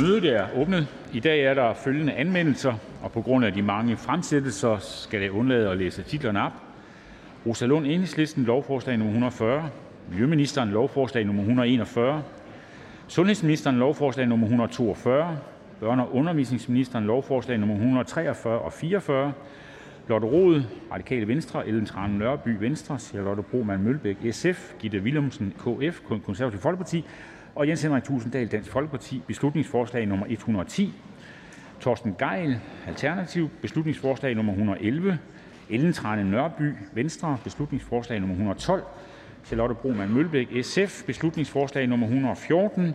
Mødet er åbnet. I dag er der følgende anmeldelser, og på grund af de mange fremsættelser skal jeg undlade at læse titlerne op. Rosa Lund Enhedslisten lovforslag nummer 140, Miljøministeren lovforslag nummer 141, Sundhedsministeren lovforslag nummer 142, Børne- og Undervisningsministeren lovforslag nummer 143 og 44, Lotte Rod, Radikale Venstre, Ellen Trane Nørby, Venstre, Charlotte Broman Mølbæk, SF, Gitte Willumsen, KF, Konservative Folkeparti og Jens Henrik Thulesen Dansk Folkeparti, beslutningsforslag nummer 110, Torsten Gejl, Alternativ, beslutningsforslag nummer 111, Ellen Trane Nørby, Venstre, beslutningsforslag nummer 112, Charlotte Broman Mølbæk, SF, beslutningsforslag nummer 114,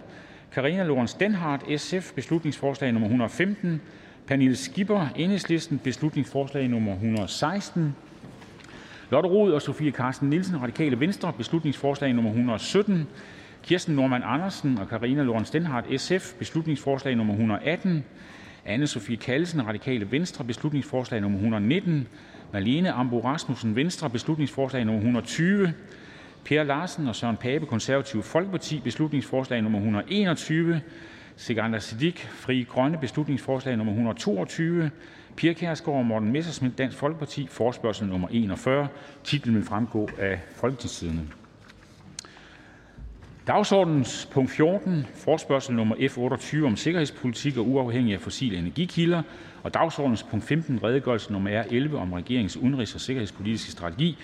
Karina Lorenz Denhardt, SF, beslutningsforslag nummer 115, Pernille Skipper, Enhedslisten, beslutningsforslag nummer 116, Lotte Rod og Sofie Carsten Nielsen, Radikale Venstre, beslutningsforslag nummer 117, Kirsten Normann Andersen og Karina Lorenz Stenhardt, SF, beslutningsforslag nummer 118, Anne Sofie Kallesen, Radikale Venstre, beslutningsforslag nummer 119, Malene Ambo Rasmussen, Venstre, beslutningsforslag nummer 120, Per Larsen og Søren Pape, Konservative Folkeparti, beslutningsforslag nummer 121, Sikandar Siddique, Fri Grønne, beslutningsforslag nummer 122, Pia Kjærsgaard og Morten Messerschmidt, Dansk Folkeparti, forespørgsel nummer 41. Titlen vil fremgå af Folketingstidende. Dagsordens punkt 14, forspørgsel nummer F 28 om sikkerhedspolitik og uafhængig af fossile energikilder, og dagsordens punkt 15, redegørelse nummer R 11 om regeringens udenrigs- og sikkerhedspolitiske strategi,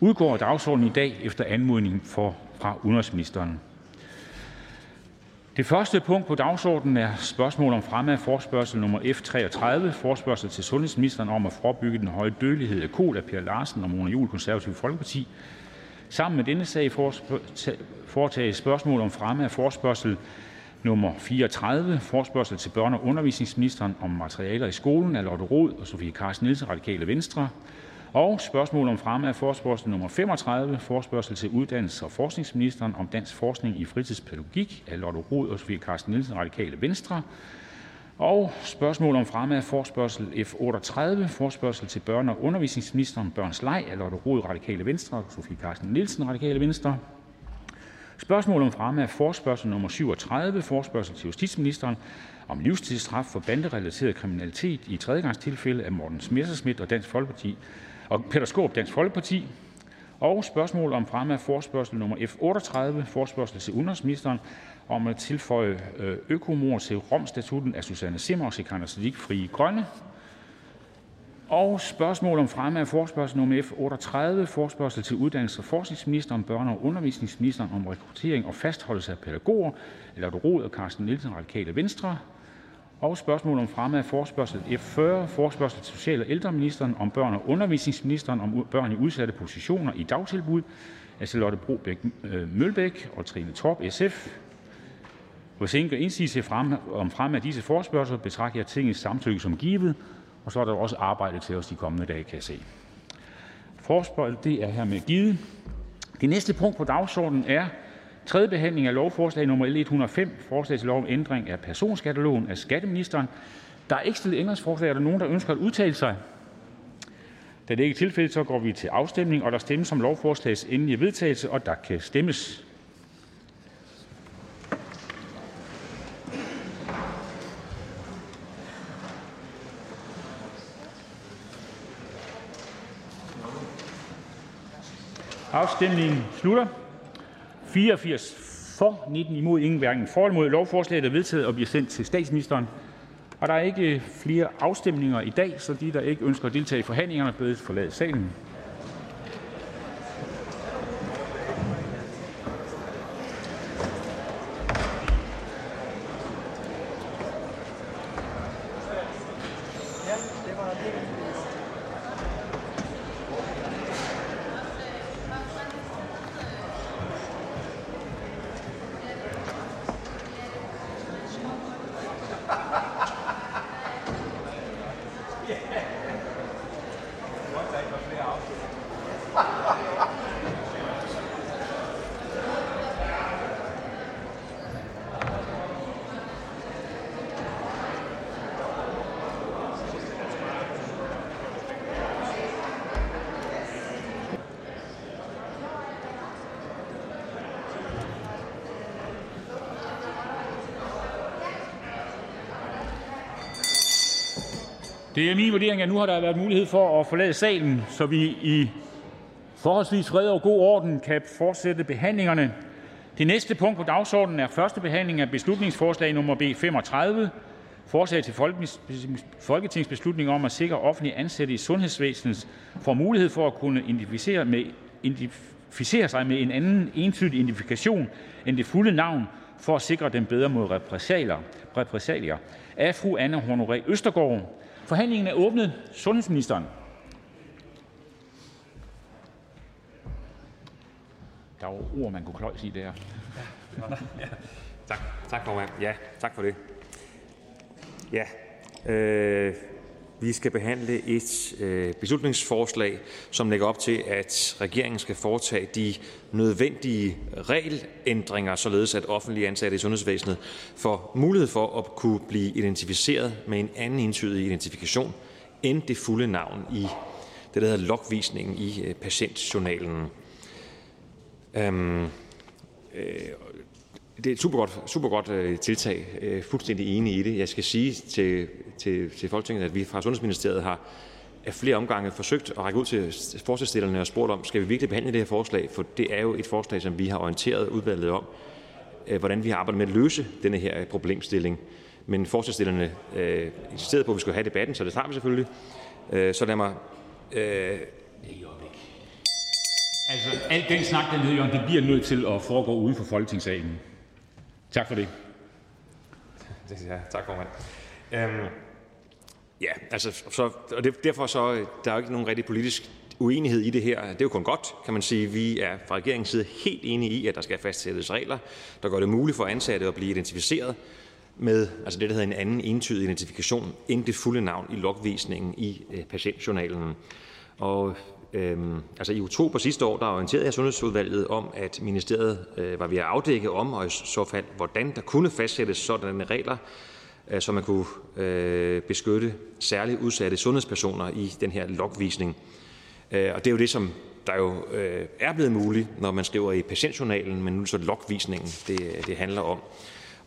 udgår af dagsordenen i dag efter anmodning fra udenrigsministeren. Det første punkt på dagsordenen er spørgsmål om fremme af forspørgsel nummer F 33, forspørgsel til sundhedsministeren om at forebygge den høje dødelighed af kol af Per Larsen og Mona Juhl, Konservative Folkeparti. Sammen med denne sag foretages: Spørgsmål om fremme af forespørgsel nummer 34: Forespørgsel til børne- og undervisningsministeren om materialer i skolen. Af Lotte Rod og Sofie Carsten Nielsen Radikale Venstre. Og Spørgsmål om fremme af forespørgsel nummer 35: Forespørgsel til uddannelses- og forskningsministeren om dansk forskning i fritidspædagogik. Af Lotte Rod og Sofie Carsten Nielsen Radikale Venstre. Og Spørgsmål om fremme af forespørgsel. F 38: Forespørgsel til børne- og undervisningsministeren børns leg. eller det Rod radikale venstre, Sofie Carsten Nielsen radikale venstre. Spørgsmål om fremme af forespørgsel nr. 37: Forespørgsel til justitsministeren om livstidsstraf for banderelateret kriminalitet i tredjegangstilfælde. Af Morten Messerschmidt og Dansk Folkeparti, og Peter Skorp, Dansk Folkeparti. Og Spørgsmål om fremme af forespørgsel nummer F 38: Forespørgsel til udenrigsministeren om at tilføje øh, økomord til Romstatutten af Susanne Simmer og Sikandar Siddique Frie Grønne, og spørgsmål om fremme af forspørgsel nummer F 38, forspørgsel til uddannelses- og forskningsministeren, børne- og undervisningsministeren om rekruttering og fastholdelse af pædagoger. Eller Rod og Carsten Nielsen, Radikale Venstre, og spørgsmål om fremme af forspørgsel F 40, forspørgsel til social- og ældreministeren om børn- og undervisningsministeren om børn i udsatte positioner i dagtilbud. Af Charlotte Brobæk øh, Mølbæk og Trine Torp (SF). Hvis ingen gør indsigelse om fremme af disse forespørgsler, betragter jeg Tingets samtykke som givet. Og så er der også arbejde til os de kommende dage, kan jeg se. Forspørgsel det er hermed givet. Det næste punkt på dagsordenen er tredje behandling af lovforslag nummer L 105, forslag til lov om ændring af personskatteloven af skatteministeren. Der er ikke stillet ændringsforslag. Er der nogen, der ønsker at udtale sig? Da det ikke er tilfældet, så går vi til afstemning, og der stemmes om lovforslagets endelige vedtagelse, og der kan stemmes. Afstemningen slutter. 84 for, 19 imod, ingen hverken for eller imod. Lovforslaget er vedtaget og bliver sendt til statsministeren. Og der er ikke flere afstemninger i dag, så de, der ikke ønsker at deltage i forhandlingerne, bedes forlade salen. Det er min vurdering, at nu har der været mulighed for at forlade salen, så vi i forholdsvis fred og god orden kan fortsætte behandlingerne. Det næste punkt på dagsordenen er første behandling af beslutningsforslag nummer B 35. Forslag til folketingsbeslutning om at sikre offentlige ansatte i sundhedsvæsenet får mulighed for at kunne identificere, med, identificere sig med en anden entydig identifikation end det fulde navn for at sikre dem bedre mod repressalier. repressalier. Af fru Anne Honoré Østergaard. Forhandlingen er åbnet. Sundhedsministeren. Der var ord, man kunne kløjs i der. Ja, tak, tak formand. Ja, tak for det. Ja, øh, vi skal behandle et øh, beslutningsforslag, som lægger op til, at regeringen skal foretage de nødvendige regelændringer, således at offentlige ansatte i sundhedsvæsenet får mulighed for at kunne blive identificeret med en anden entydig identifikation end det fulde navn i det, der hedder logvisningen i øh, patientjournalen. Øhm, øh, det er et super godt, super godt øh, tiltag. Jeg er fuldstændig enig i det. Jeg skal sige til, til, til Folketinget, at vi fra Sundhedsministeriet har af flere omgange forsøgt at række ud til forslagsstillerne og spurgt om, skal vi virkelig behandle det her forslag? For det er jo et forslag, som vi har orienteret udvalget om, øh, hvordan vi har arbejdet med at løse denne her problemstilling. Men forslagsstillerne øh, insisterede på, at vi skulle have debatten, så det tager vi selvfølgelig. Øh, så lad mig... Øh, Altså, alt den snak dernede, Jørgen, det bliver nødt til at foregå uden for Folketingssalen. Tak for det. Ja, tak formand. Øhm, ja, altså, så, og det, derfor så, øh, der er jo ikke nogen rigtig politisk uenighed i det her. Det er jo kun godt, kan man sige. Vi er fra regeringens side helt enige i, at der skal fastsættes regler, der gør det muligt for ansatte at blive identificeret med altså det, der hedder en anden entydig identifikation, end det fulde navn i logvisningen i øh, patientjournalen. Og Øhm, altså I oktober sidste år der orienterede jeg Sundhedsudvalget om, at ministeriet øh, var ved at afdække om, og i så fald hvordan der kunne fastsættes sådanne regler, øh, så man kunne øh, beskytte særligt udsatte sundhedspersoner i den her logvisning. Øh, og det er jo det, som der jo øh, er blevet muligt, når man skriver i patientjournalen, men nu er det så logvisningen, det, det handler om.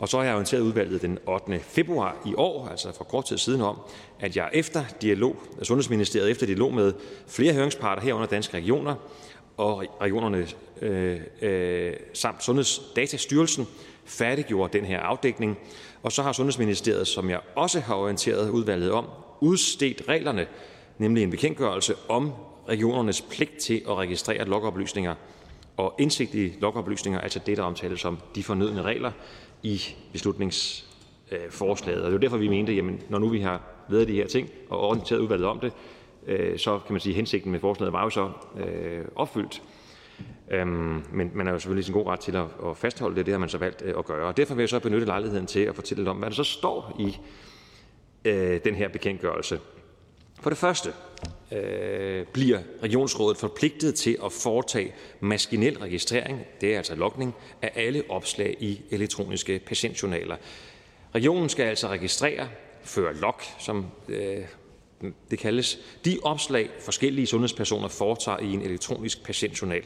Og så har jeg orienteret udvalget den 8. februar i år, altså for kort tid siden, om, at jeg efter dialog, Sundhedsministeriet efter dialog med flere høringsparter herunder Danske Regioner og regionerne øh, øh, samt Sundhedsdatastyrelsen færdiggjorde den her afdækning. Og så har Sundhedsministeriet, som jeg også har orienteret udvalget om, udstedt reglerne, nemlig en bekendtgørelse om regionernes pligt til at registrere logoplysninger og indsigt i logoplysninger, altså det, der omtales som de fornødne regler i beslutningsforslaget. Og det er derfor, vi mente, at når nu vi har været de her ting og orienteret udvalget om det, øh, så kan man sige, at hensigten med forslaget var jo så øh, opfyldt. Øhm, men man er jo selvfølgelig sin god ret til at, at fastholde det, det har man så valgt øh, at gøre. Og derfor vil jeg så benytte lejligheden til at fortælle lidt om, hvad der så står i øh, den her bekendtgørelse. For det første Øh, bliver regionsrådet forpligtet til at foretage maskinel registrering, det er altså logning, af alle opslag i elektroniske patientjournaler. Regionen skal altså registrere, føre log, som øh, det kaldes, de opslag forskellige sundhedspersoner foretager i en elektronisk patientjournal.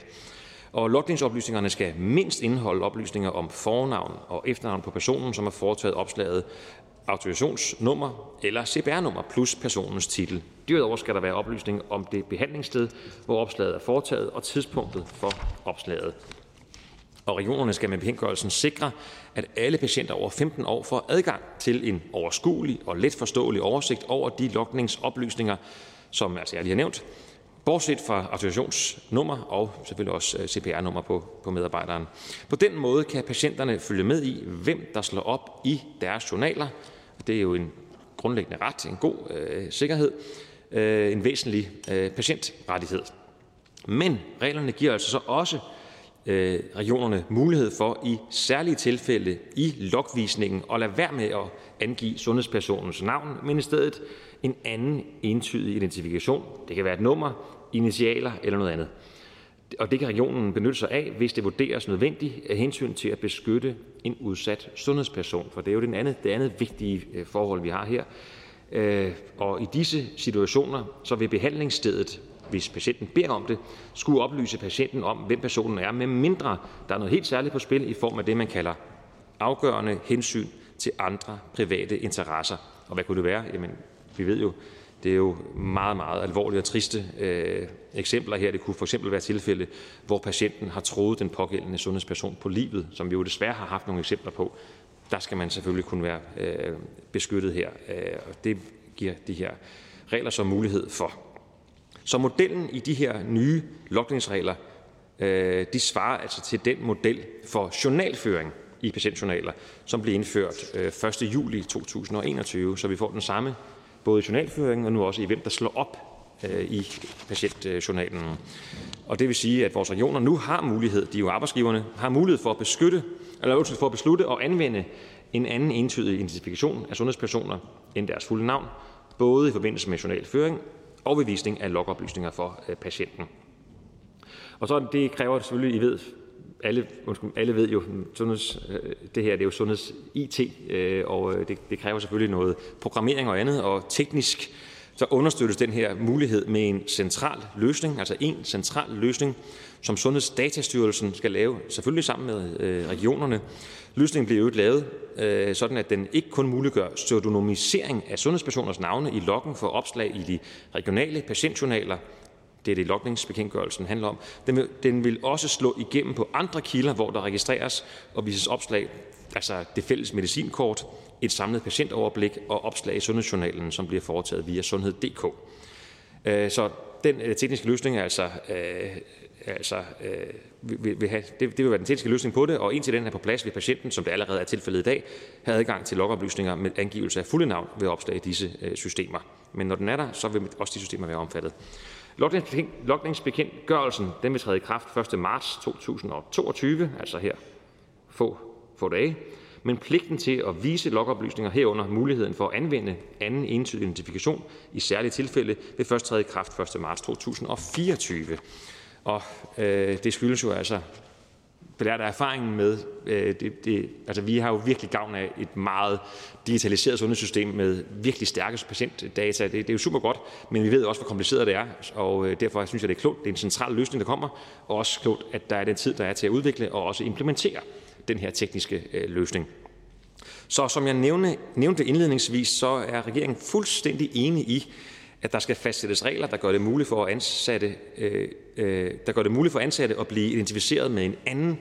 Og logningsoplysningerne skal mindst indeholde oplysninger om fornavn og efternavn på personen, som har foretaget opslaget, autorisationsnummer eller CPR-nummer plus personens titel. Derudover skal der være oplysning om det behandlingssted, hvor opslaget er foretaget, og tidspunktet for opslaget. Og regionerne skal med bekendtgørelsen sikre, at alle patienter over 15 år får adgang til en overskuelig og let forståelig oversigt over de logningsoplysninger, som altså jeg lige har nævnt, bortset fra autorisationsnummer og selvfølgelig også øh, CPR-nummer på, på medarbejderen. På den måde kan patienterne følge med i, hvem der slår op i deres journaler. Det er jo en grundlæggende ret, en god øh, sikkerhed, øh, en væsentlig øh, patientrettighed. Men reglerne giver altså så også øh, regionerne mulighed for i særlige tilfælde i logvisningen at lade være med at angive sundhedspersonens navn, men i stedet en anden entydig identifikation. Det kan være et nummer, initialer eller noget andet. Og det kan regionen benytte sig af, hvis det vurderes nødvendigt af hensyn til at beskytte en udsat sundhedsperson. For det er jo det andet, det andet vigtige øh, forhold, vi har her. Øh, og i disse situationer, så vil behandlingsstedet, hvis patienten beder om det, skulle oplyse patienten om, hvem personen er, med mindre der er noget helt særligt på spil i form af det, man kalder afgørende hensyn til andre private interesser. Og hvad kunne det være? Jamen, vi ved jo, Det er jo meget, meget alvorlige og triste øh, eksempler her. Det kunne for eksempel være tilfælde, hvor patienten har troet den pågældende sundhedsperson på livet, som vi jo desværre har haft nogle eksempler på. Der skal man selvfølgelig kunne være øh, beskyttet her, øh, og det giver de her regler så mulighed for. Så modellen i de her nye logningsregler øh, de svarer altså til den model for journalføring i patientjournaler, som blev indført øh, 1. juli 2021, så vi får den samme både i journalføringen og nu også i, hvem der slår op Øh, i patientjournalen. Og det vil sige, at vores regioner nu har mulighed, de er jo arbejdsgiverne, har mulighed for at beskytte, eller for at beslutte og anvende en anden entydig identifikation af sundhedspersoner end deres fulde navn, både i forbindelse med journalføring og ved visning af logoplysninger for øh, patienten. Og så det kræver selvfølgelig, I ved, alle, undskyld, alle ved jo, sundheds, øh, det her det er jo sundheds-IT, og det, det kræver selvfølgelig noget programmering og andet, og teknisk så understøttes den her mulighed med en central løsning, altså en central løsning, som Sundhedsdatastyrelsen skal lave, selvfølgelig sammen med øh, regionerne. Løsningen bliver jo lavet, øh, sådan at den ikke kun muliggør pseudonymisering af sundhedspersoners navne i loggen for opslag i de regionale patientjournaler, det er det, logningsbekendtgørelsen handler om. Den vil, den vil også slå igennem på andre kilder, hvor der registreres og vises opslag, altså det fælles medicinkort, et samlet patientoverblik og opslag i sundhedsjournalen, som bliver foretaget via sundhed.dk. Øh, så den øh, tekniske løsning er altså, øh, altså vil, vil have, det, det vil være den tekniske løsning på det, og indtil den er på plads, vil patienten, som det allerede er tilfældet i dag, have adgang til logoplysninger med angivelse af fulde navn ved opslag i disse systemer. Men når den er der, så vil også de systemer være omfattet. Logningsbekendtgørelsen den vil træde i kraft 1. marts 2022, altså her få, få dage, men pligten til at vise logoplysninger herunder muligheden for at anvende anden entydig identifikation i særlige tilfælde vil først træde i kraft 1. marts 2024. Og øh, det skyldes jo altså belært af erfaringen med, øh, det, det, altså vi har jo virkelig gavn af et meget digitaliseret sundhedssystem med virkelig stærke patientdata. Det, det er jo super godt, men vi ved også, hvor kompliceret det er, og øh, derfor synes jeg, det er klogt. Det er en central løsning, der kommer, og også klogt, at der er den tid, der er til at udvikle og også implementere den her tekniske øh, løsning. Så som jeg nævne, nævnte indledningsvis, så er regeringen fuldstændig enig i, at der skal fastsættes regler, der gør det muligt for ansatte, øh, øh, der gør det muligt for ansatte at blive identificeret med en anden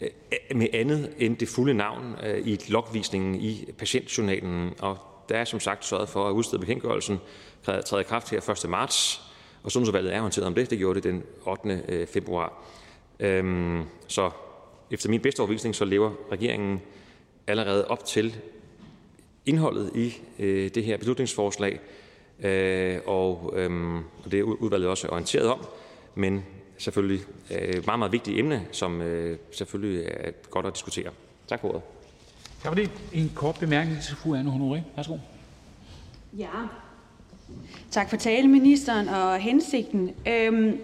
øh, med andet end det fulde navn øh, i logvisningen i patientjournalen. Og der er som sagt sørget for at udstede bekendtgørelsen træder i kraft her 1. marts, og Sundhedsudvalget er orienteret om det. Det gjorde det den 8. Øh, februar. Øhm, så efter min bedste overvisning, så lever regeringen allerede op til indholdet i øh, det her beslutningsforslag, øh, og, øh, og det er udvalget også orienteret om, men selvfølgelig øh, meget, meget vigtigt emne, som øh, selvfølgelig er godt at diskutere. Tak for ordet. Tak for det. En kort bemærkning til fru Anne Honoré. Værsgo. Ja. Tak for talen, ministeren, og hensigten. Øhm,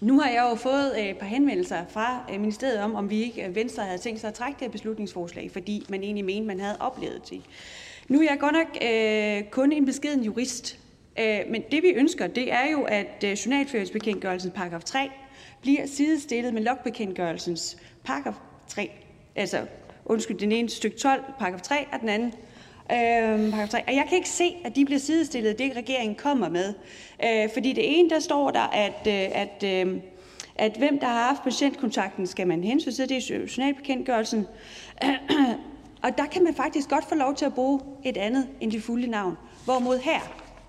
nu har jeg jo fået øh, et par henvendelser fra øh, ministeriet om, om vi ikke øh, Venstre havde tænkt sig at trække det her beslutningsforslag, fordi man egentlig mente, man havde oplevet det. Nu er jeg godt nok øh, kun en beskeden jurist, øh, men det vi ønsker, det er jo, at øh, journalføringsbekendtgørelsens paragraf 3 bliver sidestillet med logbekendtgørelsens paragraf 3. Altså, undskyld, den ene stykke 12, paragraf 3, og den anden øh, paragraf 3. Og jeg kan ikke se, at de bliver sidestillet, det regeringen kommer med. Øh, fordi det ene, der står der, at, øh, at, øh, at hvem der har haft patientkontakten, skal man hensyn til, det er journalbekendtgørelsen. Og der kan man faktisk godt få lov til at bruge et andet end det fulde navn. Hvorimod her,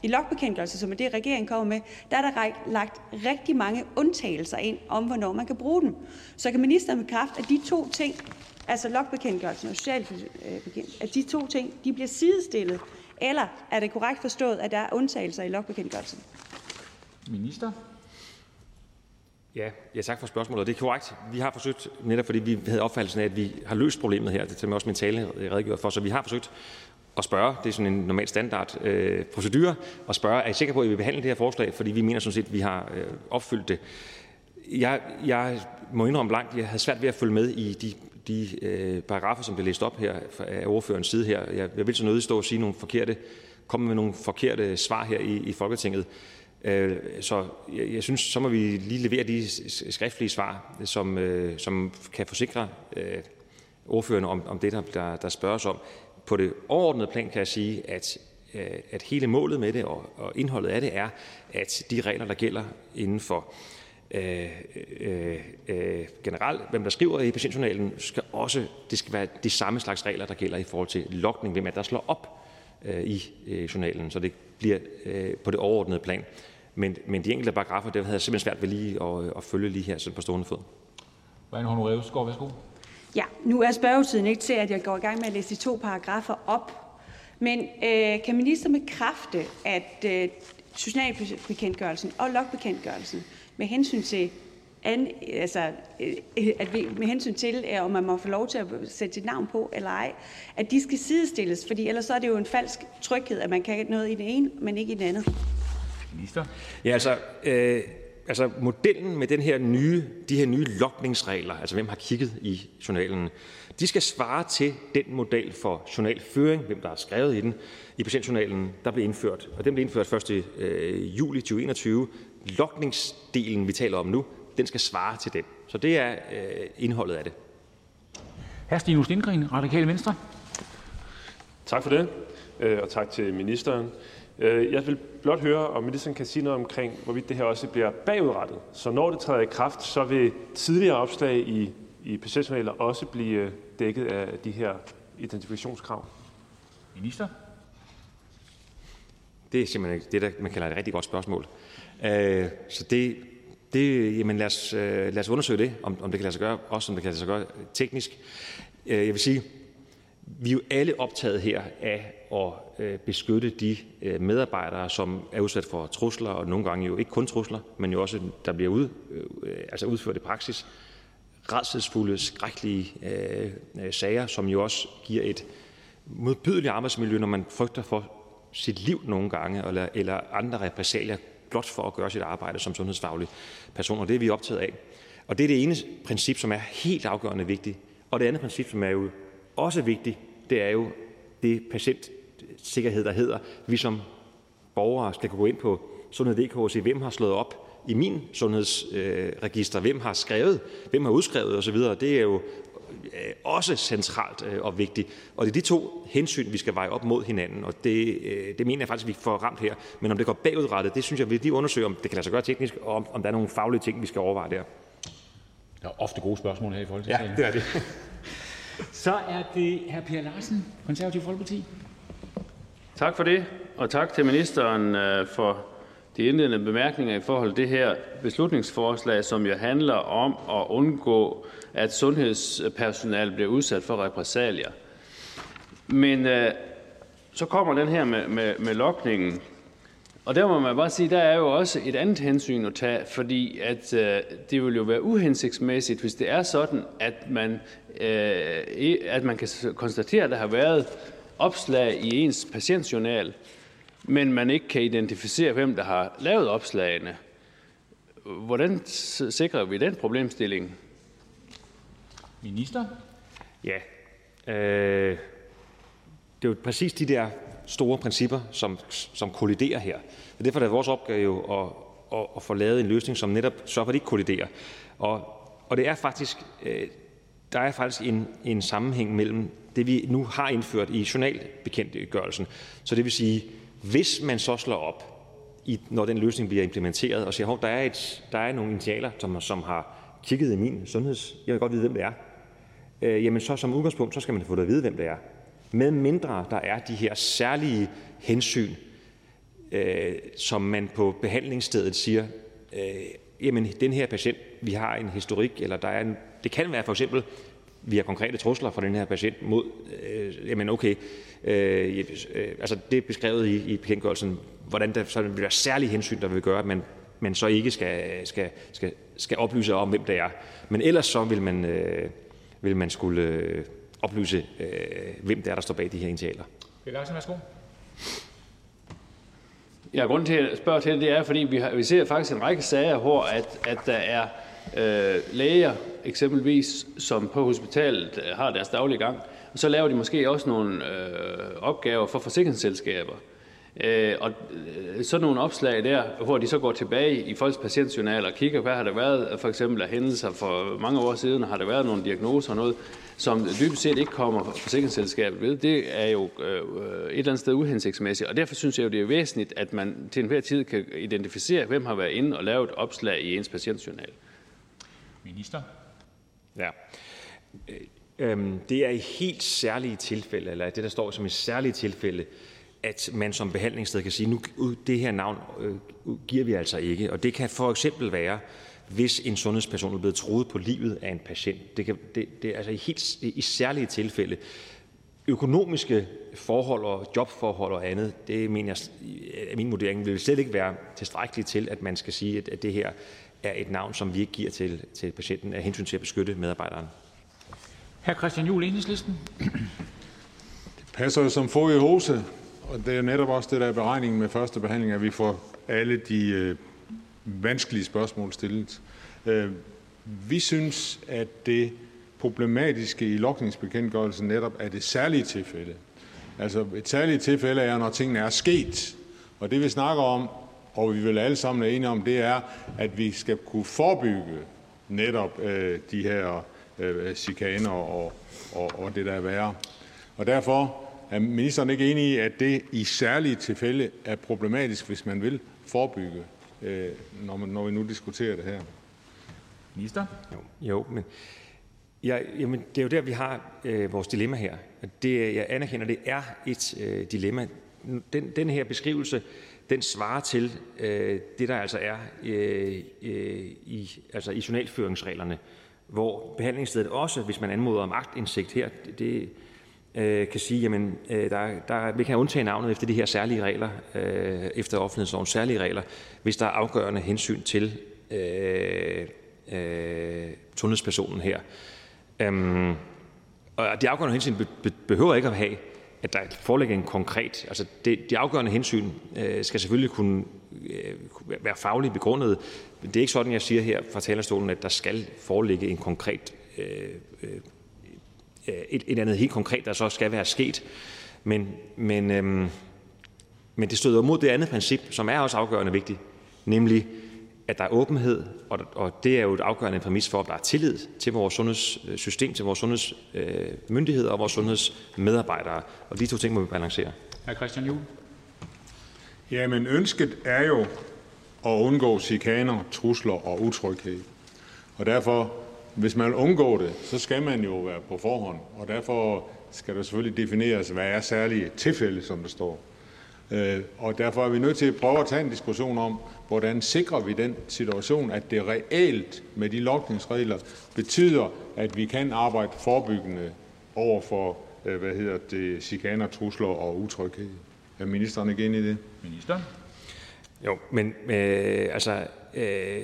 i logbekendtgørelsen, som er det, regeringen kommer med, der er der lagt rigtig mange undtagelser ind om, hvornår man kan bruge dem. Så kan ministeren bekræfte, at de to ting, altså logbekendtgørelsen og socialbekendtgørelsen, at de to ting, de bliver sidestillet, eller er det korrekt forstået, at der er undtagelser i logbekendtgørelsen? Minister? Ja, ja, tak for spørgsmålet. Det er korrekt. Vi har forsøgt, netop fordi vi havde opfattelsen af, at vi har løst problemet her, det tager også min tale redegjort for, så vi har forsøgt at spørge, det er sådan en normal standard øh, procedure, at spørge, er I sikre på, at I vil behandle det her forslag, fordi vi mener sådan set, at vi har øh, opfyldt det. Jeg, jeg må indrømme langt, jeg havde svært ved at følge med i de, de øh, paragrafer, som blev læst op her af ordførens side her. Jeg, jeg vil så nødig stå og sige nogle forkerte, komme med nogle forkerte svar her i, i Folketinget. Øh, så jeg synes, så må vi lige levere de skriftlige svar, som øh, som kan forsikre øh, ordførende om om det, der der spørges om. På det overordnede plan kan jeg sige, at øh, at hele målet med det og, og indholdet af det er, at de regler, der gælder inden for øh, øh, øh, generelt, hvem der skriver i patientjournalen, skal også, det skal være de samme slags regler, der gælder i forhold til logning, hvem er der slår op øh, i øh, journalen, så det bliver øh, på det overordnede plan. Men, men de enkelte paragrafer, det havde jeg simpelthen svært ved lige at, at følge lige her sådan på stående fod. Hvad Honoré Skov, værsgo. Ja, nu er spørgetiden ikke til, at jeg går i gang med at læse de to paragrafer op. Men øh, kan ministeren bekræfte, at øh, socialbekendtgørelsen og logbekendtgørelsen øh, med hensyn til, øh, om man må få lov til at sætte sit navn på eller ej, at de skal sidestilles, fordi ellers så er det jo en falsk tryghed, at man kan noget i det ene, men ikke i det andet. Minister? Ja, altså, øh, altså modellen med den her nye, de her nye lokningsregler, altså hvem har kigget i journalen, de skal svare til den model for journalføring, hvem der har skrevet i den, i patientjournalen, der blev indført. Og den blev indført 1. Øh, juli 2021. Lokningsdelen, vi taler om nu, den skal svare til den. Så det er øh, indholdet af det. Hr. Stinus Lindgren, Radikale Venstre. Tak for det, øh, og tak til ministeren. Øh, jeg vil blot høre, om ministeren kan sige noget omkring, hvorvidt det her også bliver bagudrettet. Så når det træder i kraft, så vil tidligere opslag i, i patientjournaler også blive dækket af de her identifikationskrav. Minister? Det er simpelthen det, der man kalder et rigtig godt spørgsmål. Øh, så det, det, jamen lad, os, øh, lad os undersøge det, om, om det kan lade sig gøre, også om det kan lade sig gøre teknisk. Øh, jeg vil sige, vi er jo alle optaget her af at øh, beskytte de medarbejdere, som er udsat for trusler, og nogle gange jo ikke kun trusler, men jo også, der bliver ud, altså udført i praksis, redselsfulde, skrækkelige øh, sager, som jo også giver et modbydeligt arbejdsmiljø, når man frygter for sit liv nogle gange, eller, eller andre repressalier, blot for at gøre sit arbejde som sundhedsfaglig person, og det er vi optaget af. Og det er det ene princip, som er helt afgørende vigtigt. Og det andet princip, som er jo også vigtigt, det er jo det patientsikkerhed, der hedder, vi som borgere skal kunne gå ind på sundhed.dk og se, hvem har slået op i min sundhedsregister, hvem har skrevet, hvem har udskrevet osv. Det er jo også centralt øh, og vigtigt. Og det er de to hensyn, vi skal veje op mod hinanden, og det, øh, det mener jeg faktisk, vi får ramt her. Men om det går bagudrettet, det synes jeg, vi lige undersøge, om det kan lade sig gøre teknisk, og om, om der er nogle faglige ting, vi skal overveje der. Der er ofte gode spørgsmål her i Folketingssalen. Ja, det er det. Så er det hr. Per Larsen, Konservativ Folkeparti. Tak for det, og tak til ministeren øh, for de indledende bemærkninger i forhold til det her beslutningsforslag, som jo handler om at undgå, at sundhedspersonale bliver udsat for repressalier. Men øh, så kommer den her med, med, med lokningen, og der må man bare sige, der er jo også et andet hensyn at tage, fordi at øh, det vil jo være uhensigtsmæssigt, hvis det er sådan, at man, øh, at man kan konstatere, at der har været opslag i ens patientjournal, men man ikke kan identificere, hvem der har lavet opslagene. Hvordan sikrer vi den problemstilling? Minister? Ja, øh, det er jo præcis de der store principper, som, som kolliderer her. Og derfor er det vores opgave at, at, at få lavet en løsning, som netop sørger for, at de ikke kolliderer. Og, og det er faktisk, øh, der er faktisk en, en sammenhæng mellem det, vi nu har indført i journalbekendtgørelsen. Så det vil sige, hvis man så slår op, i, når den løsning bliver implementeret, og siger, at der er, der er nogle initialer, som, som har kigget i min sundheds... Jeg vil godt vide, hvem det er. Øh, jamen så som udgangspunkt, så skal man få det at vide, hvem det er med mindre der er de her særlige hensyn, øh, som man på behandlingsstedet siger, øh, jamen den her patient, vi har en historik, eller der er en, det kan være for eksempel, vi har konkrete trusler fra den her patient mod, øh, jamen okay, øh, øh, altså det er beskrevet i, i bekendtgørelsen, hvordan der så vil være særlige hensyn, der vil gøre, at man, man så ikke skal, skal, skal, skal oplyse om, hvem det er. Men ellers så vil man, øh, vil man skulle øh, oplyse, øh, hvem det er, der står bag de her initialer. Peter Larsen, værsgo. Ja, grunden til at spørge til det er, fordi vi, har, vi ser faktisk en række sager, hvor at, at der er øh, læger eksempelvis, som på hospitalet øh, har deres daglige gang, og så laver de måske også nogle øh, opgaver for forsikringsselskaber. Øh, og øh, sådan nogle opslag der, hvor de så går tilbage i folks patientjournal og kigger, hvad har der været for eksempel af hændelser for mange år siden, har der været nogle diagnoser og noget, som dybest set ikke kommer fra forsikringsselskabet ved, det er jo øh, et eller andet sted uhensigtsmæssigt. Og derfor synes jeg jo, det er væsentligt, at man til enhver tid kan identificere, hvem har været inde og lavet et opslag i ens patientjournal. Minister? Ja. Øhm, det er i helt særlige tilfælde, eller det, der står som et særligt tilfælde, at man som behandlingssted kan sige, nu det her navn øh, giver vi altså ikke. Og det kan for eksempel være, hvis en sundhedsperson er blevet truet på livet af en patient. Det, kan, det, det er altså i, helt, i særlige tilfælde. Økonomiske forhold og jobforhold og andet, det mener jeg, min vurdering, vil slet ikke være tilstrækkeligt til, at man skal sige, at, at det her er et navn, som vi ikke giver til, til patienten af hensyn til at beskytte medarbejderen. Hr. Christian Juhl, Enhedslisten. Det passer jo som få i hose, det er netop også det, der er beregningen med første behandling, at vi får alle de øh, vanskelige spørgsmål stillet. Øh, vi synes, at det problematiske i lokningsbekendtgørelsen netop er det særlige tilfælde. Altså et særligt tilfælde er, når tingene er sket. Og det vi snakker om, og vi vil alle sammen er enige om, det er, at vi skal kunne forebygge netop øh, de her øh, chikaner og, og, og det, der er værre. Og derfor er ministeren ikke enig i, at det i særlige tilfælde er problematisk, hvis man vil forebygge, øh, når, man, når vi nu diskuterer det her? Minister? Jo, jo men ja, jamen, det er jo der, vi har øh, vores dilemma her. Det, jeg anerkender, det er et øh, dilemma. Den, den her beskrivelse, den svarer til øh, det, der altså er øh, øh, i, altså i journalføringsreglerne, hvor behandlingsstedet også, hvis man anmoder om agtindsigt her, det, det øh, kan sige, jamen, øh, der, der, vi kan undtage navnet efter de her særlige regler, øh, efter offentlighedslovens særlige regler, hvis der er afgørende hensyn til øh, øh, sundhedspersonen her. Øhm, og de afgørende hensyn be, be, behøver ikke at have, at der foreligger en konkret, altså det, de afgørende hensyn øh, skal selvfølgelig kunne øh, være fagligt begrundet. Det er ikke sådan, jeg siger her fra talerstolen, at der skal foreligge en konkret øh, øh, et, et andet helt konkret, der så skal være sket. Men, men, øhm, men det støder mod det andet princip, som er også afgørende vigtigt, nemlig at der er åbenhed, og, og det er jo et afgørende præmis for, at der er tillid til vores sundhedssystem, til vores sundhedsmyndigheder øh, og vores sundhedsmedarbejdere. Og de to ting må vi balancere. Hr. Christian Juhl. Jamen ønsket er jo at undgå chikaner, trusler og utryghed. Og derfor hvis man vil undgå det, så skal man jo være på forhånd, og derfor skal der selvfølgelig defineres, hvad er særlige tilfælde, som der står. Øh, og derfor er vi nødt til at prøve at tage en diskussion om, hvordan sikrer vi den situation, at det reelt med de lokningsregler betyder, at vi kan arbejde forebyggende over for øh, hvad hedder det, chikaner, trusler og utryghed. Er ministeren ikke enig i det? Minister? Jo, men øh, altså, øh,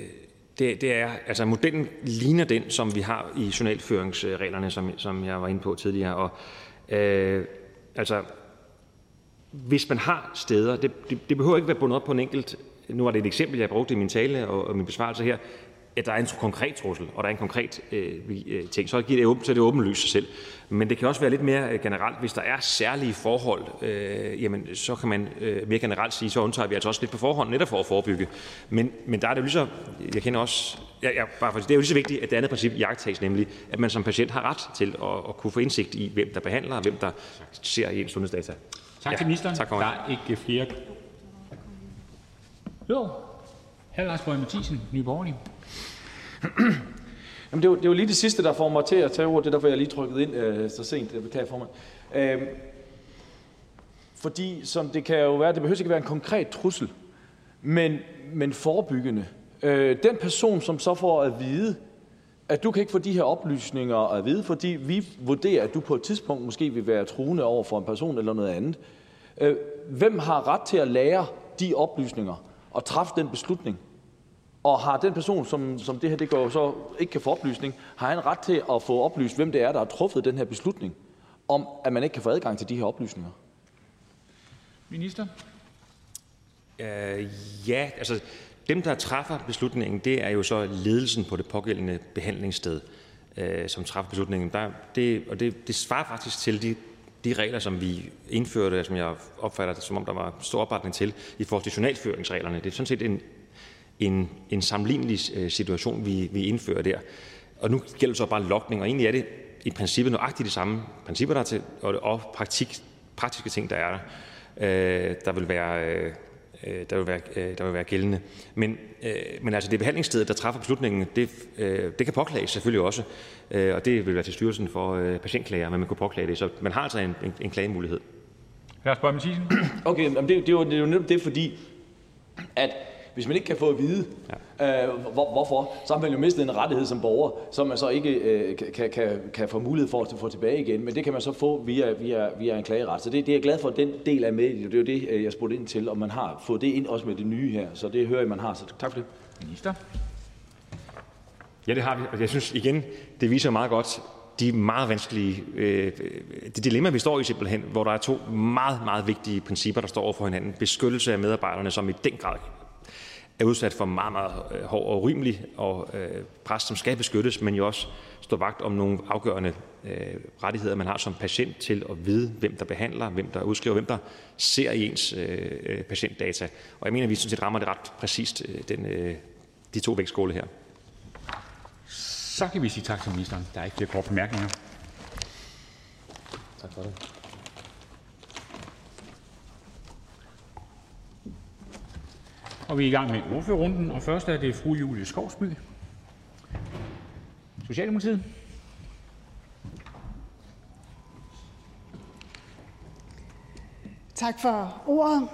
det, det er, altså modellen ligner den, som vi har i journalføringsreglerne, som, som jeg var inde på tidligere. Og, øh, altså, hvis man har steder, det, det, det behøver ikke være bundet op på en enkelt, nu var det et eksempel, jeg brugte i min tale og, og min besvarelse her, at der er en konkret trussel, og der er en konkret øh, øh ting, så, giver det, så er det åbenlyst sig selv. Men det kan også være lidt mere øh, generelt. Hvis der er særlige forhold, øh, jamen, så kan man øh, mere generelt sige, så undtager vi altså også lidt på forhånd, netop for at forebygge. Men, men der er det jo lige så, jeg kender også, ja, ja, bare for, det er jo lige så vigtigt, at det andet princip jagttages, nemlig at man som patient har ret til at, at kunne få indsigt i, hvem der behandler, og hvem der ser i ens sundhedsdata. Tak til ministeren. Tak, der er ikke flere. Jo, hr. Lars Boje Mathisen, Nye Borgerlige. Jamen, det, var, det var lige det sidste, der får mig til at tage ordet. Det er derfor, jeg lige trykket ind øh, så sent. Det beklager formand. Øh, fordi som det kan jo være, det behøver ikke være en konkret trussel, men, men forebyggende. Øh, den person, som så får at vide, at du kan ikke få de her oplysninger at vide, fordi vi vurderer, at du på et tidspunkt måske vil være truende over for en person eller noget andet. Øh, hvem har ret til at lære de oplysninger og træffe den beslutning? Og har den person, som, som det her det går så ikke kan få oplysning, har han ret til at få oplyst, hvem det er, der har truffet den her beslutning, om at man ikke kan få adgang til de her oplysninger? Minister? Uh, ja, altså dem, der træffer beslutningen, det er jo så ledelsen på det pågældende behandlingssted, uh, som træffer beslutningen. Der, det, og det, det svarer faktisk til de de regler, som vi indførte, som jeg opfatter det, som om der var stor opbakning til, i forhold til journalføringsreglerne. Det er sådan set en, en, en sammenlignelig øh, situation, vi, vi indfører der. Og nu gælder det så bare lokning, og egentlig er det i princippet nøjagtigt de samme principper, der er til, og, og praktik, praktiske ting, der er der. Øh, der vil være øh, Øh, der vil være, øh, der vil være gældende. Men, øh, men altså det behandlingsstedet, der træffer beslutningen, det, det kan påklages selvfølgelig også, og det vil være til Styrelsen for Patientklager, men man kan påklage det. Så man har altså en, en, en klagemulighed. Boje Mathiesen. Okay, men det, det, er jo, det er jo netop det, fordi at hvis man ikke kan få at vide, ja. øh, hvor, hvorfor, så har man jo mistet en rettighed som borger, som man så ikke øh, kan, kan, kan få mulighed for at få tilbage igen. Men det kan man så få via, via, via en klageret. Så det, det er jeg glad for, at den del er med. Det er jo det, øh, jeg spurgte ind til, om man har fået det ind også med det nye her. Så det hører jeg, man har. Så tak for det. Minister. Ja, det har vi. Og jeg synes igen, det viser meget godt, de meget vanskelige, øh, det dilemma, vi står i simpelthen, hvor der er to meget, meget vigtige principper, der står over for hinanden. Beskyttelse af medarbejderne, som i den grad er udsat for meget, meget øh, hård og urimelig og øh, pres, som skal beskyttes, men jo også stå vagt om nogle afgørende øh, rettigheder, man har som patient til at vide, hvem der behandler, hvem der udskriver, hvem der ser i ens øh, patientdata. Og jeg mener, at vi sådan set rammer det ret præcist, den, øh, de to vægtskåle her. Så kan vi sige tak til ministeren. Der er ikke flere korte bemærkninger. Tak for det. Vi er i gang med ordførerrunden, og først er det fru Julie Skovsby, Socialdemokratiet. Tak for ordet,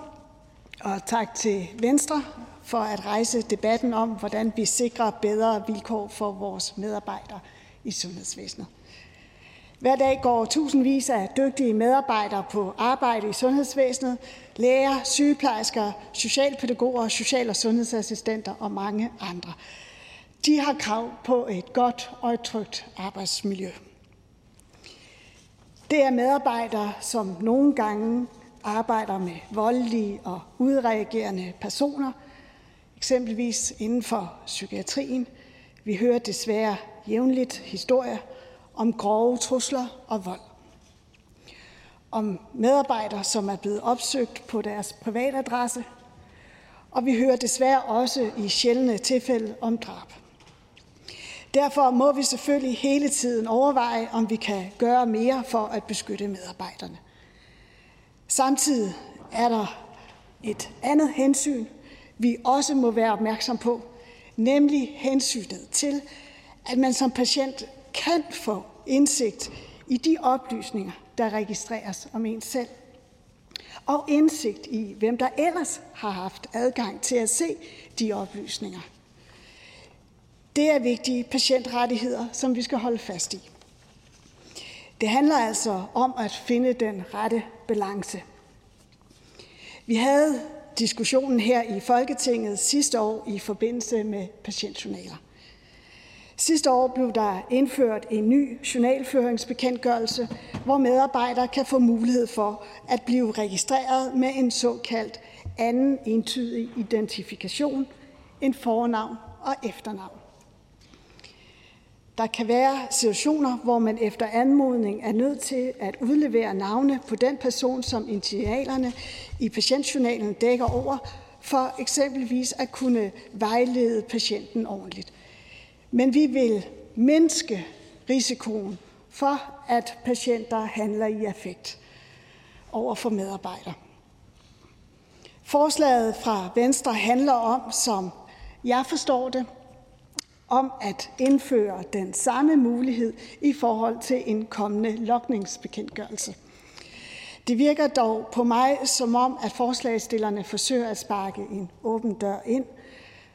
og tak til Venstre for at rejse debatten om, hvordan vi sikrer bedre vilkår for vores medarbejdere i sundhedsvæsenet. Hver dag går tusindvis af dygtige medarbejdere på arbejde i sundhedsvæsenet. Læger, sygeplejersker, socialpædagoger, social- og sundhedsassistenter og mange andre. De har krav på et godt og et trygt arbejdsmiljø. Det er medarbejdere, som nogle gange arbejder med voldelige og udreagerende personer, eksempelvis inden for psykiatrien. Vi hører desværre jævnligt historier om grove trusler og vold. Om medarbejdere, som er blevet opsøgt på deres privatadresse, og vi hører desværre også i sjældne tilfælde om drab. Derfor må vi selvfølgelig hele tiden overveje, om vi kan gøre mere for at beskytte medarbejderne. Samtidig er der et andet hensyn, vi også må være opmærksom på, nemlig hensynet til, at man som patient kan få indsigt i de oplysninger, der registreres om en selv, og indsigt i, hvem der ellers har haft adgang til at se de oplysninger. Det er vigtige patientrettigheder, som vi skal holde fast i. Det handler altså om at finde den rette balance. Vi havde diskussionen her i Folketinget sidste år i forbindelse med patientjournaler. Sidste år blev der indført en ny journalføringsbekendtgørelse, hvor medarbejdere kan få mulighed for at blive registreret med en såkaldt anden entydig identifikation, en fornavn og efternavn. Der kan være situationer, hvor man efter anmodning er nødt til at udlevere navne på den person, som initialerne i patientjournalen dækker over, for eksempelvis at kunne vejlede patienten ordentligt. Men vi vil mindske risikoen for, at patienter handler i affekt over for medarbejdere. Forslaget fra Venstre handler om, som jeg forstår det, om at indføre den samme mulighed i forhold til en kommende lokningsbekendtgørelse. Det virker dog på mig som om, at forslagstillerne forsøger at sparke en åben dør ind –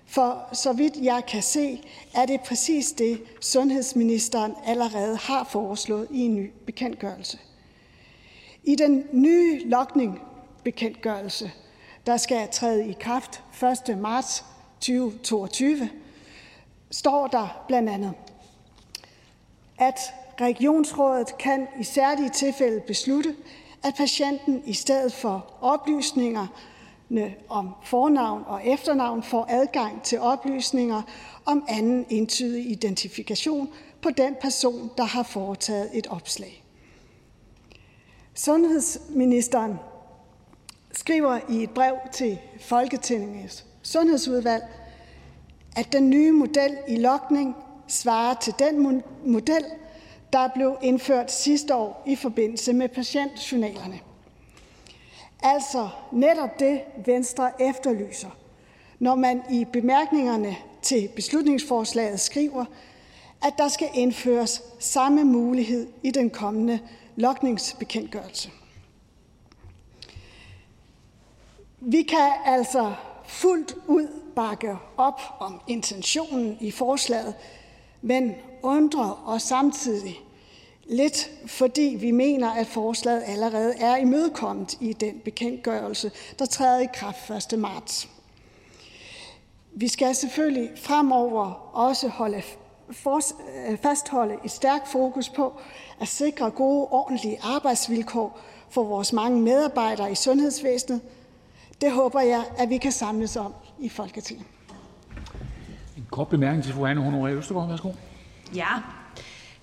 for så vidt jeg kan se, er det præcis det, sundhedsministeren allerede har foreslået i en ny bekendtgørelse. I den nye lokningbekendtgørelse, der skal træde i kraft 1. marts 2022, står der blandt andet, at regionsrådet kan i særlige tilfælde beslutte, at patienten i stedet for oplysninger om fornavn og efternavn får adgang til oplysninger om anden entydig identifikation på den person, der har foretaget et opslag. Sundhedsministeren skriver i et brev til Folketingets sundhedsudvalg, at den nye model i lokning svarer til den model, der blev indført sidste år i forbindelse med patientjournalerne. Altså netop det, Venstre efterlyser, når man i bemærkningerne til beslutningsforslaget skriver, at der skal indføres samme mulighed i den kommende lokningsbekendtgørelse. Vi kan altså fuldt ud bakke op om intentionen i forslaget, men undrer os samtidig lidt, fordi vi mener, at forslaget allerede er imødekommet i den bekendtgørelse, der træder i kraft 1. marts. Vi skal selvfølgelig fremover også holde fastholde et stærkt fokus på at sikre gode, ordentlige arbejdsvilkår for vores mange medarbejdere i sundhedsvæsenet. Det håber jeg, at vi kan samles om i Folketinget. En kort bemærkning til fru Anne Honoré Østergaard. Værsgo. Ja,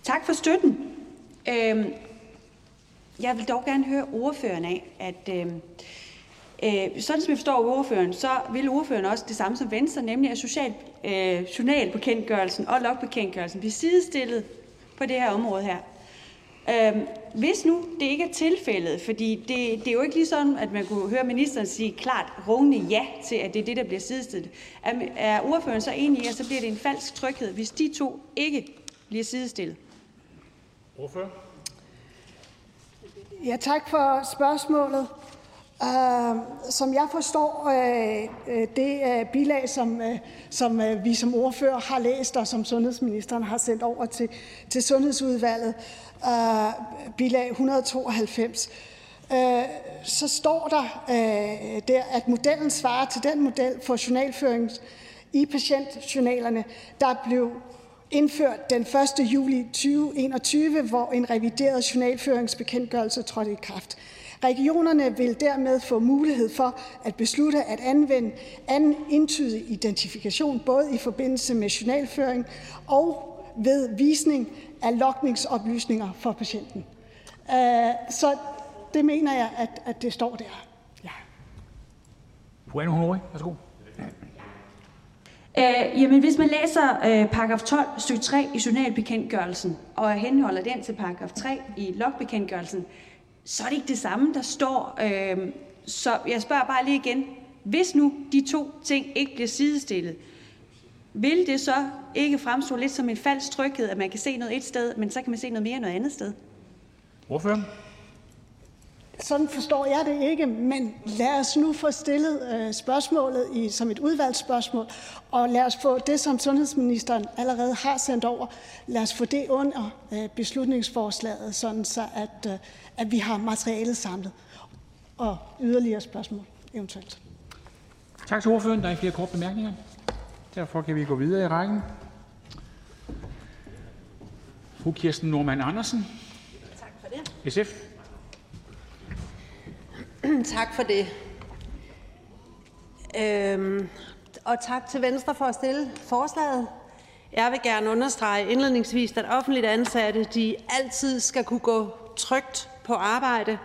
tak for støtten. Øhm, jeg vil dog gerne høre ordføreren af, at øhm, øh, sådan som jeg forstår ordføreren, så vil ordføreren også det samme som Venstre, nemlig at social, øh, journalbekendtgørelsen og logbekendtgørelsen bliver sidestillet på det her område her. Øhm, hvis nu det ikke er tilfældet, fordi det, det er jo ikke lige sådan, at man kunne høre ministeren sige klart rungende ja til, at det er det, der bliver sidestillet. Er, er ordføreren så enig i, at så bliver det en falsk tryghed, hvis de to ikke bliver sidestillet? Ordfører? Ja, tak for spørgsmålet. Uh, som jeg forstår uh, uh, det uh, bilag, som, uh, som uh, vi som ordfører har læst, og som sundhedsministeren har sendt over til, til Sundhedsudvalget, uh, bilag 192, uh, så står der uh, der, at modellen svarer til den model for journalføring i patientjournalerne, der blev indført den 1. juli 2021, hvor en revideret journalføringsbekendtgørelse trådte i kraft. Regionerne vil dermed få mulighed for at beslutte at anvende anden indtydig identifikation, både i forbindelse med journalføring og ved visning af lokningsoplysninger for patienten. Øh, så det mener jeg, at, at det står der. Ja. Fru Anne Honoré, værsgo. Øh, jamen, hvis man læser øh, paragraf 12 stykke 3 i journalbekendtgørelsen, og henholder den til paragraf 3 i logbekendtgørelsen, så er det ikke det samme, der står. Øh, så jeg spørger bare lige igen. Hvis nu de to ting ikke bliver sidestillet, vil det så ikke fremstå lidt som en falsk tryghed, at man kan se noget et sted, men så kan man se noget mere noget andet sted? Ordfører? Sådan forstår jeg det ikke, men lad os nu få stillet øh, spørgsmålet i, som et udvalgsspørgsmål, og lad os få det, som sundhedsministeren allerede har sendt over, lad os få det under øh, beslutningsforslaget, sådan så at, øh, at vi har materialet samlet. Og yderligere spørgsmål eventuelt. Tak til ordføreren. Der er ikke flere korte bemærkninger. Derfor kan vi gå videre i rækken. Fru Kirsten Normann Andersen. Tak for det. SF. tak for det. Øhm, og tak til Venstre for at stille forslaget. Jeg vil gerne understrege indledningsvis, at offentligt ansatte de altid skal kunne gå trygt på arbejde.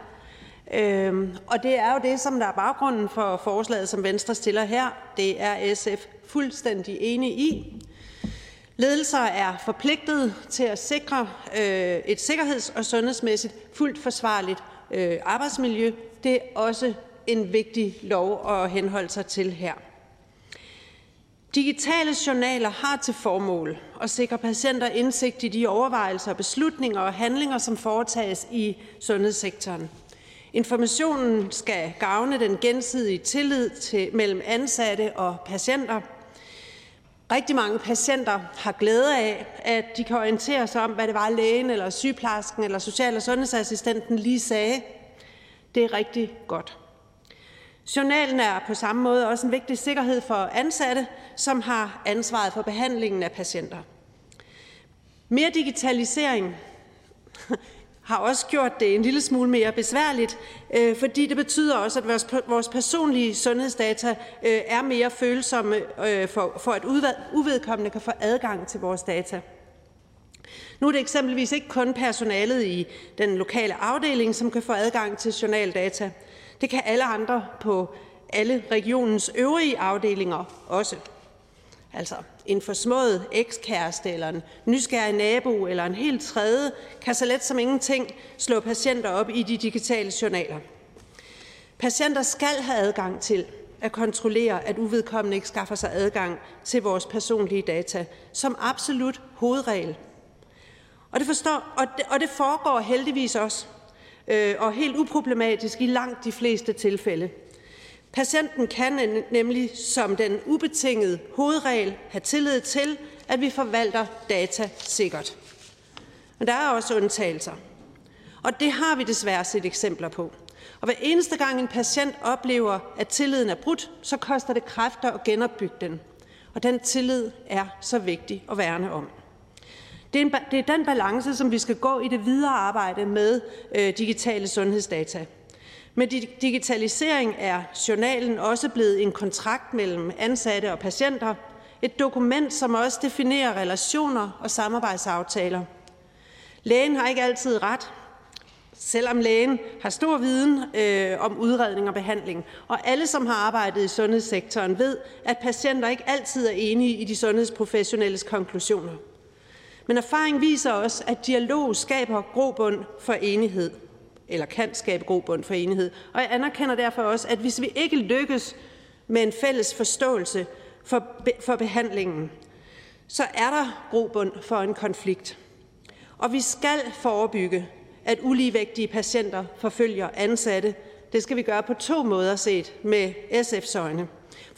Øhm, og det er jo det, som der er baggrunden for forslaget, som Venstre stiller her. Det er SF fuldstændig enige i. Ledelser er forpligtet til at sikre øh, et sikkerheds- og sundhedsmæssigt fuldt forsvarligt øh, arbejdsmiljø. Det er også en vigtig lov at henholde sig til her. Digitale journaler har til formål at sikre patienter indsigt i de overvejelser, beslutninger og handlinger, som foretages i sundhedssektoren. Informationen skal gavne den gensidige tillid til, mellem ansatte og patienter. Rigtig mange patienter har glæde af, at de kan orientere sig om, hvad det var lægen eller sygeplejersken eller social- og sundhedsassistenten lige sagde. Det er rigtig godt. Journalen er på samme måde også en vigtig sikkerhed for ansatte, som har ansvaret for behandlingen af patienter. Mere digitalisering har også gjort det en lille smule mere besværligt, øh, fordi det betyder også, at vores personlige sundhedsdata øh, er mere følsomme øh, for, for at uvedkommende kan få adgang til vores data. Nu er det eksempelvis ikke kun personalet i den lokale afdeling, som kan få adgang til journaldata. Det kan alle andre på alle regionens øvrige afdelinger også. Altså en forsmået ekskæreste eller en nysgerrig nabo eller en helt tredje kan så let som ingenting slå patienter op i de digitale journaler. Patienter skal have adgang til at kontrollere, at uvedkommende ikke skaffer sig adgang til vores personlige data, som absolut hovedregel. Og det, forstår, og det, og det foregår heldigvis også, øh, og helt uproblematisk i langt de fleste tilfælde. Patienten kan nemlig som den ubetingede hovedregel have tillid til, at vi forvalter data sikkert. Men der er også undtagelser. Og det har vi desværre set eksempler på. Og hver eneste gang en patient oplever, at tilliden er brudt, så koster det kræfter at genopbygge den. Og den tillid er så vigtig at værne om. Det er, en, det er den balance, som vi skal gå i det videre arbejde med øh, digitale sundhedsdata. Med digitalisering er journalen også blevet en kontrakt mellem ansatte og patienter. Et dokument, som også definerer relationer og samarbejdsaftaler. Lægen har ikke altid ret, selvom lægen har stor viden øh, om udredning og behandling. Og alle, som har arbejdet i sundhedssektoren, ved, at patienter ikke altid er enige i de sundhedsprofessionelles konklusioner. Men erfaring viser også, at dialog skaber grobund for enighed eller kan skabe grobund for enighed. Og jeg anerkender derfor også, at hvis vi ikke lykkes med en fælles forståelse for, for behandlingen, så er der grobund for en konflikt. Og vi skal forebygge, at uligevægtige patienter forfølger ansatte. Det skal vi gøre på to måder set med SF's øjne.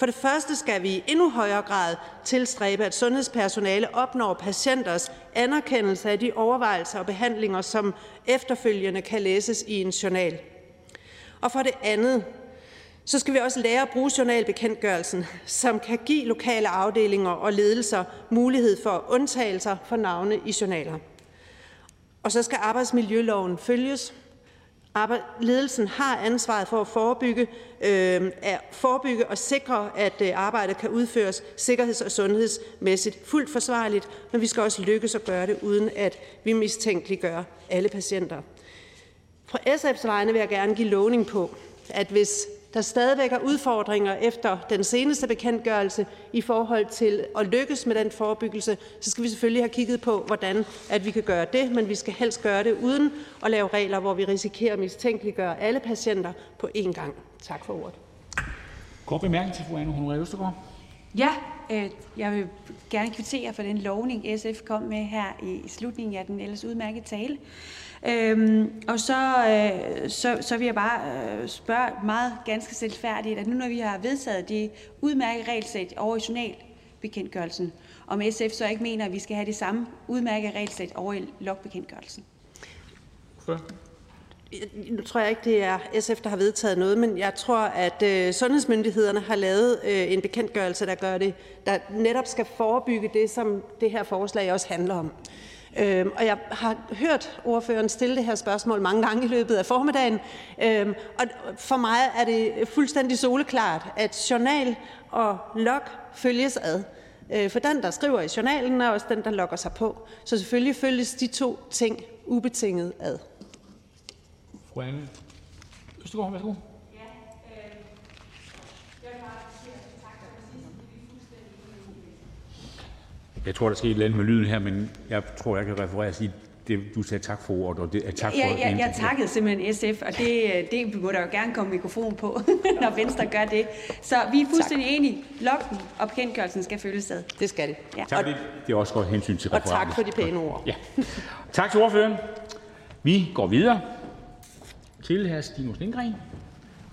For det første skal vi i endnu højere grad tilstræbe, at sundhedspersonale opnår patienters anerkendelse af de overvejelser og behandlinger, som efterfølgende kan læses i en journal. Og for det andet så skal vi også lære at bruge journalbekendtgørelsen, som kan give lokale afdelinger og ledelser mulighed for undtagelser for navne i journaler. Og så skal arbejdsmiljøloven følges, Ledelsen har ansvaret for at forebygge, øh, at forebygge og sikre, at øh, arbejdet kan udføres sikkerheds- og sundhedsmæssigt fuldt forsvarligt, men vi skal også lykkes at gøre det, uden at vi mistænkeliggør alle patienter. Fra SF's vegne vil jeg gerne give lovning på, at hvis der stadigvæk er udfordringer efter den seneste bekendtgørelse i forhold til at lykkes med den forebyggelse, så skal vi selvfølgelig have kigget på, hvordan at vi kan gøre det, men vi skal helst gøre det uden at lave regler, hvor vi risikerer at mistænkeliggøre alle patienter på én gang. Tak for ordet. Kort bemærkning til fru Anne Honoré Østergaard. Ja, øh, jeg vil gerne kvittere for den lovning, SF kom med her i slutningen af den ellers udmærkede tale. Øhm, og så, øh, så, så vil jeg bare øh, spørge meget ganske selvfærdigt, at nu når vi har vedtaget det udmærkede regelsæt over i journalbekendtgørelsen, om SF så ikke mener, at vi skal have det samme udmærkede regelsæt over i logbekendtgørelsen. Nu tror jeg ikke, det er SF, der har vedtaget noget, men jeg tror, at øh, sundhedsmyndighederne har lavet øh, en bekendtgørelse, der gør det, der netop skal forebygge det, som det her forslag også handler om. Øhm, og jeg har hørt ordføreren stille det her spørgsmål mange gange i løbet af formiddagen. Øhm, og for mig er det fuldstændig soleklart, at journal og log følges ad. Øh, for den, der skriver i journalen, er også den, der logger sig på. Så selvfølgelig følges de to ting ubetinget ad. Fru Anne Østergaard, værsgo. Jeg tror, der skete et eller andet med lyden her, men jeg tror, jeg kan referere og sige, det, du sagde tak for ordet, og det er tak for... Ja, jeg, jeg takkede simpelthen SF, og det, det må der jo gerne komme mikrofon på, når Venstre gør det. Så vi er fuldstændig tak. enige. Loggen og bekendtgørelsen skal følges ad. Det skal det. Ja. Tak, og, det, det er også godt hensyn til referatet. Og tak for de pæne ord. Ja. Tak til ordføreren. Vi går videre til hr. Stinus Lindgren,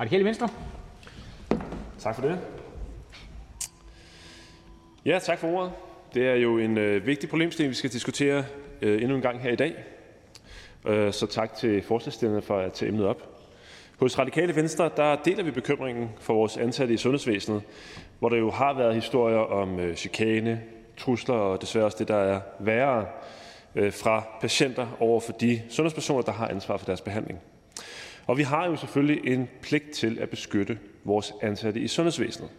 Radikale Venstre. Tak for det. Ja, tak for ordet. Det er jo en øh, vigtig problemstilling, vi skal diskutere øh, endnu en gang her i dag. Øh, så tak til forslagstillerne for at tage emnet op. Hos Radikale Venstre der deler vi bekymringen for vores ansatte i sundhedsvæsenet, hvor der jo har været historier om øh, chikane, trusler og desværre også det, der er værre øh, fra patienter over for de sundhedspersoner, der har ansvar for deres behandling. Og vi har jo selvfølgelig en pligt til at beskytte vores ansatte i sundhedsvæsenet.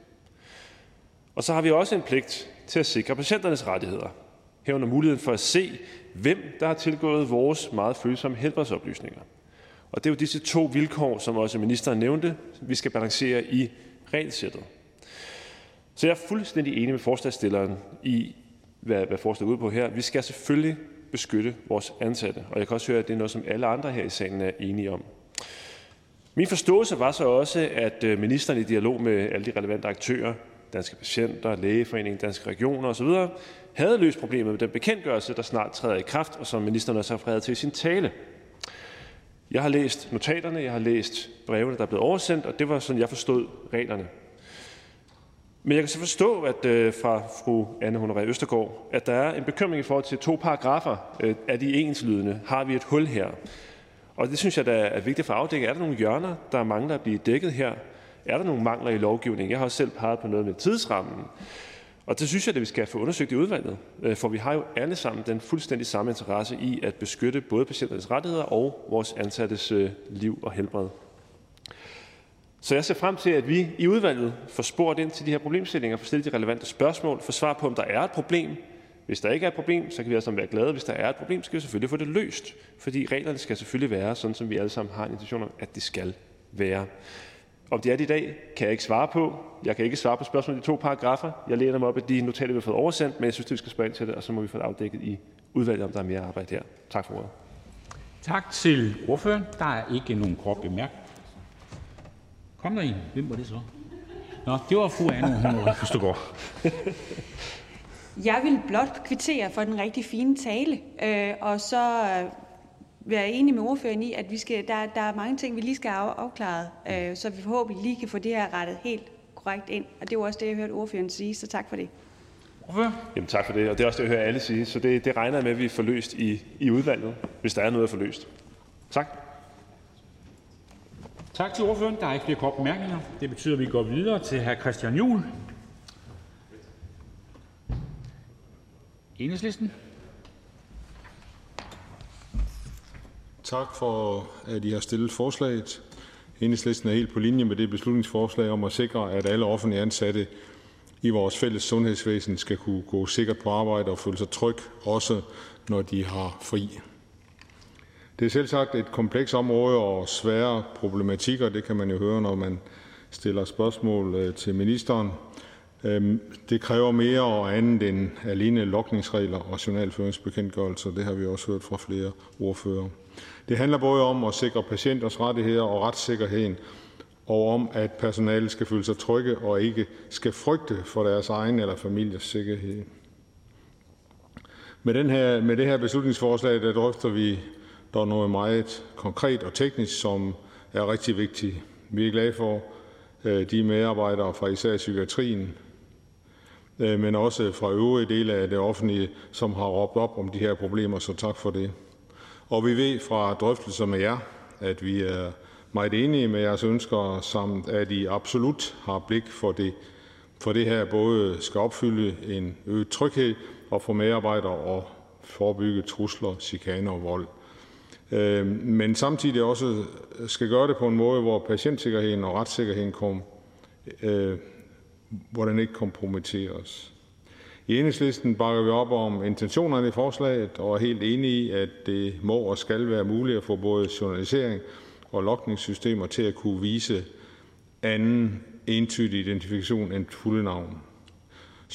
Og så har vi også en pligt til at sikre patienternes rettigheder. herunder muligheden for at se, hvem der har tilgået vores meget følsomme helbredsoplysninger. Og det er jo disse to vilkår, som også ministeren nævnte, vi skal balancere i regelsættet. Så jeg er fuldstændig enig med forslagstilleren i, hvad, hvad forslaget er ude på her. Vi skal selvfølgelig beskytte vores ansatte, og jeg kan også høre, at det er noget, som alle andre her i salen er enige om. Min forståelse var så også, at øh, ministeren i dialog med alle de relevante aktører, Danske Patienter, Lægeforeningen, Danske Regioner osv., havde løst problemet med den bekendtgørelse, der snart træder i kraft, og som ministeren også har refereret til i sin tale. Jeg har læst notaterne, jeg har læst brevene, der er blevet oversendt, og det var sådan, jeg forstod reglerne. Men jeg kan så forstå at øh, fra fru Anne Honoré Østergaard, at der er en bekymring i forhold til to paragrafer øh, af de enslydende. Har vi et hul her? Og det synes jeg der er vigtigt for at afdække. Er der nogle hjørner, der mangler at blive dækket her? Er der nogle mangler i lovgivningen? Jeg har også selv peget på noget med tidsrammen. Og det synes jeg, at vi skal få undersøgt i udvalget, øh, for vi har jo alle sammen den fuldstændig samme interesse i at beskytte både patienternes rettigheder og vores ansattes øh, liv og helbred. Så jeg ser frem til, at vi i udvalget får spurgt ind til de her problemstillinger, får stillet de relevante spørgsmål, får svar på, om der er et problem. Hvis der ikke er et problem, så kan vi alle sammen være glade. Hvis der er et problem, skal vi selvfølgelig få det løst, fordi reglerne skal selvfølgelig være sådan, som vi alle sammen har en intention om, at det skal være. Om de er det i dag, kan jeg ikke svare på. Jeg kan ikke svare på spørgsmål i de to paragrafer. Jeg læner mig op af de notater, vi har fået oversendt, men jeg synes, at vi skal spørge ind til det, og så må vi få det afdækket i udvalget, om der er mere arbejde her. Tak for ordet. Tak til ordføreren. Der er ikke nogen kort bemærkning. Kom der en. Hvem var det så? Nå, det var fru Anne Honoré Østergaard. Jeg vil blot kvittere for den rigtig fine tale, øh, og så øh, være enig med ordføreren i, at vi skal, der, der er mange ting, vi lige skal have afklaret, øh, så vi forhåbentlig lige kan få det her rettet helt korrekt ind. Og det var også det, jeg hørte ordføreren sige, så tak for det. Ordfører? Jamen tak for det, og det er også det, jeg hører alle sige. Så det, det regner jeg med, at vi får løst i, i udvalget, hvis der er noget at få løst. Tak. Tak til ordføreren. Der er ikke flere kort bemærkninger. Det betyder, at vi går videre til hr. Christian Juhl. Enhedslisten. Tak for, at I har stillet forslaget. Enhedslisten er helt på linje med det beslutningsforslag om at sikre, at alle offentlige ansatte i vores fælles sundhedsvæsen skal kunne gå sikkert på arbejde og føle sig tryg, også når de har fri. Det er selvsagt et komplekst område og svære problematikker. Det kan man jo høre, når man stiller spørgsmål øh, til ministeren. Øhm, det kræver mere og andet end alene lokningsregler og journalføringsbekendtgørelser. Det har vi også hørt fra flere ordfører. Det handler både om at sikre patienters rettigheder og retssikkerheden, og om, at personalet skal føle sig trygge og ikke skal frygte for deres egen eller families sikkerhed. Med, den her, med det her beslutningsforslag der drøfter vi dog noget meget konkret og teknisk, som er rigtig vigtigt. Vi er glade for øh, de medarbejdere fra især psykiatrien, øh, men også fra øvrige dele af det offentlige, som har råbt op om de her problemer, så tak for det. Og vi ved fra drøftelser med jer, at vi er meget enige med jeres ønsker, samt at I absolut har blik for det, for det her både skal opfylde en øget tryghed og få medarbejdere og forebygge trusler, chikane og vold. Øh, men samtidig også skal gøre det på en måde, hvor patientsikkerheden og retssikkerheden kom, øh, hvor den ikke kompromitteres. I Enhedslisten bakker vi op om intentionerne i forslaget og er helt enige i, at det må og skal være muligt at få både journalisering og logningssystemer til at kunne vise anden entydig identifikation end fulde navn.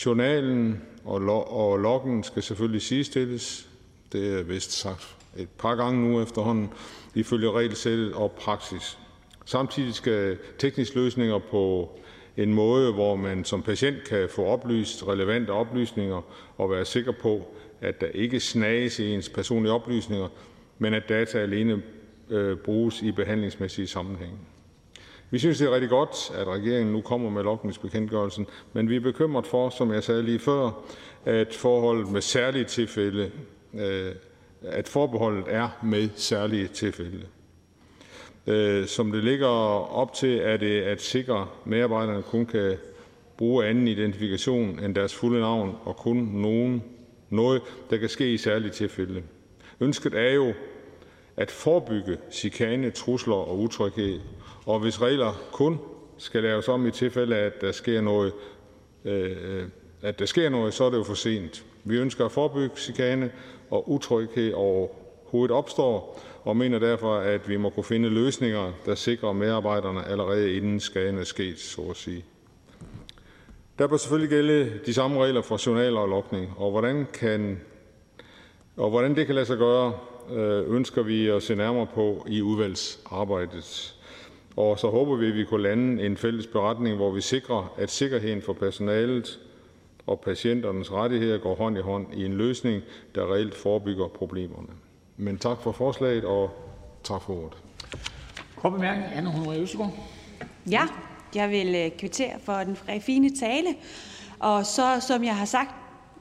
Journalen og, lo- og loggen skal selvfølgelig sidestilles. Det er vist sagt et par gange nu efterhånden ifølge regelsættet og praksis. Samtidig skal tekniske løsninger på en måde, hvor man som patient kan få oplyst relevante oplysninger og være sikker på, at der ikke snages i ens personlige oplysninger, men at data alene øh, bruges i behandlingsmæssige sammenhænge. Vi synes, det er rigtig godt, at regeringen nu kommer med logningsbekendtgørelsen, men vi er bekymret for, som jeg sagde lige før, at forholdet med særlige tilfælde, øh, at forbeholdet er med særlige tilfælde. Øh, som det ligger op til, er det at sikre, at medarbejderne kun kan bruge anden identifikation end deres fulde navn og kun nogen, noget, der kan ske i særlige tilfælde. Ønsket er jo at forebygge chikane, trusler og utryghed, og hvis regler kun skal laves om i tilfælde af, at der sker noget, øh, at der sker noget, så er det jo for sent. Vi ønsker at forebygge chikane og utryghed overhovedet opstår, og mener derfor, at vi må kunne finde løsninger, der sikrer medarbejderne allerede inden skaden er sket, så at sige. Der bør selvfølgelig gælde de samme regler for journaler og logning, og hvordan, kan, og hvordan det kan lade sig gøre, øh, ønsker vi at se nærmere på i udvalgsarbejdet. Og så håber vi, at vi kunne lande en fælles beretning, hvor vi sikrer, at sikkerheden for personalet og patienternes rettigheder går hånd i hånd i en løsning, der reelt forebygger problemerne. Men tak for forslaget, og tak for ordet. Kort bemærkning, Anne Honoré Østergaard. Ja, jeg vil øh, kvittere for den fine tale. Og så, som jeg har sagt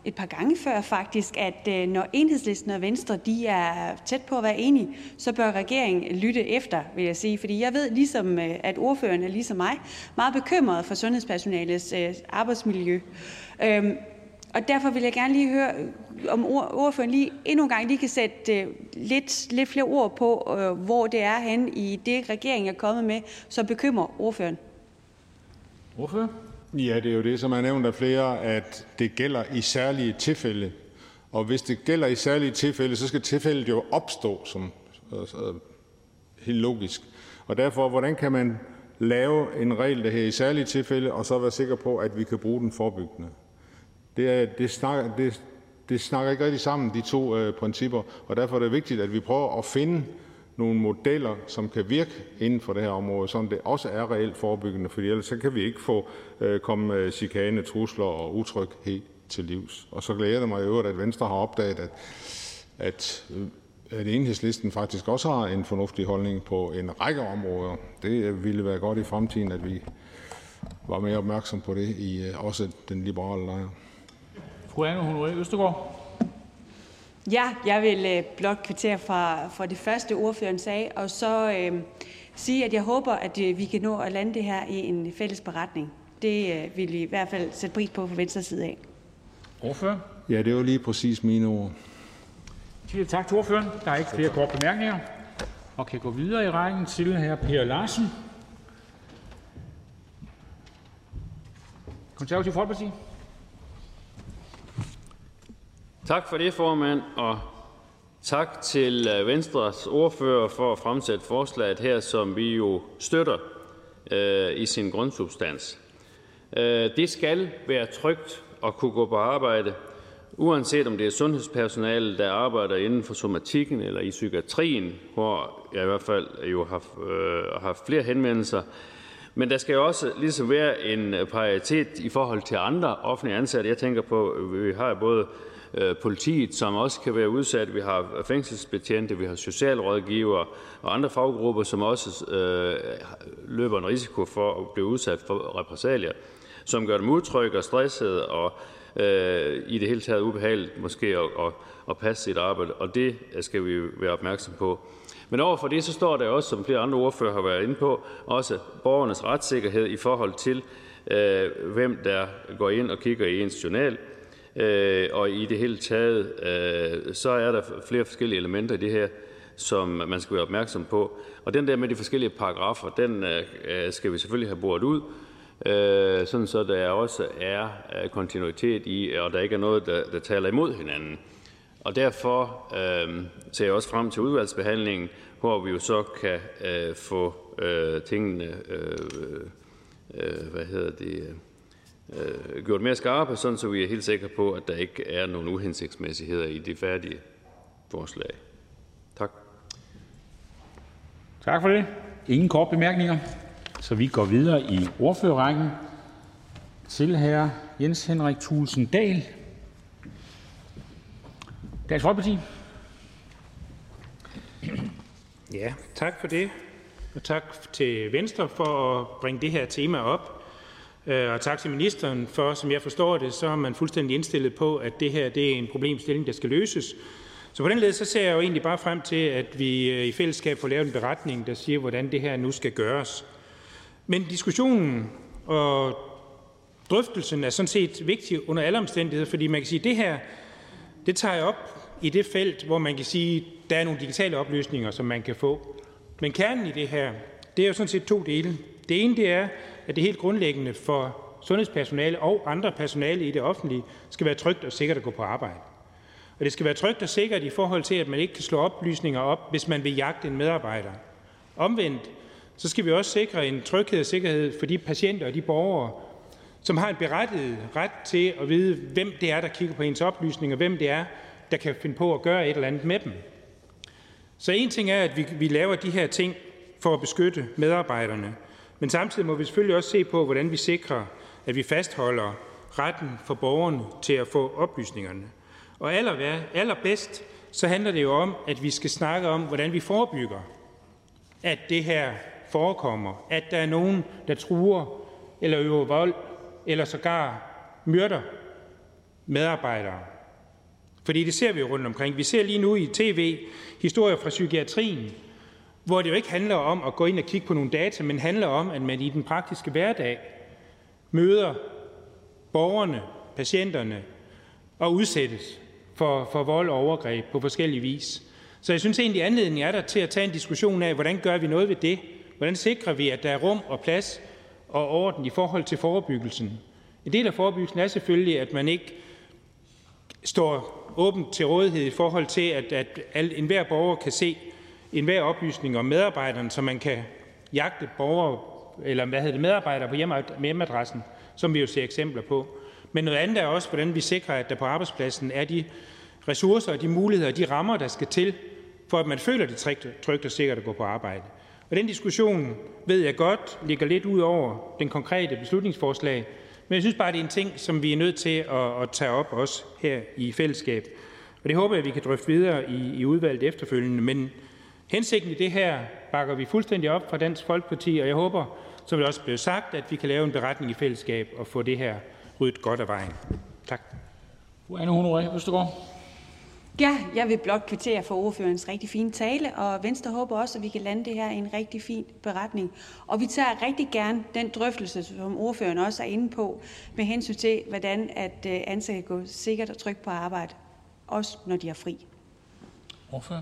et par gange før faktisk, at øh, når enhedslisten og Venstre de er tæt på at være enige, så bør regeringen lytte efter, vil jeg sige. Fordi jeg ved ligesom, øh, at ordføreren er ligesom mig meget bekymret for sundhedspersonalets arbejdsmiljø. Og derfor vil jeg gerne lige høre, om ordføreren lige endnu en gang lige kan sætte lidt, lidt flere ord på, hvor det er hen i det, regeringen er kommet med, som bekymrer ordføreren. Ordfører? Ja, det er jo det, som er nævnt af flere, at det gælder i særlige tilfælde. Og hvis det gælder i særlige tilfælde, så skal tilfældet jo opstå, som altså, helt logisk. Og derfor, hvordan kan man lave en regel, der her i særlige tilfælde, og så være sikker på, at vi kan bruge den forebyggende? Det, er, det, snakker, det, det snakker ikke rigtig sammen, de to øh, principper, og derfor er det vigtigt, at vi prøver at finde nogle modeller, som kan virke inden for det her område, så det også er reelt forebyggende, for ellers så kan vi ikke få øh, komme chikane, trusler og utryghed til livs. Og så glæder det mig i øvrigt, at Venstre har opdaget, at, at, øh, at enhedslisten faktisk også har en fornuftig holdning på en række områder. Det øh, ville være godt i fremtiden, at vi var mere opmærksom på det i øh, også den liberale lejr. Fru Anne Honoré Østergaard. Ja, jeg vil øh, blot kvittere for, for det første, ordføreren sagde, og så øh, sige, at jeg håber, at øh, vi kan nå at lande det her i en fælles beretning. Det øh, vil vi i hvert fald sætte pris på fra venstre side af. Ordfører? Ja, det var lige præcis mine ord. Tak til ordføreren. Der er ikke flere korte bemærkninger, og kan gå videre i rækken til hr. Per Larsen. Konservativ Folkeparti. Tak for det, formand, og tak til øh, Venstres ordfører for at fremsætte forslaget her, som vi jo støtter øh, i sin grundsubstans. Øh, det skal være trygt at kunne gå på arbejde, uanset om det er sundhedspersonale, der arbejder inden for somatikken eller i psykiatrien, hvor jeg i hvert fald jo har øh, haft flere henvendelser. Men der skal jo også ligesom være en øh, paritet i forhold til andre offentlige ansatte. Jeg tænker på, at vi har både Øh, politiet, som også kan være udsat. Vi har fængselsbetjente, vi har socialrådgivere og andre faggrupper, som også øh, løber en risiko for at blive udsat for repressalier, som gør dem utrygge og stressede og øh, i det hele taget ubehageligt måske at, at, at passe sit arbejde, og det skal vi være opmærksom på. Men overfor det så står der også, som flere andre ordfører har været inde på, også borgernes retssikkerhed i forhold til, øh, hvem der går ind og kigger i ens journal. Øh, og i det hele taget, øh, så er der flere forskellige elementer i det her, som man skal være opmærksom på. Og den der med de forskellige paragrafer, den øh, øh, skal vi selvfølgelig have boret ud, øh, sådan så der også er øh, kontinuitet i, og der ikke er noget, der, der taler imod hinanden. Og derfor øh, ser jeg også frem til udvalgsbehandlingen, hvor vi jo så kan øh, få øh, tingene, øh, øh, hvad hedder det, øh, gjort mere skarpe, sådan så vi er helt sikre på, at der ikke er nogen uhensigtsmæssigheder i de færdige forslag. Tak. Tak for det. Ingen kort bemærkninger, så vi går videre i ordførerrækken til hr. Jens Henrik Thulesen Dahl, Dansk Folkeparti. Ja, tak for det, og tak til Venstre for at bringe det her tema op. Øh, og tak til ministeren for, som jeg forstår det, så er man fuldstændig indstillet på, at det her det er en problemstilling, der skal løses. Så på den led så ser jeg jo egentlig bare frem til, at vi øh, i fællesskab får lavet en beretning, der siger, hvordan det her nu skal gøres. Men diskussionen og drøftelsen er sådan set vigtig under alle omstændigheder, fordi man kan sige, at det her, det tager jeg op i det felt, hvor man kan sige, at der er nogle digitale oplysninger, som man kan få. Men kernen i det her, det er jo sådan set to dele. Det ene det er, at det helt grundlæggende for sundhedspersonale og andre personale i det offentlige skal være trygt og sikkert at gå på arbejde. Og det skal være trygt og sikkert i forhold til, at man ikke kan slå oplysninger op, hvis man vil jagte en medarbejder. Omvendt så skal vi også sikre en tryghed og sikkerhed for de patienter og de borgere, som har en berettiget ret til at vide, hvem det er, der kigger på ens oplysninger, hvem det er, der kan finde på at gøre et eller andet med dem. Så en ting er, at vi, vi laver de her ting for at beskytte medarbejderne, men samtidig må vi selvfølgelig også se på, hvordan vi sikrer, at vi fastholder retten for borgerne til at få oplysningerne. Og aller, allerbedst, så handler det jo om, at vi skal snakke om, hvordan vi forebygger, at det her forekommer, at der er nogen, der truer eller øver vold eller sågar myrder medarbejdere. Fordi det ser vi jo rundt omkring. Vi ser lige nu i tv historier fra psykiatrien, hvor det jo ikke handler om at gå ind og kigge på nogle data, men handler om, at man i den praktiske hverdag møder borgerne, patienterne og udsættes for, for vold og overgreb på forskellige vis. Så jeg synes egentlig, anledningen er der til at tage en diskussion af, hvordan gør vi noget ved det? Hvordan sikrer vi, at der er rum og plads og orden i forhold til forebyggelsen? En del af forebyggelsen er selvfølgelig, at man ikke står åbent til rådighed i forhold til, at, at enhver borger kan se enhver oplysning om medarbejderen, så man kan jagte borgere, eller hvad hedder det, medarbejdere på hjemmeadressen, som vi jo ser eksempler på. Men noget andet er også, hvordan vi sikrer, at der på arbejdspladsen er de ressourcer og de muligheder og de rammer, der skal til, for at man føler det trygt og sikkert at gå på arbejde. Og den diskussion ved jeg godt ligger lidt ud over den konkrete beslutningsforslag, men jeg synes bare, det er en ting, som vi er nødt til at, at tage op også her i fællesskab. Og det håber jeg, vi kan drøfte videre i, i udvalget efterfølgende. Men hensigten i det her bakker vi fuldstændig op fra Dansk Folkeparti, og jeg håber, som det også blev sagt, at vi kan lave en beretning i fællesskab og få det her ryddet godt af vejen. Tak. Anne Honoré Østergaard. Ja, jeg vil blot kvittere for ordførerens rigtig fine tale, og Venstre håber også, at vi kan lande det her i en rigtig fin beretning. Og vi tager rigtig gerne den drøftelse, som ordføreren også er inde på, med hensyn til, hvordan at øh, ansatte kan gå sikkert og trygt på arbejde, også når de er fri. Ordfører?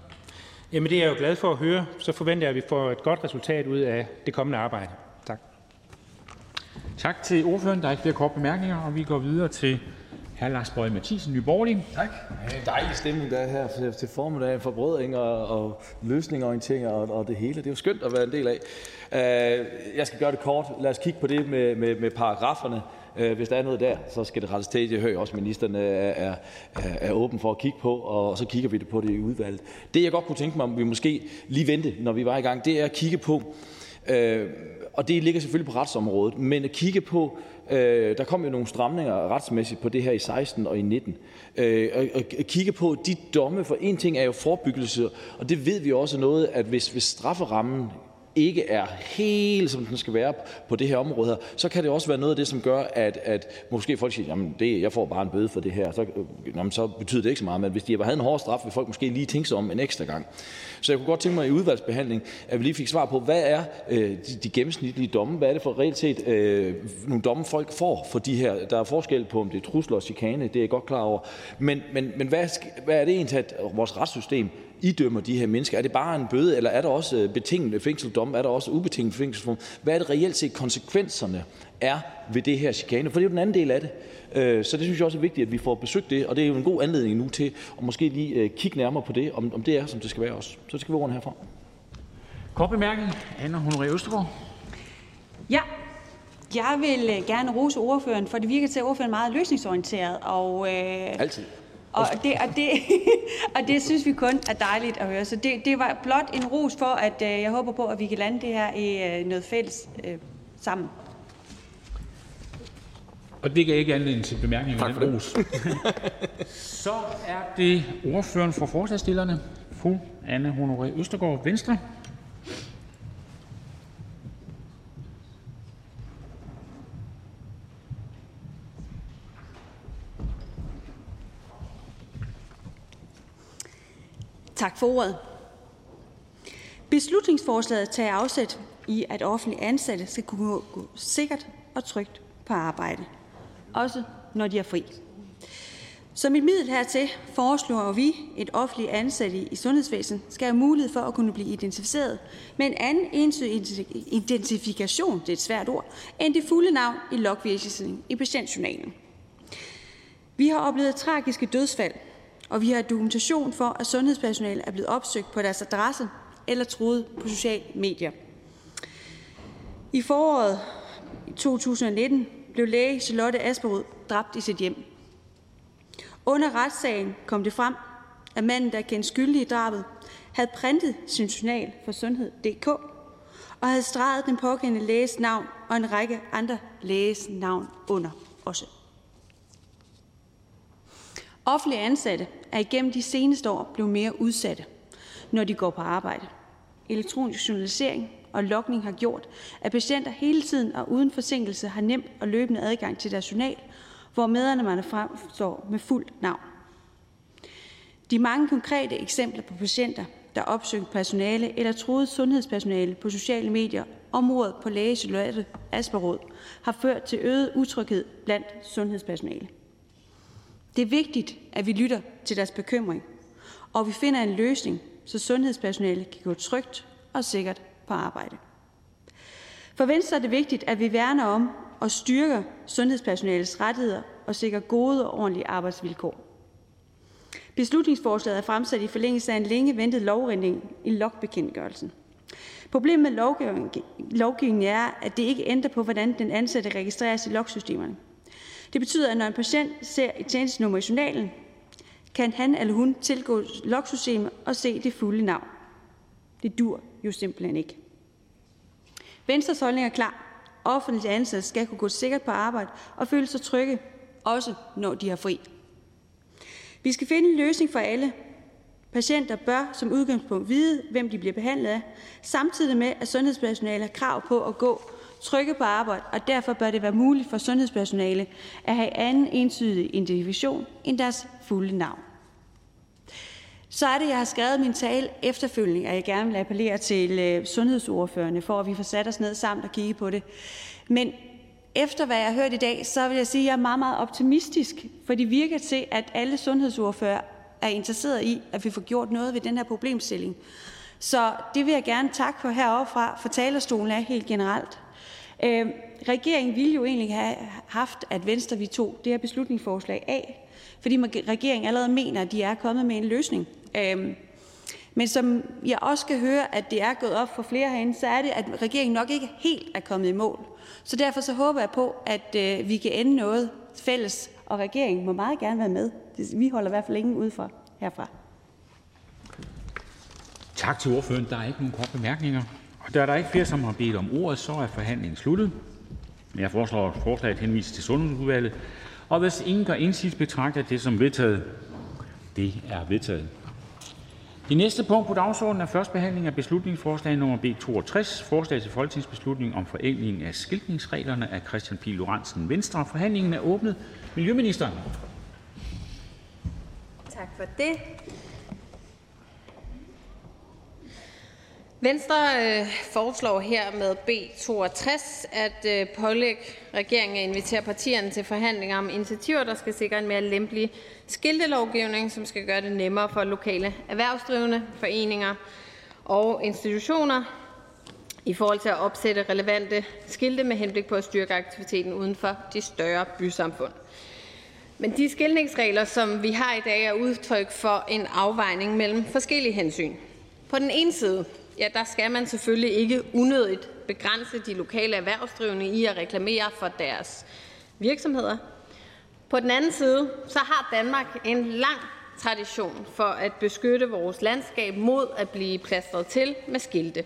Jamen det er jeg jo glad for at høre. Så forventer jeg, at vi får et godt resultat ud af det kommende arbejde. Tak. Tak til ordføreren. Der er ikke flere korte bemærkninger, og vi går videre til Hr. Lars Boje Mathiesen, Nye Borgerlige. Tak. Dejlig stemning, der er her til, til formiddag for brødring og, og løsningorientering og, og det hele. Det er jo skønt at være en del af. Uh, jeg skal gøre det kort. Lad os kigge på det med, med, med paragraferne. Øh, hvis der er noget der, så skal det rettes til. Jeg hører også, at ministeren øh, er, er, er åben for at kigge på, og så kigger vi det på det i udvalget. Det, jeg godt kunne tænke mig, om vi måske lige vente, når vi var i gang, det er at kigge på, øh, og det ligger selvfølgelig på retsområdet, men at kigge på, Øh, der kom jo nogle stramninger retsmæssigt på det her i 16 og i 19. Øh, at kigge på de domme, for en ting er jo forebyggelse, og det ved vi også noget, at hvis, hvis strafferammen ikke er helt, som den skal være på det her område her, så kan det også være noget af det, som gør, at, at måske folk siger, jamen det, jeg får bare en bøde for det her, så, øh, jamen, så betyder det ikke så meget, men hvis de havde en hård straf, vil folk måske lige tænke sig om en ekstra gang. Så jeg kunne godt tænke mig i udvalgsbehandling, at vi lige fik svar på, hvad er øh, de, de gennemsnitlige domme, hvad er det for reelt set øh, nogle domme, folk får for de her, der er forskel på, om det er trusler og chikane, det er jeg godt klar over, men, men, men hvad, hvad er det egentlig, at vores retssystem idømmer de her mennesker? Er det bare en bøde, eller er der også øh, betinget fængselsdom? Er der også ubetinget fængselsdom? Hvad er det reelt set konsekvenserne er ved det her chikane? For det er jo den anden del af det. Øh, så det synes jeg også er vigtigt, at vi får besøgt det, og det er jo en god anledning nu til at måske lige øh, kigge nærmere på det, om, om det er, som det skal være også. Så det skal være ordene herfra. Kort bemærkning. Anna Honoré Østergaard. Ja, jeg vil gerne rose ordføreren, for det virker til, at ordføreren er meget løsningsorienteret. Og, øh, Altid. Og det, og, det, og det synes vi kun er dejligt at høre. Så det, det var blot en ros for, at øh, jeg håber på, at vi kan lande det her i øh, noget fælles øh, sammen. Og det gav ikke anledning til bemærkninger Tak for den ros. Så er det ordføreren for forslagsstillerne, fru Anne Honoré Østergaard, Venstre. Tak for ordet. Beslutningsforslaget tager afsæt i, at offentlige ansatte skal kunne gå sikkert og trygt på arbejde, også når de er fri. Som et middel hertil foreslår vi, et offentligt ansatte i sundhedsvæsenet skal have mulighed for at kunne blive identificeret med en anden entydig identifikation, det er et svært ord, end det fulde navn i logvisningen i patientjournalen. Vi har oplevet tragiske dødsfald, og vi har dokumentation for, at sundhedspersonale er blevet opsøgt på deres adresse eller troet på sociale medier. I foråret 2019 blev læge Charlotte Asperud dræbt i sit hjem. Under retssagen kom det frem, at manden, der kendte skyldig i drabet, havde printet sin journal for sundhed.dk og havde streget den pågældende læges navn og en række andre læges navn under også. Offentlige ansatte er igennem de seneste år blevet mere udsatte, når de går på arbejde. Elektronisk journalisering og logning har gjort, at patienter hele tiden og uden forsinkelse har nemt og løbende adgang til deres journal, hvor medarbejderne fremstår med fuldt navn. De mange konkrete eksempler på patienter, der opsøgte personale eller troede sundhedspersonale på sociale medier om mordet på læge Charlotte Asperod, har ført til øget utryghed blandt sundhedspersonale. Det er vigtigt, at vi lytter til deres bekymring, og vi finder en løsning, så sundhedspersonale kan gå trygt og sikkert på arbejde. For Venstre er det vigtigt, at vi værner om og styrker sundhedspersonalets rettigheder og sikrer gode og ordentlige arbejdsvilkår. Beslutningsforslaget er fremsat i forlængelse af en længe ventet lovændring i logbekendtgørelsen. Problemet med lovgivningen er, at det ikke ændrer på, hvordan den ansatte registreres i logsystemerne. Det betyder, at når en patient ser et tjenestenummer i journalen, kan han eller hun tilgå logsystemet og se det fulde navn. Det dur jo simpelthen ikke. Venstres holdning er klar. Offentlige ansatte skal kunne gå sikkert på arbejde og føle sig trygge, også når de har fri. Vi skal finde en løsning for alle. Patienter bør som udgangspunkt vide, hvem de bliver behandlet af, samtidig med, at sundhedspersonale har krav på at gå trygge på arbejde, og derfor bør det være muligt for sundhedspersonale at have anden entydig identifikation end deres fulde navn. Så er det, jeg har skrevet min tale efterfølgende, at jeg gerne vil appellere til øh, sundhedsordførende, for at vi får sat os ned sammen og kigge på det. Men efter hvad jeg har hørt i dag, så vil jeg sige, at jeg er meget, meget optimistisk, for det virker til, at alle sundhedsordfører er interesseret i, at vi får gjort noget ved den her problemstilling. Så det vil jeg gerne takke for heroppe fra, for talerstolen er helt generelt. Øh, regeringen ville jo egentlig have haft, at Venstre vi tog det her beslutningsforslag af, fordi regeringen allerede mener, at de er kommet med en løsning. Øh, men som jeg også kan høre, at det er gået op for flere herinde, så er det, at regeringen nok ikke helt er kommet i mål. Så derfor så håber jeg på, at øh, vi kan ende noget fælles, og regeringen må meget gerne være med. Vi holder i hvert fald ingen ud for herfra. Tak til ordføreren. Der er ikke nogen korte bemærkninger. Og da der ikke flere, som har bedt om ordet, så er forhandlingen sluttet. Jeg foreslår, at forslaget henvises til sundhedsudvalget. Og hvis ingen gør indsigelse, betragter det som vedtaget. Det er vedtaget. Det næste punkt på dagsordenen er første behandling af beslutningsforslag nummer B 62, forslag til folketingsbeslutning om forenkling af skiltningsreglerne af Christian P. Lorentzen Venstre. Forhandlingen er åbnet. Miljøministeren. Tak for det. Venstre øh, foreslår her med B 62 at øh, pålægge regeringen at invitere partierne til forhandlinger om initiativer, der skal sikre en mere lempelig skiltelovgivning, som skal gøre det nemmere for lokale erhvervsdrivende, foreninger og institutioner i forhold til at opsætte relevante skilte med henblik på at styrke aktiviteten uden for de større bysamfund. Men de skiltningsregler, som vi har i dag, er udtryk for en afvejning mellem forskellige hensyn. På den ene side der skal man selvfølgelig ikke unødigt begrænse de lokale erhvervsdrivende i at reklamere for deres virksomheder. På den anden side så har Danmark en lang tradition for at beskytte vores landskab mod at blive plastret til med skilte.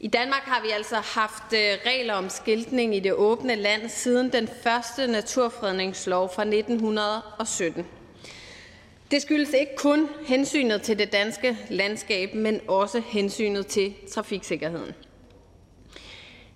I Danmark har vi altså haft øh, regler om skiltning i det åbne land siden den første naturfredningslov fra 1917. Det skyldes ikke kun hensynet til det danske landskab, men også hensynet til trafiksikkerheden.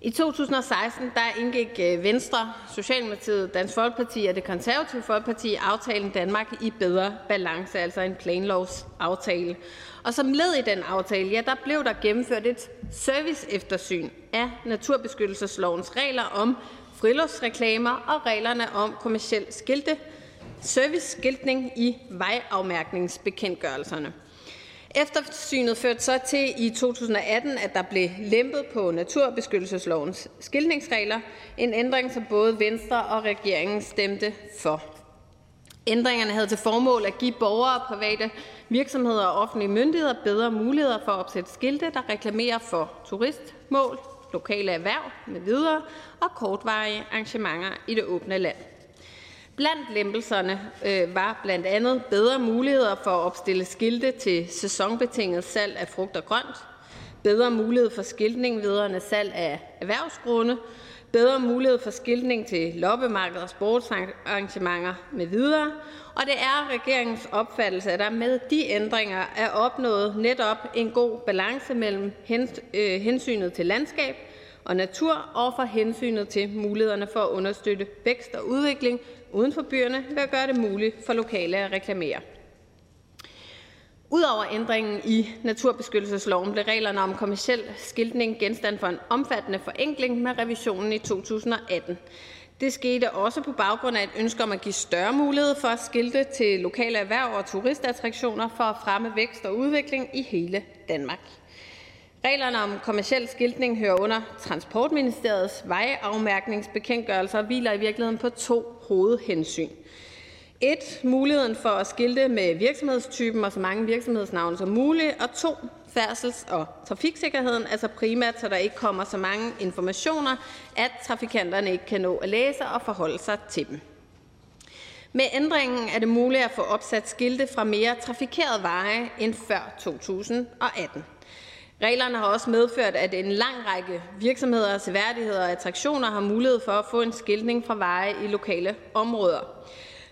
I 2016 der indgik øh, Venstre, Socialdemokratiet, Dansk Folkeparti og Det Konservative Folkeparti aftalen Danmark i bedre balance, altså en planlovsaftale. Og som led i den aftale, ja, der blev der gennemført et serviceeftersyn af naturbeskyttelseslovens regler om friluftsreklamer og reglerne om kommersiel skilte serviceskiltning i vejafmærkningsbekendtgørelserne. Eftersynet førte så til i 2018, at der blev lempet på naturbeskyttelseslovens skiltningsregler, en ændring, som både Venstre og regeringen stemte for. Ændringerne havde til formål at give borgere, private virksomheder og offentlige myndigheder bedre muligheder for at opsætte skilte, der reklamerer for turistmål, lokale erhverv med videre og kortvarige arrangementer i det åbne land. Blandt lempelserne øh, var blandt andet bedre muligheder for at opstille skilte til sæsonbetinget salg af frugt og grønt, bedre mulighed for skiltning vedrørende salg af erhvervsgrunde, bedre mulighed for skiltning til loppemarkeder og sportsarrangementer med videre, og det er regeringens opfattelse, at der med de ændringer er opnået netop en god balance mellem øh, hensynet til landskab og natur og for hensynet til mulighederne for at understøtte vækst og udvikling uden for byerne ved at gøre det muligt for lokale at reklamere. Udover ændringen i naturbeskyttelsesloven blev reglerne om kommersiel skiltning genstand for en omfattende forenkling med revisionen i 2018. Det skete også på baggrund af et ønske om at give større mulighed for at skilte til lokale erhverv og turistattraktioner for at fremme vækst og udvikling i hele Danmark. Reglerne om kommersiel skiltning hører under Transportministeriets vejafmærkningsbekendtgørelser og hviler i virkeligheden på to hovedhensyn. Et, muligheden for at skilte med virksomhedstypen og så mange virksomhedsnavne som muligt, og to, færdsels- og trafiksikkerheden, altså primært så der ikke kommer så mange informationer, at trafikanterne ikke kan nå at læse og forholde sig til dem. Med ændringen er det muligt at få opsat skilte fra mere trafikerede veje end før 2018. Reglerne har også medført, at en lang række virksomheder, seværdigheder og attraktioner har mulighed for at få en skiltning fra veje i lokale områder.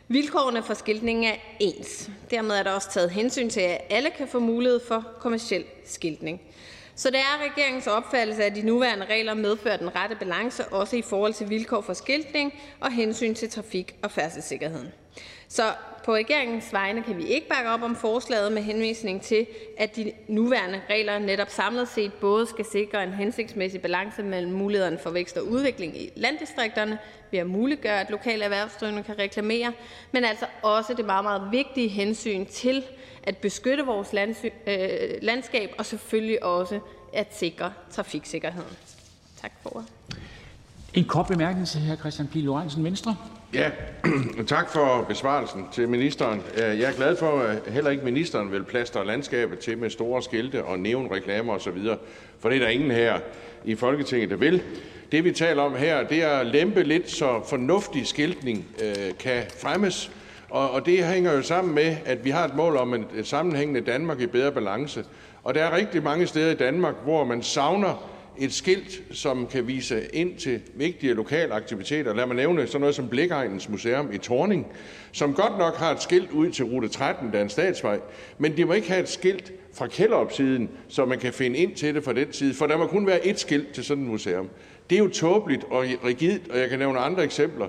Vilkårene for skiltning er ens. Dermed er der også taget hensyn til, at alle kan få mulighed for kommersiel skiltning. Så det er regeringens opfattelse, at de nuværende regler medfører den rette balance, også i forhold til vilkår for skiltning og hensyn til trafik- og færdselssikkerheden. Så på regeringens vegne kan vi ikke bakke op om forslaget med henvisning til, at de nuværende regler netop samlet set både skal sikre en hensigtsmæssig balance mellem mulighederne for vækst og udvikling i landdistrikterne ved at muliggøre, at lokale erhvervsdrivende kan reklamere, men altså også det meget, meget vigtige hensyn til at beskytte vores øh, landskab og selvfølgelig også at sikre trafiksikkerheden. Tak for ordet. En kort bemærkning til hr. Christian Pihl Lorentzen, Venstre. Ja, tak for besvarelsen til ministeren. Jeg er glad for, at heller ikke ministeren vil plastre landskabet til med store skilte og neonreklamer osv., for det er der ingen her i Folketinget, der vil. Det, vi taler om her, det er at lempe lidt, så fornuftig skiltning øh, kan fremmes, og, og det hænger jo sammen med, at vi har et mål om et sammenhængende Danmark i bedre balance. Og der er rigtig mange steder i Danmark, hvor man savner et skilt, som kan vise ind til vigtige lokale aktiviteter. Lad mig nævne sådan noget som Blichegnens Museum i Torning, som godt nok har et skilt ud til rute 13, der er en statsvej, men de må ikke have et skilt fra kælderopsiden, så man kan finde ind til det fra den side, for der må kun være ét skilt til sådan et museum. Det er jo tåbeligt og rigidt, og jeg kan nævne andre eksempler.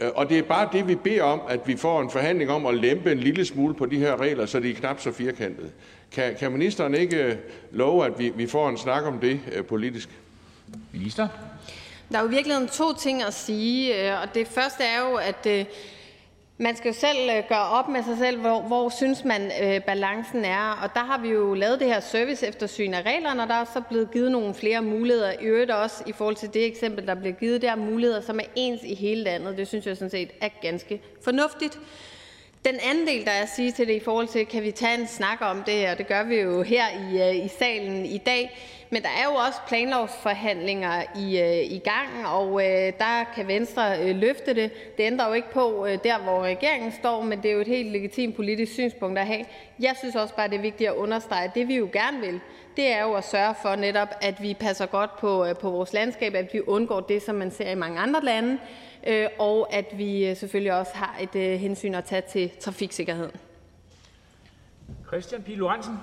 Øh, og det er bare det, vi beder om, at vi får en forhandling om at lempe en lille smule på de her regler, så de er knap så firkantede. Kan, kan ministeren ikke øh, love, at vi, vi får en snak om det øh, politisk? Minister? Der er jo i virkeligheden to ting at sige, og det første er jo, at man skal jo selv øh, gøre op med sig selv, hvor, hvor synes man øh, balancen er. Og der har vi jo lavet det her service eftersyn af reglerne, og der er så blevet givet nogle flere muligheder. I øvrigt også i forhold til det eksempel, der bliver givet, der er muligheder, som er ens i hele landet. Det synes jeg sådan set er ganske fornuftigt. Den anden del, der er at sige til det i forhold til, kan vi tage en snak om det her, det gør vi jo her i, øh, i salen i dag, men der er jo også planlovsforhandlinger i, øh, i gang, og øh, der kan Venstre øh, løfte det. Det ændrer jo ikke på øh, der, hvor regeringen står, men det er jo et helt legitimt politisk synspunkt at have. Jeg synes også bare, det er vigtigt at understrege, at det vi jo gerne vil, det er jo at sørge for netop, at vi passer godt på, øh, på vores landskab, at vi undgår det, som man ser i mange andre lande, øh, og at vi øh, selvfølgelig også har et øh, hensyn at tage til trafiksikkerheden. Christian Pihl Lorentzen.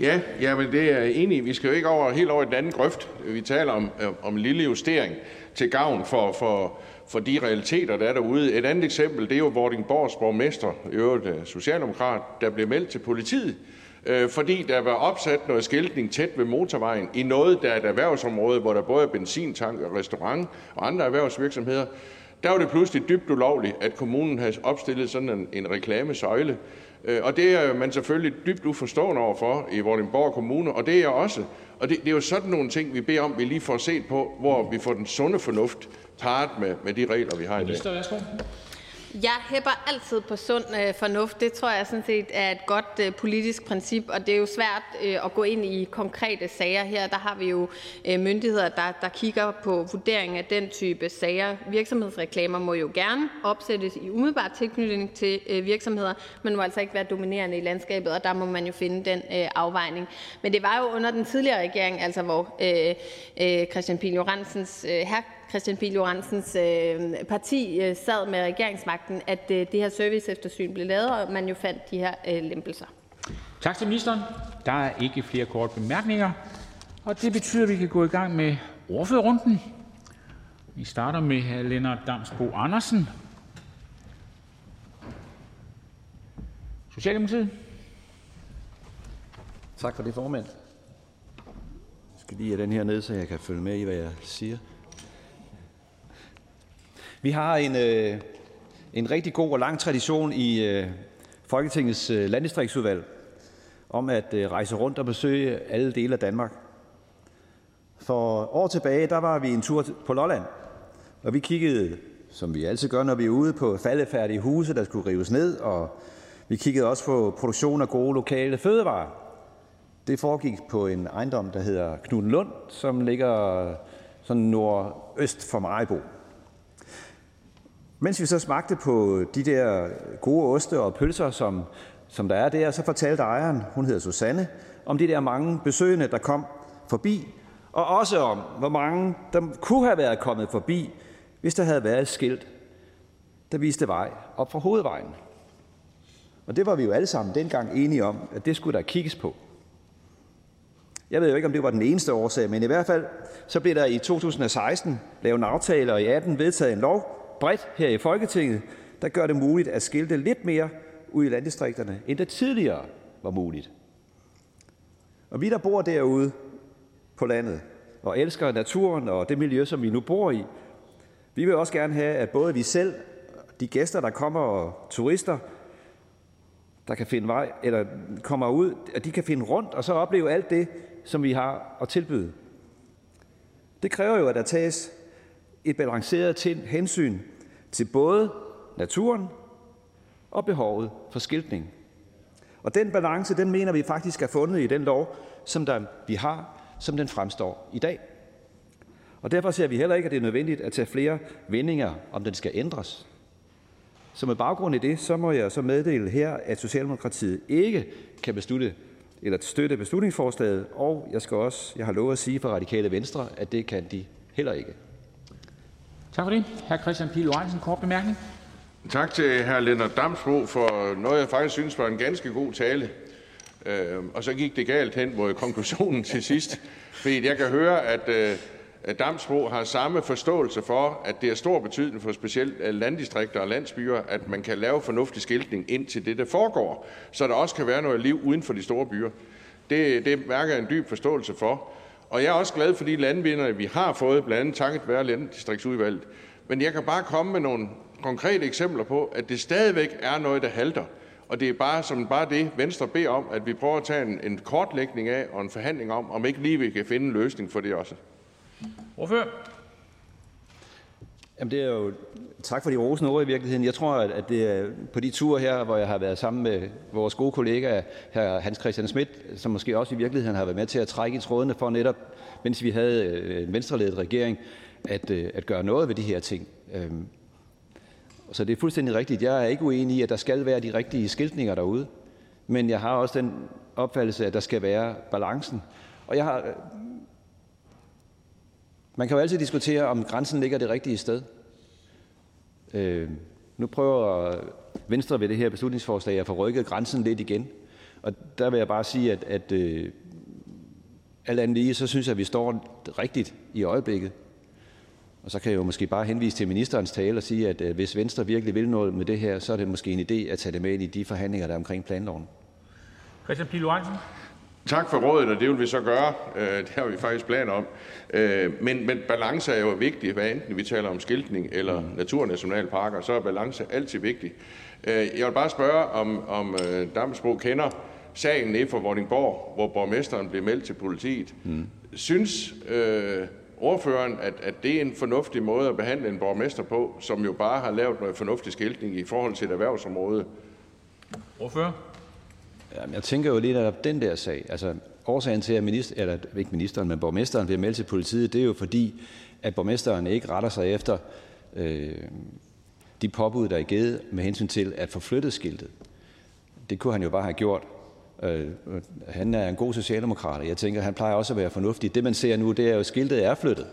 Ja, ja, men det er jeg enig. Vi skal jo ikke over, helt over i den anden grøft. Vi taler om, øh, om en lille justering til gavn for, for, for de realiteter, der er derude. Et andet eksempel, det er jo Vordingborgs borgmester, i øvrigt socialdemokrat, der blev meldt til politiet, øh, fordi der var opsat noget skiltning tæt ved motorvejen i noget, der er et erhvervsområde, hvor der både er benzintank og restaurant og andre erhvervsvirksomheder. Der var det pludselig dybt ulovligt, at kommunen havde opstillet sådan en, en reklamesøjle. Øh, og det er man selvfølgelig dybt uforstående overfor i Vordingborg Kommune, og det er jeg også. Og det, det er jo sådan nogle ting, vi beder om, vi lige får set på, hvor vi får den sunde fornuft parret med, med de regler, vi har i dag. Jeg hæpper altid på sund øh, fornuft. Det tror jeg sådan set er et godt øh, politisk princip, og det er jo svært øh, at gå ind i konkrete sager her. Der har vi jo øh, myndigheder, der, der kigger på vurdering af den type sager. Virksomhedsreklamer må jo gerne opsættes i umiddelbar tilknytning til øh, virksomheder, men må altså ikke være dominerende i landskabet, og der må man jo finde den øh, afvejning. Men det var jo under den tidligere regering, altså hvor øh, øh, Christian Pihl Joransens, øh, her Christian Pihl Joransens øh, parti øh, sad med regeringsmagten, at øh, det her serviceeftersyn blev lavet, og man jo fandt de her lempelser. Tak til ministeren. Der er ikke flere korte bemærkninger, og det betyder, at vi kan gå i gang med ordførerrunden. Vi starter med hr. Lennart Damsbo Andersen, Socialdemokratiet. Tak for det, formand. Jeg skal lige have den her ned, så jeg kan følge med i, hvad jeg siger. Vi har en, øh, en rigtig god og lang tradition i øh, Folketingets øh, landdistriktsudvalg om at øh, rejse rundt og besøge alle dele af Danmark. For år tilbage, der var vi en tur på Lolland, og vi kiggede, som vi altid gør, når vi er ude, på faldefærdige huse, der skulle rives ned, og vi kiggede også på produktion af gode lokale fødevarer. Det foregik på en ejendom, der hedder Knudenlund, som ligger sådan nordøst for Maribo. Mens vi så smagte på de der gode oste og pølser, som, som der er der, så fortalte ejeren, hun hedder Susanne, om de der mange besøgende, der kom forbi, og også om, hvor mange der kunne have været kommet forbi, hvis der havde været et skilt, der viste vej op fra hovedvejen. Og det var vi jo alle sammen dengang enige om, at det skulle der kigges på. Jeg ved jo ikke, om det var den eneste årsag, men i hvert fald så blev der i 2016 lavet en aftale, og i 18 vedtaget en lov, bredt her i Folketinget, der gør det muligt at skilte lidt mere ud i landdistrikterne, end det tidligere var muligt. Og vi, der bor derude på landet og elsker naturen og det miljø, som vi nu bor i, vi vil også gerne have, at både vi selv, de gæster, der kommer og turister, der kan finde vej, eller kommer ud, at de kan finde rundt og så opleve alt det, som vi har at tilbyde. Det kræver jo, at der tages et balanceret hensyn til både naturen og behovet for skiltning. Og den balance, den mener vi faktisk er fundet i den lov, som der, vi har, som den fremstår i dag. Og derfor ser vi heller ikke, at det er nødvendigt at tage flere vendinger, om den skal ændres. Så med baggrund i det, så må jeg så meddele her, at Socialdemokratiet ikke kan beslutte eller støtte beslutningsforslaget, og jeg skal også, jeg har lovet at sige for Radikale Venstre, at det kan de heller ikke. Tak for det. Hr. Christian Pihl Lorentzen, kort bemærkning. Tak til hr. Lennart Damsbo for noget, jeg faktisk synes var en ganske god tale. Øh, og så gik det galt hen mod konklusionen til sidst. Fordi jeg kan høre, at øh, Damsbo har samme forståelse for, at det er stor betydning for specielt øh, landdistrikter og landsbyer, at man kan lave fornuftig skiltning ind til det, der foregår, så der også kan være noget liv uden for de store byer. Det, det mærker jeg en dyb forståelse for. Og jeg er også glad for de landvinder, vi har fået, blandt andet takket være landdistriktsudvalget. Men jeg kan bare komme med nogle konkrete eksempler på, at det stadigvæk er noget, der halter. Og det er bare som bare det, Venstre beder om, at vi prøver at tage en, en kortlægning af og en forhandling om, om ikke lige vi kan finde en løsning for det også. Jamen det er jo tak for de rosende ord i virkeligheden. Jeg tror, at det er på de ture her, hvor jeg har været sammen med vores gode kollega, her Hans Christian Schmidt, som måske også i virkeligheden har været med til at trække i trådene for netop, mens vi havde øh, en venstreledet regering, at, øh, at gøre noget ved de her ting. Øhm, så det er fuldstændig rigtigt. Jeg er ikke uenig i, at der skal være de rigtige skiltninger derude. Men jeg har også den opfattelse, at der skal være balancen. Og jeg har man kan jo altid diskutere, om grænsen ligger det rigtige sted. Øh, nu prøver Venstre ved det her beslutningsforslag at få rykket grænsen lidt igen. Og der vil jeg bare sige, at, at øh, alt andet lige, så synes jeg, at vi står rigtigt i øjeblikket. Og så kan jeg jo måske bare henvise til ministerens tale og sige, at øh, hvis Venstre virkelig vil noget med det her, så er det måske en idé at tage det med ind i de forhandlinger, der er omkring planloven. Christian Pihl Tak for rådet, og det vil vi så gøre. Øh, det har vi faktisk planer om. Øh, men, men balance er jo vigtigt, hvad enten vi taler om skiltning eller naturnationalparker, så er balance altid vigtigt. Øh, jeg vil bare spørge, om, om Damsbo kender sagen nede for Vordingborg, hvor borgmesteren blev meldt til politiet. Mm. Synes øh, ordføreren, at, at det er en fornuftig måde at behandle en borgmester på, som jo bare har lavet noget fornuftig skiltning i forhold til et erhvervsområde? Ordfører? Jamen, jeg tænker jo lige netop den der sag. Altså, årsagen til, at minister, eller ikke ministeren, men borgmesteren vil melde til politiet, det er jo fordi, at borgmesteren ikke retter sig efter øh, de påbud, der er givet med hensyn til at få flyttet skiltet. Det kunne han jo bare have gjort. Øh, han er en god socialdemokrat, og jeg tænker, han plejer også at være fornuftig. Det, man ser nu, det er jo, at skiltet er flyttet.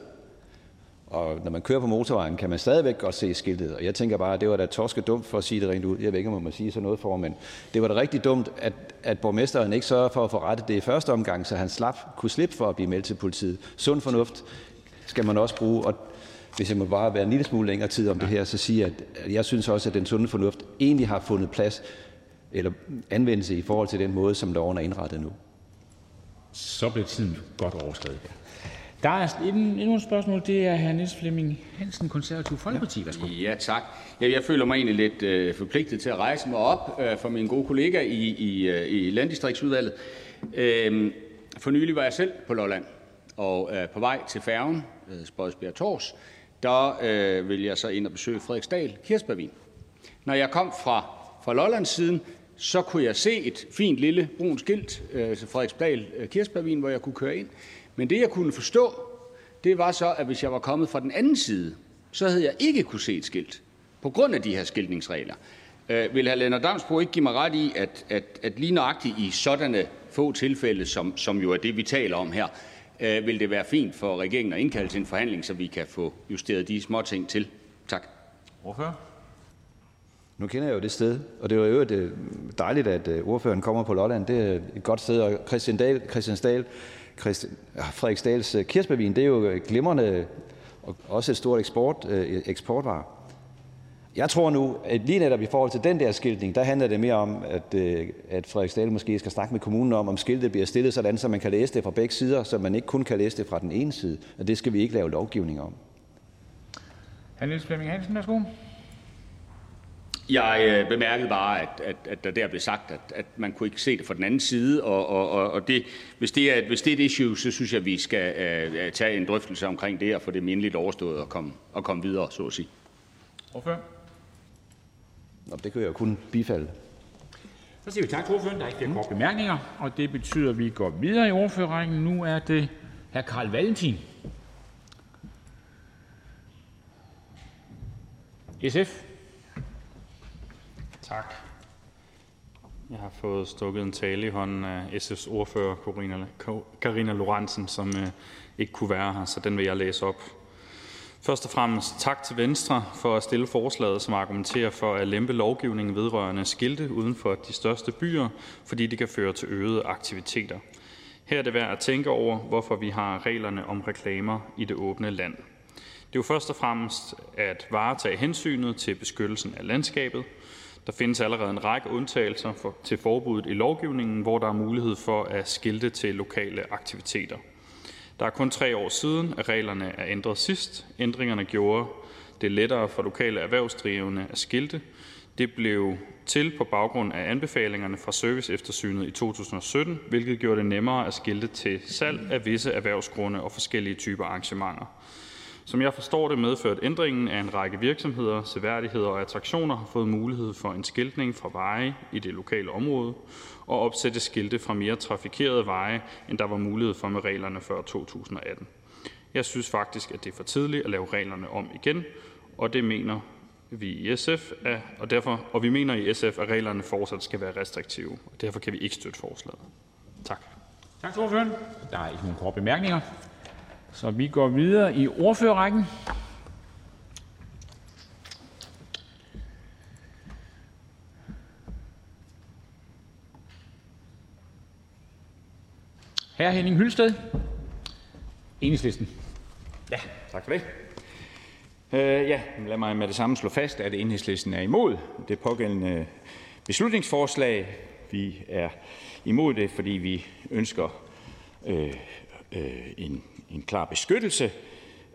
Og når man kører på motorvejen, kan man stadigvæk godt se skiltet. Og jeg tænker bare, at det var da torske dumt for at sige det rent ud. Jeg ved ikke, om man må sige sådan noget for, men det var da rigtig dumt, at, at borgmesteren ikke sørger for at få rettet det i første omgang, så han slap, kunne slippe for at blive meldt til politiet. Sund fornuft skal man også bruge, og hvis jeg må bare være en lille smule længere tid om det her, så sige, at jeg synes også, at den sunde fornuft egentlig har fundet plads eller anvendelse i forhold til den måde, som loven er indrettet nu. Så bliver tiden godt overskrevet. Der er endnu et spørgsmål. Det er hr. Niels Flemming Hansen, Konservativ Folkeparti. Værsgo. Ja, tak. Ja, jeg føler mig egentlig lidt øh, forpligtet til at rejse mig op øh, for min gode kollega i, i, øh, i Landdistriktsudvalget. Øh, for nylig var jeg selv på Lolland, og øh, på vej til færgen, øh, Spodsbjerg Tors, der øh, vil jeg så ind og besøge Frederiksdal Kirsbergvin. Når jeg kom fra, fra Lollands siden, så kunne jeg se et fint lille brunt skilt øh, til Frederiksdal øh, Kirsbergvin, hvor jeg kunne køre ind. Men det, jeg kunne forstå, det var så, at hvis jeg var kommet fra den anden side, så havde jeg ikke kunne se et skilt på grund af de her skiltningsregler. Øh, vil hr. Lennart Damsbo ikke give mig ret i, at, at, at lige nøjagtigt i sådanne få tilfælde, som, som jo er det, vi taler om her, øh, vil det være fint for regeringen at indkalde til en forhandling, så vi kan få justeret de små ting til? Tak. Hvorfor? Nu kender jeg jo det sted, og det var jo øh, dejligt, at øh, ordføreren kommer på Lolland. Det er et godt sted, og Christian Dahl, Christian Ah, Frederiksdals øh, kirsebærvin, det er jo øh, glimrende og også et stort eksport, øh, e- eksportvare. Jeg tror nu, at lige netop i forhold til den der skiltning, der handler det mere om, at, at Frederiksdal måske skal snakke med kommunen om, om skiltet bliver stillet sådan, så man kan læse det fra begge sider, så man ikke kun kan læse det fra den ene side. Og det skal vi ikke lave lovgivning om. Hr. Niels Flemming Hansen, værsgo. Jeg øh, bemærkede bare, at, at, at der der blev sagt, at, at man kunne ikke se det fra den anden side, og, og, og det, hvis, det er, hvis det er et issue, så synes jeg, at vi skal uh, tage en drøftelse omkring det og få det mindeligt overstået og komme, og komme videre, så at sige. Hvorfor? Nå, det kan jeg jo kun bifalde. Så siger vi tak til ordføreren. Der er ikke flere korte bemærkninger, og det betyder, at vi går videre i ordførerrækken. Nu er det hr. Karl Valentin. SF. Tak. Jeg har fået stukket en tale i hånden af SF's ordfører, Karina Lorentzen, som øh, ikke kunne være her, så den vil jeg læse op. Først og fremmest tak til Venstre for at stille forslaget, som argumenterer for at lempe lovgivningen vedrørende skilte uden for de største byer, fordi det kan føre til øgede aktiviteter. Her er det værd at tænke over, hvorfor vi har reglerne om reklamer i det åbne land. Det er jo først og fremmest at varetage hensynet til beskyttelsen af landskabet, der findes allerede en række undtagelser for, til forbuddet i lovgivningen, hvor der er mulighed for at skilte til lokale aktiviteter. Der er kun tre år siden, at reglerne er ændret sidst. Ændringerne gjorde det lettere for lokale erhvervsdrivende at skilte. Det blev til på baggrund af anbefalingerne fra serviceeftersynet i 2017, hvilket gjorde det nemmere at skilte til salg af visse erhvervsgrunde og forskellige typer arrangementer. Som jeg forstår det, medførte ændringen, at en række virksomheder, seværdigheder og attraktioner har fået mulighed for en skiltning fra veje i det lokale område og opsætte skilte fra mere trafikerede veje, end der var mulighed for med reglerne før 2018. Jeg synes faktisk, at det er for tidligt at lave reglerne om igen, og det mener vi i SF, er, og, derfor, og vi mener i SF, at reglerne fortsat skal være restriktive. Og derfor kan vi ikke støtte forslaget. Tak. Tak til ordføreren. Der er ikke nogen korte bemærkninger. Så vi går videre i ordførerrækken. Hr. Henning Hylsted, Enhedslisten. Ja, tak for det. Øh, ja, lad mig med det samme slå fast, at Enhedslisten er imod det pågældende beslutningsforslag. Vi er imod det, fordi vi ønsker øh, øh, en, en klar beskyttelse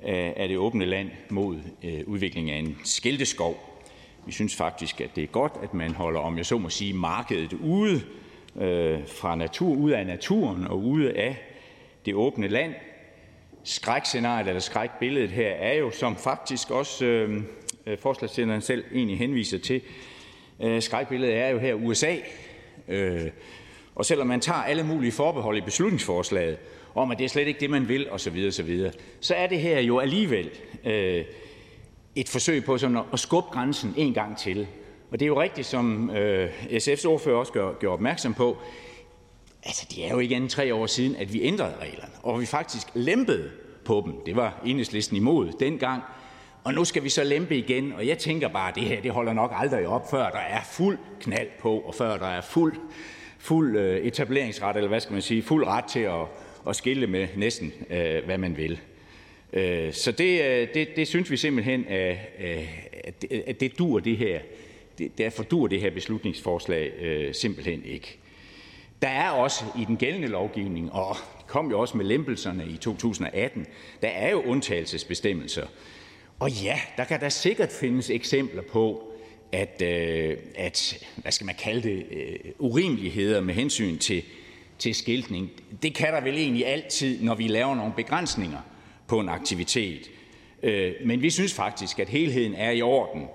af, det åbne land mod øh, udvikling af en skilteskov. Vi synes faktisk, at det er godt, at man holder, om jeg så må sige, markedet ude øh, fra natur, ud af naturen og ude af det åbne land. Skrækscenariet eller skrækbilledet her er jo, som faktisk også øh, forslagstilleren forslagsstilleren selv egentlig henviser til, øh, skrækbilledet er jo her USA. Øh, og selvom man tager alle mulige forbehold i beslutningsforslaget, om at det er slet ikke det, man vil osv., osv., så er det her jo alligevel øh, et forsøg på sådan at skubbe grænsen en gang til. Og det er jo rigtigt, som øh, SF's ordfører også gør, gør opmærksom på, altså det er jo ikke andet tre år siden, at vi ændrede reglerne, og vi faktisk lempede på dem. Det var enhedslisten imod dengang, og nu skal vi så lempe igen, og jeg tænker bare, at det her det holder nok aldrig op, før der er fuld knald på, og før der er fuld, fuld øh, etableringsret, eller hvad skal man sige, fuld ret til at, at skille med næsten, øh, hvad man vil. Øh, så det, øh, det, det synes vi simpelthen, at, øh, at, at det dur det her. Det, derfor dur det her beslutningsforslag øh, simpelthen ikke. Der er også i den gældende lovgivning, og det kom jo også med lempelserne i 2018, der er jo undtagelsesbestemmelser. Og ja, der kan der sikkert findes eksempler på, at, øh, at hvad skal man kalde det, øh, urimeligheder med hensyn til, til skiltning. Det kan der vel egentlig altid, når vi laver nogle begrænsninger på en aktivitet. Øh, men vi synes faktisk, at helheden er i orden.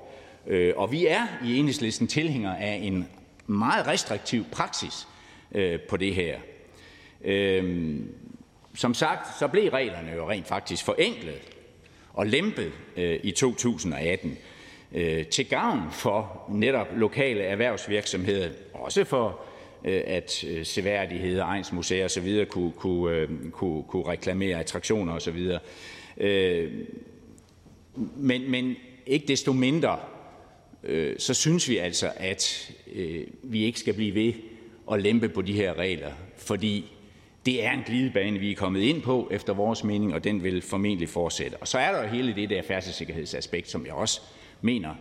Øh, og vi er i enhedslisten tilhængere af en meget restriktiv praksis øh, på det her. Som sagt, så blev reglerne jo rent faktisk forenklet og lempet i 2018 til gavn for netop lokale erhvervsvirksomheder, også for øh, Øh, at øh, seværdigheder, egensmuseer osv. Kunne, kunne, øh, kunne, kunne reklamere attraktioner osv. Øh, men, men ikke desto mindre, så synes vi altså, at vi ikke skal blive ved at lempe på de her regler, fordi det er en glidebane, vi er kommet ind på efter vores mening, og den vil formentlig fortsætte. Og så er der jo hele det der færdselssikkerhedsaspekt, som jeg også mener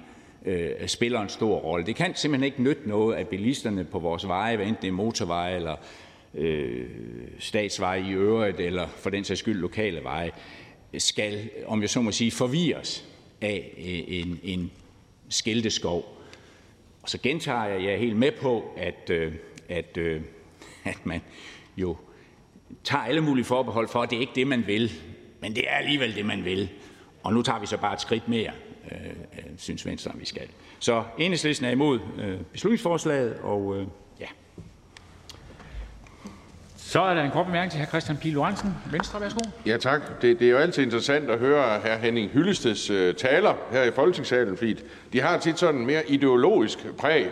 øh, spiller en stor rolle. Det kan simpelthen ikke nytte noget, at bilisterne på vores veje, hvad enten det er motorveje eller øh, statsveje i øvrigt, eller for den sags skyld lokale veje, skal, om jeg så må sige, forvirres af øh, en, en skilteskov. Og så gentager jeg, jeg er helt med på, at, øh, at, øh, at man jo tager alle mulige forbehold for, at det ikke det, man vil, men det er alligevel det, man vil. Og nu tager vi så bare et skridt mere, synes Venstre, vi skal. Så enhedslisten er imod øh, beslutningsforslaget, og øh, ja. Så er der en kort bemærkning til hr. Christian Pihl Lorentzen. Venstre, værsgo. Ja, tak. Det, det er jo altid interessant at høre hr. Henning Hyllestes øh, taler her i Folketingssalen, fordi de har tit sådan mere ideologisk præg.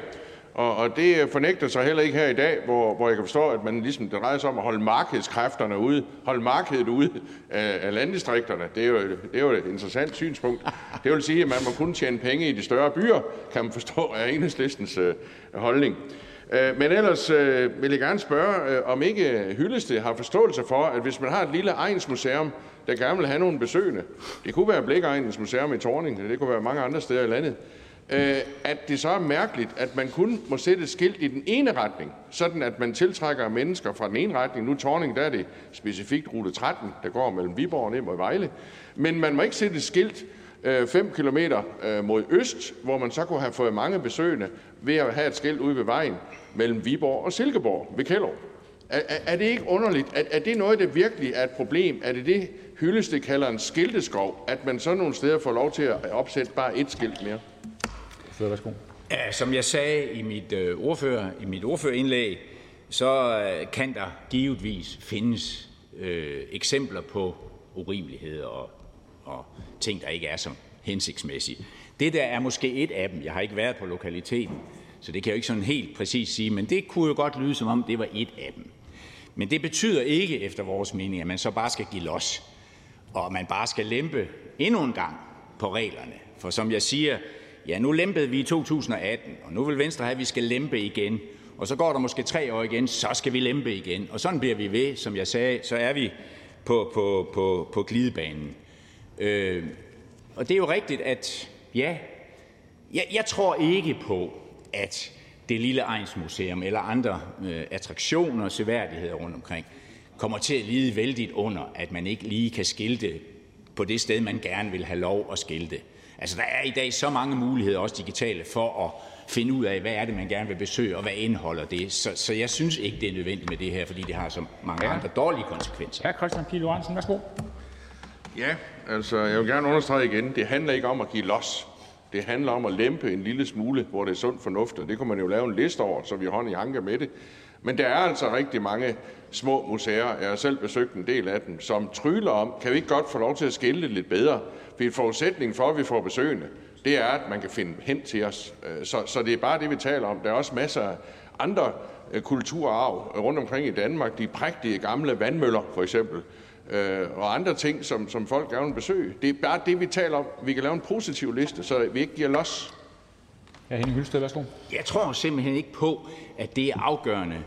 Og, og det fornægter sig heller ikke her i dag, hvor, hvor jeg kan forstå, at man ligesom, det drejer sig om at holde markedskræfterne ude, holde markedet ude af, af landdistrikterne. Det er, jo, det er jo et interessant synspunkt. Det vil sige, at man må kun tjene penge i de større byer, kan man forstå af enhedslistens øh, holdning. Øh, men ellers øh, vil jeg gerne spørge, øh, om ikke Hyllested har forståelse for, at hvis man har et lille egensmuseum, der gerne vil have nogle besøgende, det kunne være Blækegnens Museum i Torning, det kunne være mange andre steder i landet, Øh, at det så er mærkeligt, at man kun må sætte et skilt i den ene retning, sådan at man tiltrækker mennesker fra den ene retning. Nu Torning, der er det specifikt rute 13, der går mellem Viborg og ned mod Vejle. Men man må ikke sætte et skilt øh, 5 km øh, mod øst, hvor man så kunne have fået mange besøgende ved at have et skilt ude ved vejen mellem Viborg og Silkeborg ved Kælder. Er, er, er det ikke underligt? Er, er det noget, der virkelig er et problem? Er det det, Hyllested kalder en skilteskov, at man så nogle steder får lov til at opsætte bare et skilt mere? Værsgo. Som jeg sagde i mit, øh, ordfører, i mit ordførerindlæg, så øh, kan der givetvis findes øh, eksempler på urimeligheder og, og ting, der ikke er så hensigtsmæssige. Det der er måske et af dem. Jeg har ikke været på lokaliteten, så det kan jeg jo ikke sådan helt præcis sige, men det kunne jo godt lyde som om, det var et af dem. Men det betyder ikke, efter vores mening, at man så bare skal give los, og man bare skal lempe endnu en gang på reglerne. For som jeg siger, ja, nu lempede vi i 2018, og nu vil Venstre have, at vi skal lempe igen. Og så går der måske tre år igen, så skal vi lempe igen. Og sådan bliver vi ved, som jeg sagde, så er vi på, på, på, på glidebanen. Øh, og det er jo rigtigt, at ja, jeg, jeg tror ikke på, at det lille egnsmuseum eller andre øh, attraktioner og seværdigheder rundt omkring kommer til at lide vældigt under, at man ikke lige kan skilte på det sted, man gerne vil have lov at skilte. Altså, der er i dag så mange muligheder, også digitale, for at finde ud af, hvad er det, man gerne vil besøge, og hvad indeholder det. Så, så jeg synes ikke, det er nødvendigt med det her, fordi det har så mange ja. andre dårlige konsekvenser. Hr. Christian Pihl Lorentzen, værsgo. Ja, altså jeg vil gerne understrege igen, det handler ikke om at give los. Det handler om at lempe en lille smule, hvor det er sund fornuft, og det kunne man jo lave en liste over, så vi hånd i hanke med det. Men der er altså rigtig mange små museer, jeg har selv besøgt en del af dem, som tryller om, kan vi ikke godt få lov til at skille lidt bedre? For forudsætning for, at vi får besøgende, det er, at man kan finde hen til os. Øh, så, så det er bare det, vi taler om. Der er også masser af andre øh, kulturarv rundt omkring i Danmark. De prægtige gamle vandmøller, for eksempel, øh, og andre ting, som, som folk gerne vil besøge. Det er bare det, vi taler om. Vi kan lave en positiv liste, så vi ikke giver los. Ja, Henning Hylsted, værsgo. Jeg tror simpelthen ikke på, at det er afgørende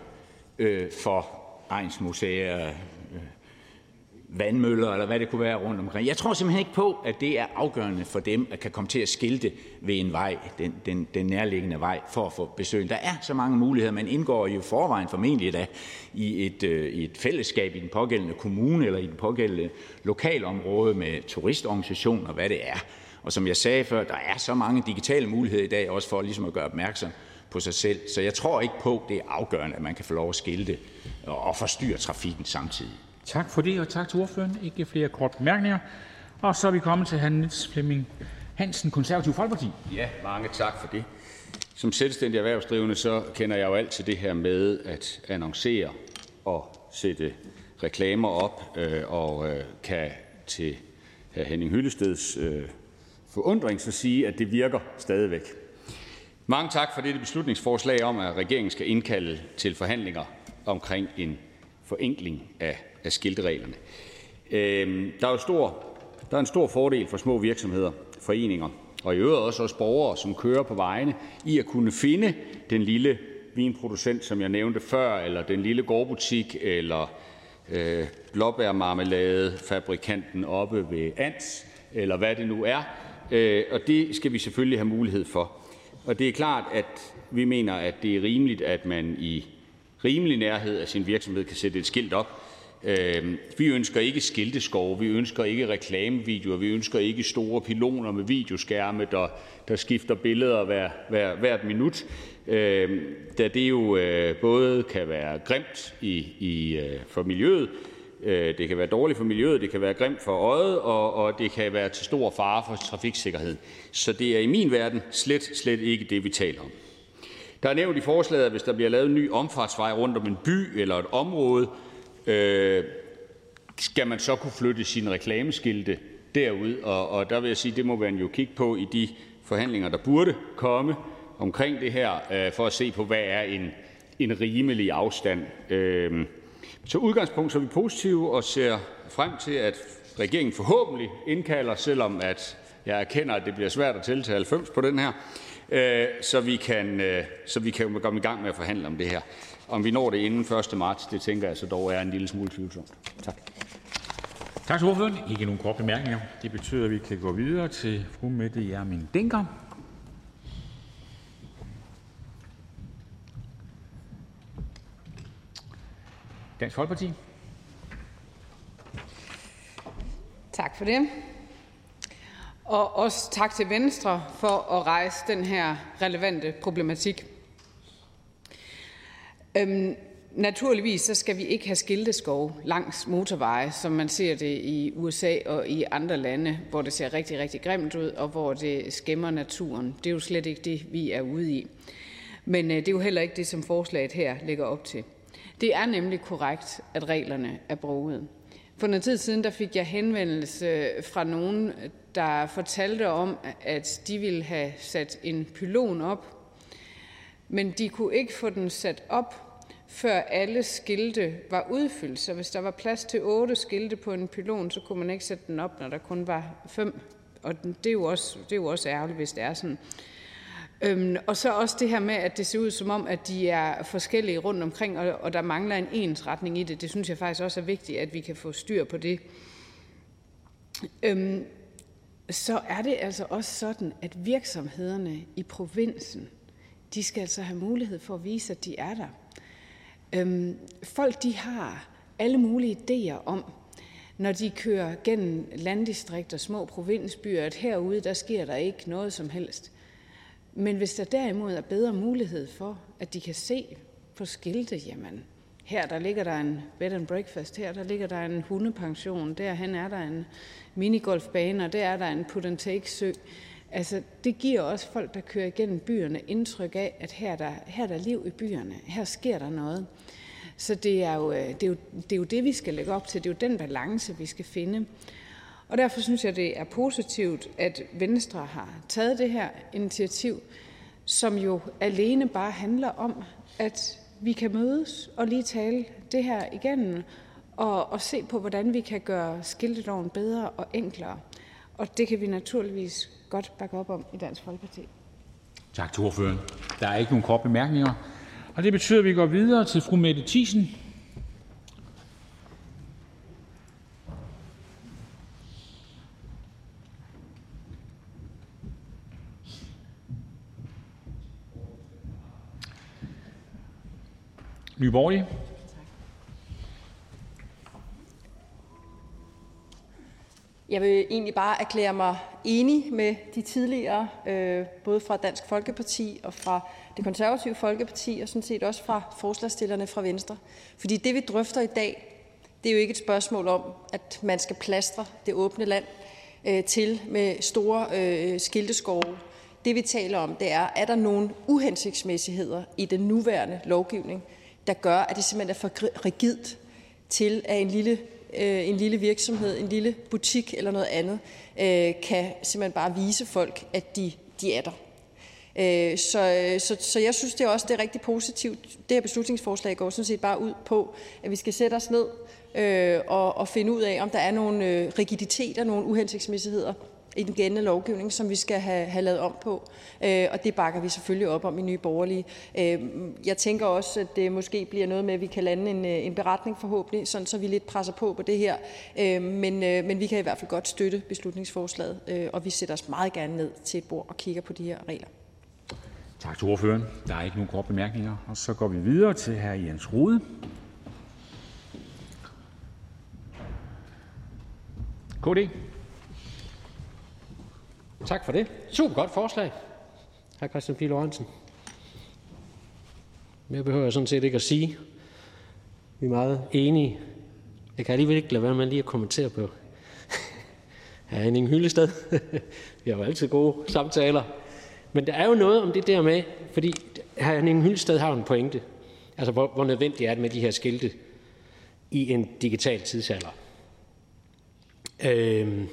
øh, for egnsmuseer, vandmøller, eller hvad det kunne være rundt omkring. Jeg tror simpelthen ikke på, at det er afgørende for dem, at kan komme til at skilte ved en vej, den, den, den nærliggende vej, for at få besøg. Der er så mange muligheder. Man indgår jo forvejen formentlig da i et, øh, i et fællesskab i den pågældende kommune eller i den pågældende lokalområde med turistorganisationer, hvad det er. Og som jeg sagde før, der er så mange digitale muligheder i dag, også for ligesom at gøre opmærksom på sig selv. Så jeg tror ikke på, det er afgørende, at man kan få lov at skilte og forstyrre trafikken samtidig. Tak for det, og tak til ordføreren. Ikke flere korte bemærkninger. Og så er vi kommet til hr. Niels Flemming Hansen, Konservativ Folkeparti. Ja, mange tak for det. Som selvstændig erhvervsdrivende, så kender jeg jo alt til det her med at annoncere og sætte reklamer op, øh, og øh, kan til hr. Henning Hyllesteds øh, forundring så sige, at det virker stadigvæk. Mange tak for dette beslutningsforslag om, at regeringen skal indkalde til forhandlinger omkring en forenkling af af skiltereglerne. Øhm, der er jo stor, der er en stor fordel for små virksomheder, foreninger og i øvrigt også os borgere, som kører på vejene, i at kunne finde den lille vinproducent, som jeg nævnte før, eller den lille gårdbutik, eller øh, blåbærmarmeladefabrikanten oppe ved Ans, eller hvad det nu er. Øh, og det skal vi selvfølgelig have mulighed for. Og det er klart, at vi mener, at det er rimeligt, at man i rimelig nærhed af sin virksomhed kan sætte et skilt op, Øhm, vi ønsker ikke skilteskove, vi ønsker ikke reklamevideoer, vi ønsker ikke store piloner med videoskærme, der, der skifter billeder hver, hver, hvert minut, øhm, da det jo øh, både kan være grimt i, i, øh, for miljøet, øh, det kan være dårligt for miljøet, det kan være grimt for øjet, og, og det kan være til stor fare for trafiksikkerheden. Så det er i min verden slet, slet ikke det, vi taler om. Der er nævnt i forslaget, at hvis der bliver lavet en ny omfartsvej rundt om en by eller et område, øh, skal man så kunne flytte sine reklameskilte derud. Og, og der vil jeg sige, det må man jo kigge på i de forhandlinger, der burde komme omkring det her, øh, for at se på, hvad er en, en rimelig afstand. Øh, så udgangspunkt så er vi positive og ser frem til, at regeringen forhåbentlig indkalder, selvom at jeg erkender, at det bliver svært at tælle til 90 på den her, øh, så, vi kan, øh, så vi kan komme i gang med at forhandle om det her. Om vi når det inden 1. marts, det tænker jeg så dog er en lille smule tvivlsomt. Tak. Tak til ordføreren. Ikke nogen korte bemærkninger. Det betyder, at vi kan gå videre til fru Mette Hjermin Denker. Dansk Folkeparti. Tak for det. Og også tak til Venstre for at rejse den her relevante problematik. Øhm, naturligvis så skal vi ikke have skilteskov langs motorveje, som man ser det i USA og i andre lande, hvor det ser rigtig, rigtig grimt ud, og hvor det skæmmer naturen. Det er jo slet ikke det, vi er ude i. Men øh, det er jo heller ikke det, som forslaget her lægger op til. Det er nemlig korrekt, at reglerne er bruget. For noget tid siden der fik jeg henvendelse fra nogen, der fortalte om, at de ville have sat en pylon op, men de kunne ikke få den sat op, før alle skilte var udfyldt. Så hvis der var plads til otte skilte på en pylon, så kunne man ikke sætte den op, når der kun var fem. Og det er jo også, det er jo også ærgerligt, hvis det er sådan. Øhm, og så også det her med, at det ser ud som om, at de er forskellige rundt omkring, og, og der mangler en ensretning i det. Det synes jeg faktisk også er vigtigt, at vi kan få styr på det. Øhm, så er det altså også sådan, at virksomhederne i provinsen de skal altså have mulighed for at vise, at de er der. Øhm, folk de har alle mulige idéer om, når de kører gennem landdistrikter, små provinsbyer, at herude, der sker der ikke noget som helst. Men hvis der derimod er bedre mulighed for, at de kan se på skilte, jamen, her der ligger der en bed and breakfast, her der ligger der en hundepension, derhen er der en minigolfbane, og der er der en put and take sø. Altså, det giver også folk, der kører igennem byerne, indtryk af, at her er der, her er der liv i byerne. Her sker der noget. Så det er, jo, øh, det, er jo, det er jo det, vi skal lægge op til. Det er jo den balance, vi skal finde. Og derfor synes jeg, det er positivt, at Venstre har taget det her initiativ, som jo alene bare handler om, at vi kan mødes og lige tale det her igennem, og, og se på, hvordan vi kan gøre skilteloven bedre og enklere. Og det kan vi naturligvis godt bakke op om i Dansk Folkeparti. Tak til ordføreren. Der er ikke nogen korte bemærkninger. Og det betyder, at vi går videre til fru Mette Thiesen, Nye Borgerlige. Jeg vil egentlig bare erklære mig enig med de tidligere, øh, både fra Dansk Folkeparti og fra det konservative Folkeparti, og sådan set også fra forslagstillerne fra Venstre. Fordi det, vi drøfter i dag, det er jo ikke et spørgsmål om, at man skal plastre det åbne land øh, til med store øh, skilteskove. Det, vi taler om, det er, er der nogle uhensigtsmæssigheder i den nuværende lovgivning, der gør, at det simpelthen er for rigidt til, at en lille øh, en lille virksomhed, en lille butik eller noget andet, øh, kan simpelthen bare vise folk, at de, de er der. Øh, så, øh, så, så jeg synes det er også det er rigtig positivt. Det her beslutningsforslag går sådan set bare ud på, at vi skal sætte os ned øh, og, og finde ud af, om der er nogle øh, rigiditeter, nogle uhensigtsmæssigheder i den gældende lovgivning, som vi skal have, have lavet om på, øh, og det bakker vi selvfølgelig op om i Nye Borgerlige. Øh, jeg tænker også, at det måske bliver noget med, at vi kan lande en, øh, en beretning forhåbentlig, sådan, så vi lidt presser på på det her, øh, men, øh, men vi kan i hvert fald godt støtte beslutningsforslaget, øh, og vi sætter os meget gerne ned til et bord og kigger på de her regler. Tak til ordføreren. Der er ikke nogen korte bemærkninger. Og så går vi videre til hr. Jens Rode. KD. Tak for det. Super godt forslag, hr. Christian Pihl Lorentzen. Mere behøver jeg sådan set ikke at sige. Vi er meget enige. Jeg kan alligevel ikke lade være med lige at kommentere på hr. Henning Hyllested. Vi har jo altid gode samtaler. Men der er jo noget om det der med, fordi hr. Henning Hyllested har en pointe. Altså, hvor, hvor nødvendigt er det med de her skilte i en digital tidsalder. Øhm,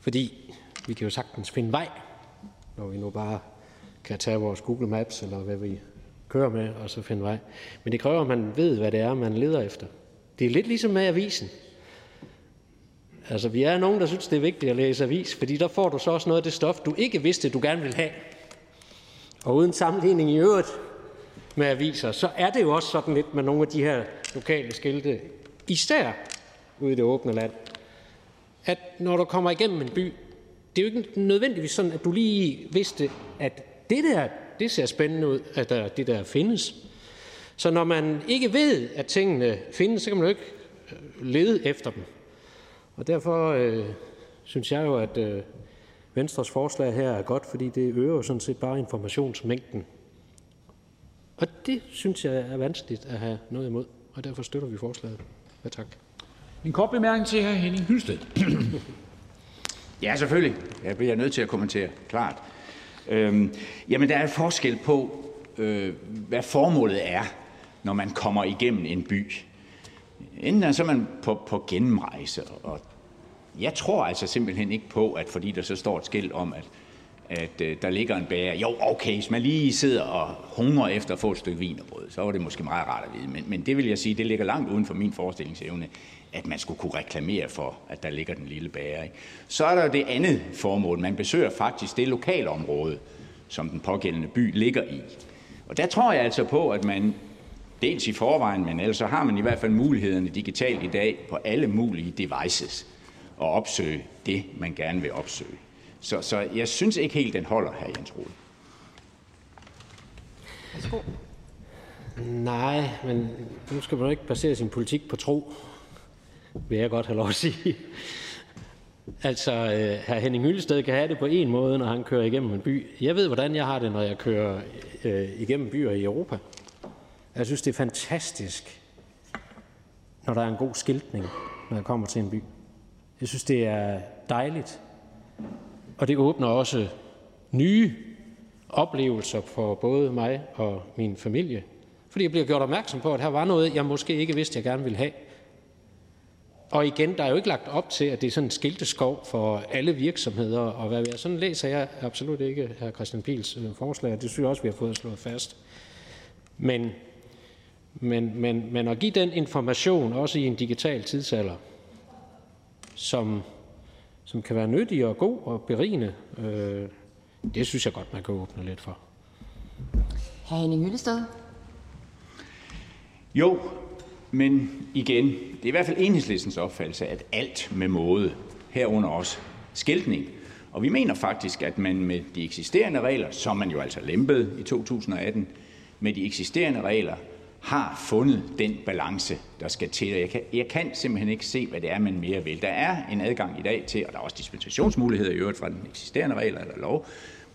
fordi vi kan jo sagtens finde vej, når vi nu bare kan tage vores Google Maps, eller hvad vi kører med, og så finde vej. Men det kræver, at man ved, hvad det er, man leder efter. Det er lidt ligesom med avisen. Altså, vi er nogen, der synes, det er vigtigt at læse avis, fordi der får du så også noget af det stof, du ikke vidste, du gerne ville have. Og uden sammenligning i øvrigt med aviser, så er det jo også sådan lidt med nogle af de her lokale skilte, især ude i det åbne land, at når du kommer igennem en by, det er jo ikke nødvendigvis sådan, at du lige vidste, at det der, det ser spændende ud, at der, det der findes. Så når man ikke ved, at tingene findes, så kan man jo ikke øh, lede efter dem. Og derfor øh, synes jeg jo, at øh, Venstres forslag her er godt, fordi det øger jo sådan set bare informationsmængden. Og det synes jeg er vanskeligt at have noget imod, og derfor støtter vi forslaget. Ja, tak. En kort bemærkning til hr. Henning Hylsted. Ja, selvfølgelig. Jeg bliver nødt til at kommentere, klart. Øhm, jamen, der er forskel på, øh, hvad formålet er, når man kommer igennem en by. Enten så er man på, på gennemrejse, og jeg tror altså simpelthen ikke på, at fordi der så står et skilt om, at, at øh, der ligger en bager, jo okay, hvis man lige sidder og hungrer efter at få et stykke vin og brød, så var det måske meget rart at vide. Men, men det vil jeg sige, det ligger langt uden for min forestillingsevne at man skulle kunne reklamere for, at der ligger den lille bager. Så er der jo det andet formål. Man besøger faktisk det lokalområde, som den pågældende by ligger i. Og der tror jeg altså på, at man dels i forvejen, men ellers så har man i hvert fald mulighederne digitalt i dag på alle mulige devices at opsøge det, man gerne vil opsøge. Så, så jeg synes ikke helt, den holder, her Jens Rode. Værsgo. Nej, men nu skal man jo ikke basere sin politik på tro, vil jeg godt have lov at sige. Altså, øh, hr. Henning Hyllested kan have det på en måde, når han kører igennem en by. Jeg ved, hvordan jeg har det, når jeg kører øh, igennem byer i Europa. Jeg synes, det er fantastisk, når der er en god skiltning, når jeg kommer til en by. Jeg synes, det er dejligt. Og det åbner også nye oplevelser for både mig og min familie. Fordi jeg bliver gjort opmærksom på, at her var noget, jeg måske ikke vidste, jeg gerne ville have. Og igen, der er jo ikke lagt op til, at det er sådan en skilteskov for alle virksomheder, og hvad vi er. Sådan læser jeg absolut ikke hr. Christian Pils øh, forslag, og det synes jeg også, vi har fået slået fast. Men, men, men, men at give den information, også i en digital tidsalder, som, som kan være nyttig og god og berigende, øh, det synes jeg godt, man kan åbne lidt for. Hr. Henning Hyllested. Jo, men igen, det er i hvert fald enhedslistens opfattelse, at alt med måde, herunder også skiltning. Og vi mener faktisk, at man med de eksisterende regler, som man jo altså lempede i 2018, med de eksisterende regler har fundet den balance, der skal til. Jeg kan, jeg kan simpelthen ikke se, hvad det er, man mere vil. Der er en adgang i dag til, og der er også dispensationsmuligheder i øvrigt fra den eksisterende regler eller lov,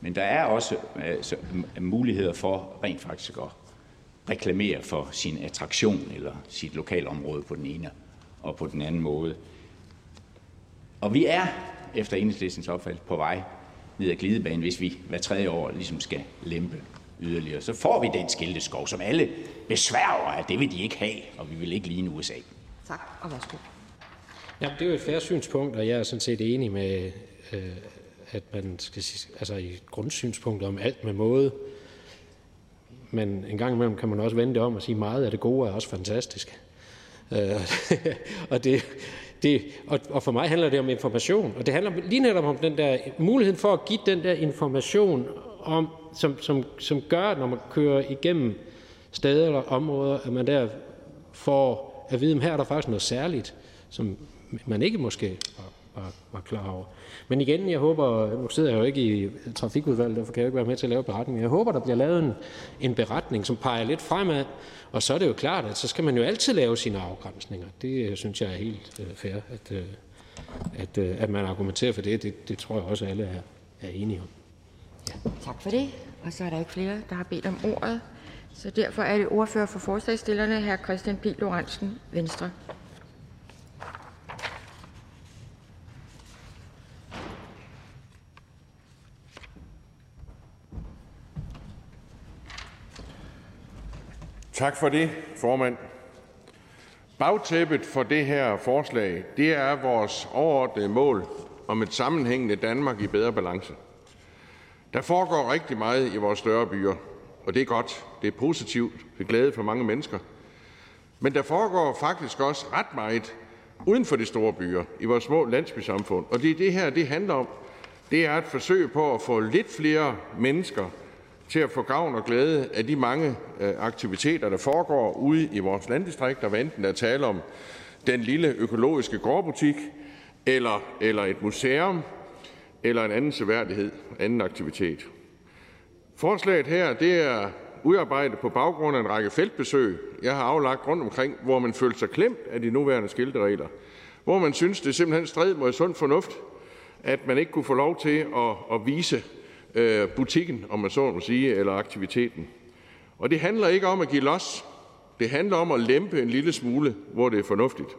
men der er også altså, muligheder for rent faktisk at reklamere for sin attraktion eller sit lokalområde på den ene og på den anden måde. Og vi er efter enhedslistens opfattelse på vej ned ad glidebanen, hvis vi hver tredje år ligesom skal lempe yderligere. Så får vi den skilteskov, som alle besværger, at det vil de ikke have, og vi vil ikke ligne USA. Tak, og værsgo. Ja, det er jo et færre synspunkt, og jeg er sådan set enig med, øh, at man skal sige, altså i grundsynspunktet om alt med måde, men en gang imellem kan man også vende det om og sige, at meget af det gode er også fantastisk. Øh, og, det, det, og, og for mig handler det om information, og det handler lige netop om den der mulighed for at give den der information, om, som, som, som gør, når man kører igennem steder eller områder, at man der får at vide, at her er der faktisk noget særligt, som man ikke måske var, var, klar over. Men igen, jeg håber, nu sidder jeg jo ikke i trafikudvalget, derfor kan jeg jo ikke være med til at lave beretning, jeg håber, der bliver lavet en, en beretning, som peger lidt fremad, og så er det jo klart, at så skal man jo altid lave sine afgrænsninger. Det øh, synes jeg er helt øh, fair, at, øh, at, øh, at man argumenterer for det. det. Det tror jeg også, alle er, er enige om. Ja. Tak for det. Og så er der ikke flere, der har bedt om ordet. Så derfor er det ordfører for forslagstillerne, hr. Christian P. Lorentzen, Venstre. Tak for det, formand. Bagtæppet for det her forslag, det er vores overordnede mål om et sammenhængende Danmark i bedre balance. Der foregår rigtig meget i vores større byer, og det er godt. Det er positivt. Det er glæde for mange mennesker. Men der foregår faktisk også ret meget uden for de store byer, i vores små landsbysamfund. Og det er det her, det handler om. Det er et forsøg på at få lidt flere mennesker til at få gavn og glæde af de mange øh, aktiviteter, der foregår ude i vores landdistrikter, hvad enten der er tale om den lille økologiske gårdbutik, eller, eller et museum, eller en anden seværdighed, anden aktivitet. Forslaget her det er udarbejdet på baggrund af en række feltbesøg, jeg har aflagt rundt omkring, hvor man følte sig klemt af de nuværende skilteregler. Hvor man synes, det simpelthen stred mod sund fornuft, at man ikke kunne få lov til at, at vise øh, butikken, om man så må sige, eller aktiviteten. Og det handler ikke om at give los. Det handler om at lempe en lille smule, hvor det er fornuftigt.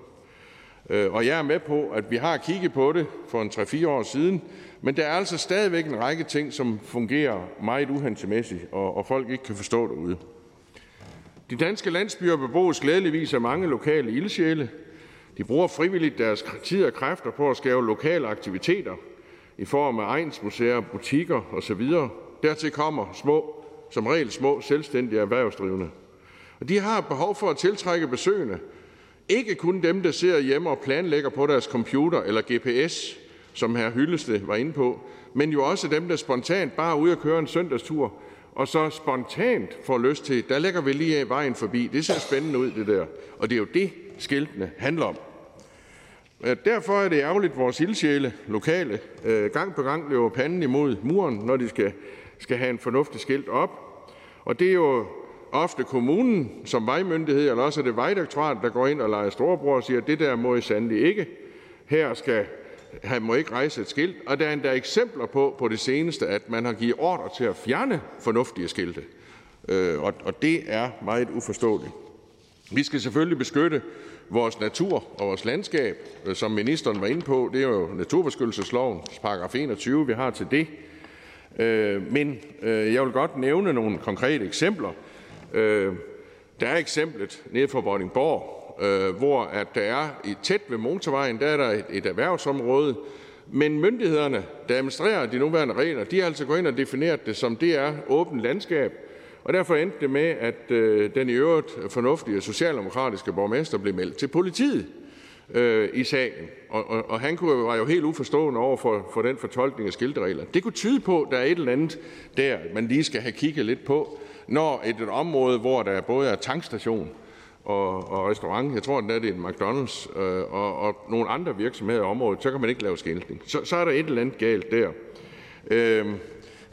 Øh, og jeg er med på, at vi har kigget på det for en 3-4 år siden, men der er altså stadigvæk en række ting, som fungerer meget uhensigtsmæssigt, og, og folk ikke kan forstå derude. De danske landsbyer beboes glædeligvis af mange lokale ildsjæle. De bruger frivilligt deres tid og kræfter på at skabe lokale aktiviteter i form af egensmuseer, butikker osv. Dertil kommer små, som regel små selvstændige erhvervsdrivende. Og de har behov for at tiltrække besøgende. Ikke kun dem, der sidder hjemme og planlægger på deres computer eller GPS, som hr. Hyllested var inde på, men jo også dem, der spontant bare er ude og køre en søndagstur, og så spontant får lyst til, der lægger vi lige vejen forbi. Det ser spændende ud, det der. Og det er jo det, skiltene handler om. Øh, derfor er det ærgerligt, at vores ildsjæle lokale øh, gang på gang løber panden imod muren, når de skal, skal have en fornuftig skilt op. Og det er jo ofte kommunen som vejmyndighed, eller også er det Vejdirektoratet, der går ind og leger storebror og siger, at det der må I sandelig ikke. Her skal han må ikke rejse et skilt, og der er endda eksempler på på det seneste, at man har givet ordre til at fjerne fornuftige skilte, øh, og, og det er meget uforståeligt. Vi skal selvfølgelig beskytte vores natur og vores landskab, øh, som ministeren var inde på. Det er jo naturbeskyttelseslovens paragraf 21, vi har til det. Øh, men øh, jeg vil godt nævne nogle konkrete eksempler. Der er eksemplet nede fra Vordingborg, hvor at der er tæt ved motorvejen der er der et erhvervsområde, men myndighederne, der administrerer de nuværende regler, de har altså gået ind og defineret det som det er åbent landskab, og derfor endte det med, at øh, den i øvrigt fornuftige socialdemokratiske borgmester blev meldt til politiet øh, i sagen. Og, og, og han kunne, var jo helt uforstående over for, for den fortolkning af skilteregler. Det kunne tyde på, at der er et eller andet der, man lige skal have kigget lidt på, når et, et område, hvor der både er tankstation og, og restaurant, jeg tror at det er en McDonald's, øh, og, og nogle andre virksomheder i området, så kan man ikke lave skiltning. Så, så er der et eller andet galt der. Øh,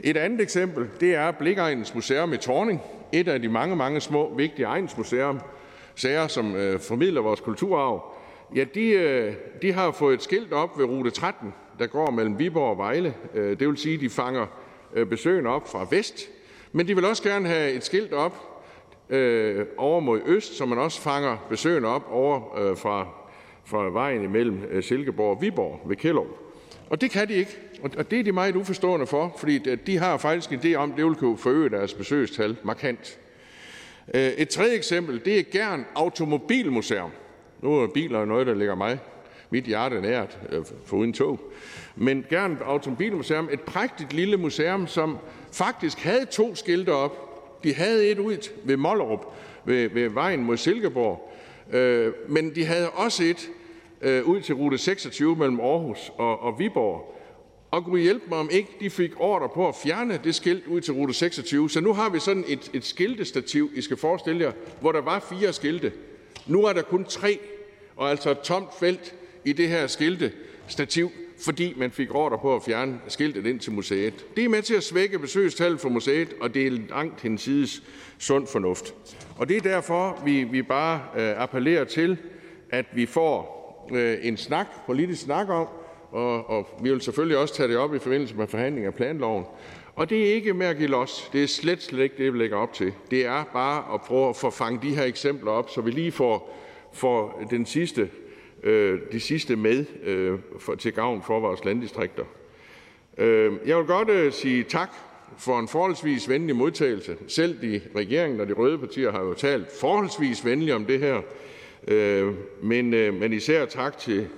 et andet eksempel det er Blikegnens Museum i Torning, et af de mange, mange små vigtige egnsmuseer, som øh, formidler vores kulturarv. Ja, de, øh, de har fået et skilt op ved rute 13, der går mellem Viborg og Vejle. Øh, det vil sige, at de fanger øh, besøgende op fra vest, men de vil også gerne have et skilt op øh, over mod øst, så man også fanger besøgende op over øh, fra, fra vejen imellem øh, Silkeborg og Viborg ved Kjellup. Og det kan de ikke. Og det er de meget uforstående for, fordi de har faktisk en idé om, at det vil kunne forøge deres besøgstal markant. Øh, et tredje eksempel det er Gern Automobilmuseum. Nu er biler noget, der ligger mig mit hjerte nært, øh, for uden tog. Men Gern Automobilmuseum, et prægtigt lille museum, som faktisk havde to skilte op. De havde et ud ved Mollerup, ved, ved vejen mod Silkeborg, øh, men de havde også et øh, ud til rute 26 mellem Aarhus og, og Viborg. Og kunne hjælpe mig, om ikke de fik ordre på at fjerne det skilt ud til rute 26. Så nu har vi sådan et, et skiltestativ, I skal forestille jer, hvor der var fire skilte. Nu er der kun tre, og altså et tomt felt i det her skiltestativ, fordi man fik ordre på at fjerne skiltet ind til museet. Det er med til at svække besøgstallet for museet, og det er langt hensides sund fornuft. Og det er derfor, vi, vi bare øh, appellerer til, at vi får øh, en snak, politisk snak om, og, og vi vil selvfølgelig også tage det op i forbindelse med forhandling af planloven. Og det er ikke med at give los. Det er slet, slet ikke det, vi lægger op til. Det er bare at prøve at få fanget de her eksempler op, så vi lige får, får den sidste, øh, de sidste med øh, for, til gavn for vores landdistrikter. Øh, jeg vil godt øh, sige tak for en forholdsvis venlig modtagelse. Selv de regeringen og de røde partier har jo talt forholdsvis venligt om det her. Øh, men, øh, men især tak til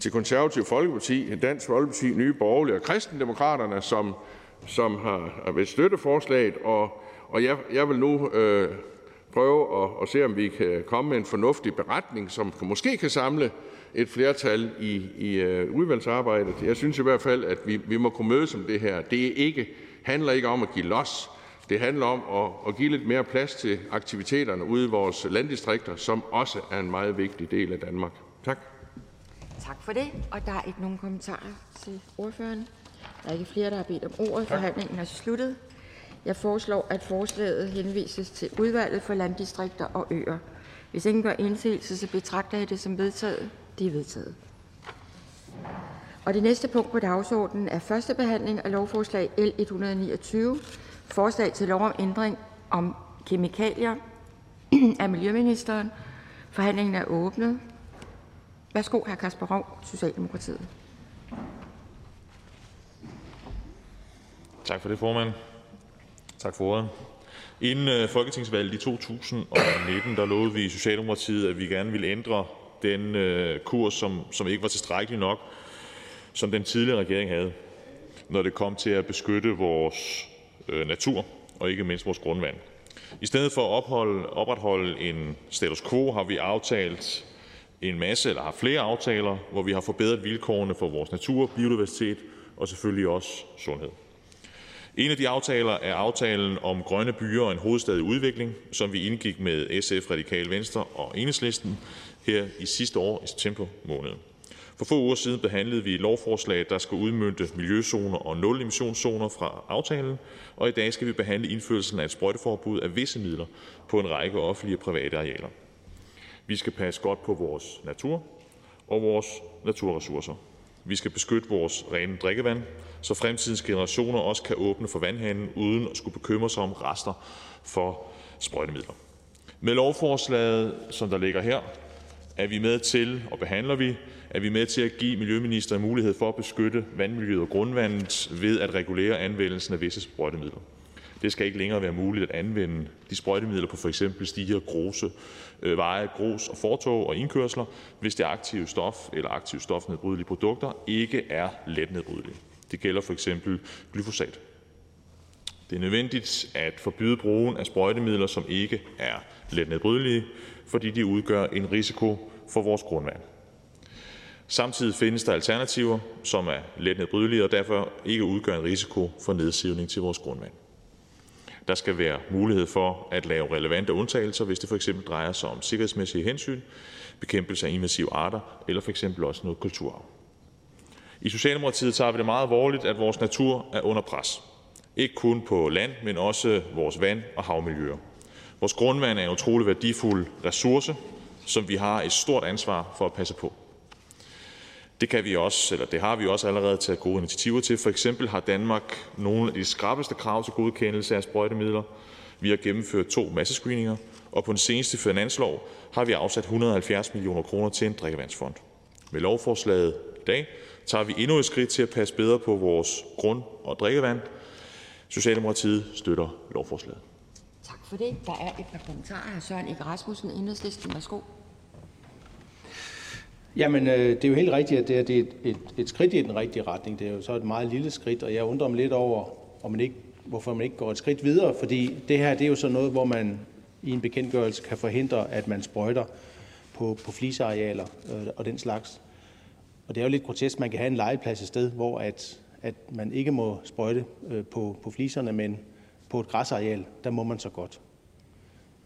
til Konservative Folkeparti, Dansk Folkeparti, Nye Borgerlige og Kristendemokraterne, som, som har vil støtte forslaget. Og, og jeg, jeg vil nu øh, prøve at, at se, om vi kan komme med en fornuftig beretning, som måske kan samle et flertal i, i øh, udvalgsarbejdet. Jeg synes i hvert fald, at vi, vi må kunne mødes om det her. Det er ikke, handler ikke om at give los. Det handler om at, at give lidt mere plads til aktiviteterne ude i vores landdistrikter, som også er en meget vigtig del af Danmark. Tak. Tak for det. Og der er ikke nogen kommentarer til ordføreren. Der er ikke flere, der har bedt om ordet. Forhandlingen er sluttet. Jeg foreslår, at forslaget henvises til udvalget for landdistrikter og øer. Hvis ingen gør indsigelse, så betragter jeg det som vedtaget. Det er vedtaget. Og det næste punkt på dagsordenen er første behandling af lovforslag L 129, forslag til lov om ændring om kemikalier af Miljøministeren. Forhandlingen er åbnet. Værsgo, hr. Kasper Rov, Socialdemokratiet. Tak for det, formand. Tak for ordet. Inden øh, folketingsvalget i 2019, der lovede vi i Socialdemokratiet, at vi gerne ville ændre den øh, kurs, som, som ikke var tilstrækkelig nok, som den tidligere regering havde, når det kom til at beskytte vores øh, natur og ikke mindst vores grundvand. I stedet for at opholde, opretholde en status quo har vi aftalt en masse eller har flere aftaler, hvor vi har forbedret vilkårene for vores natur, biodiversitet og selvfølgelig også sundhed. En af de aftaler er aftalen om grønne byer og en hovedstad i udvikling, som vi indgik med SF, Radikale Venstre og Enhedslisten her i sidste år i september måned. For få uger siden behandlede vi et lovforslag, der skal udmønte miljøzoner og nul-emissionszoner fra aftalen, og i dag skal vi behandle indførelsen af et sprøjteforbud af visse midler på en række offentlige og private arealer. Vi skal passe godt på vores natur og vores naturressourcer. Vi skal beskytte vores rene drikkevand, så fremtidens generationer også kan åbne for vandhanen uden at skulle bekymre sig om rester for sprøjtemidler. Med lovforslaget, som der ligger her, er vi med til, og behandler vi, er vi med til at give Miljøministeren mulighed for at beskytte vandmiljøet og grundvandet ved at regulere anvendelsen af visse sprøjtemidler. Det skal ikke længere være muligt at anvende de sprøjtemidler på f.eks. stiger, grose Øh, veje, grus og fortog og indkørsler, hvis det aktive stof eller aktive stofnedbrydelige produkter ikke er letnedbrydelige. Det gælder f.eks. glyfosat. Det er nødvendigt at forbyde brugen af sprøjtemidler, som ikke er letnedbrydelige, fordi de udgør en risiko for vores grundvand. Samtidig findes der alternativer, som er letnedbrydelige og derfor ikke udgør en risiko for nedsivning til vores grundvand. Der skal være mulighed for at lave relevante undtagelser, hvis det f.eks. drejer sig om sikkerhedsmæssige hensyn, bekæmpelse af invasive arter eller f.eks. også noget kulturarv. I Socialdemokratiet tager vi det meget alvorligt, at vores natur er under pres. Ikke kun på land, men også vores vand- og havmiljøer. Vores grundvand er en utrolig værdifuld ressource, som vi har et stort ansvar for at passe på. Det kan vi også, eller det har vi også allerede taget gode initiativer til. For eksempel har Danmark nogle af de skrappeste krav til godkendelse af sprøjtemidler. Vi har gennemført to massescreeninger, og på den seneste finanslov har vi afsat 170 millioner kroner til en drikkevandsfond. Med lovforslaget i dag tager vi endnu et skridt til at passe bedre på vores grund- og drikkevand. Socialdemokratiet støtter lovforslaget. Tak for det. Der er et par kommentarer. Søren Ikke Rasmussen, Enhedslisten. Værsgo. Jamen, øh, det er jo helt rigtigt, at det er, det er et, et, et skridt i den rigtige retning. Det er jo så et meget lille skridt, og jeg undrer mig lidt over, om man ikke, hvorfor man ikke går et skridt videre, fordi det her det er jo så noget, hvor man i en bekendtgørelse kan forhindre, at man sprøjter på, på flisearealer øh, og den slags. Og det er jo lidt grotesk, man kan have en legeplads et sted, hvor at, at man ikke må sprøjte øh, på, på fliserne, men på et græsareal, der må man så godt.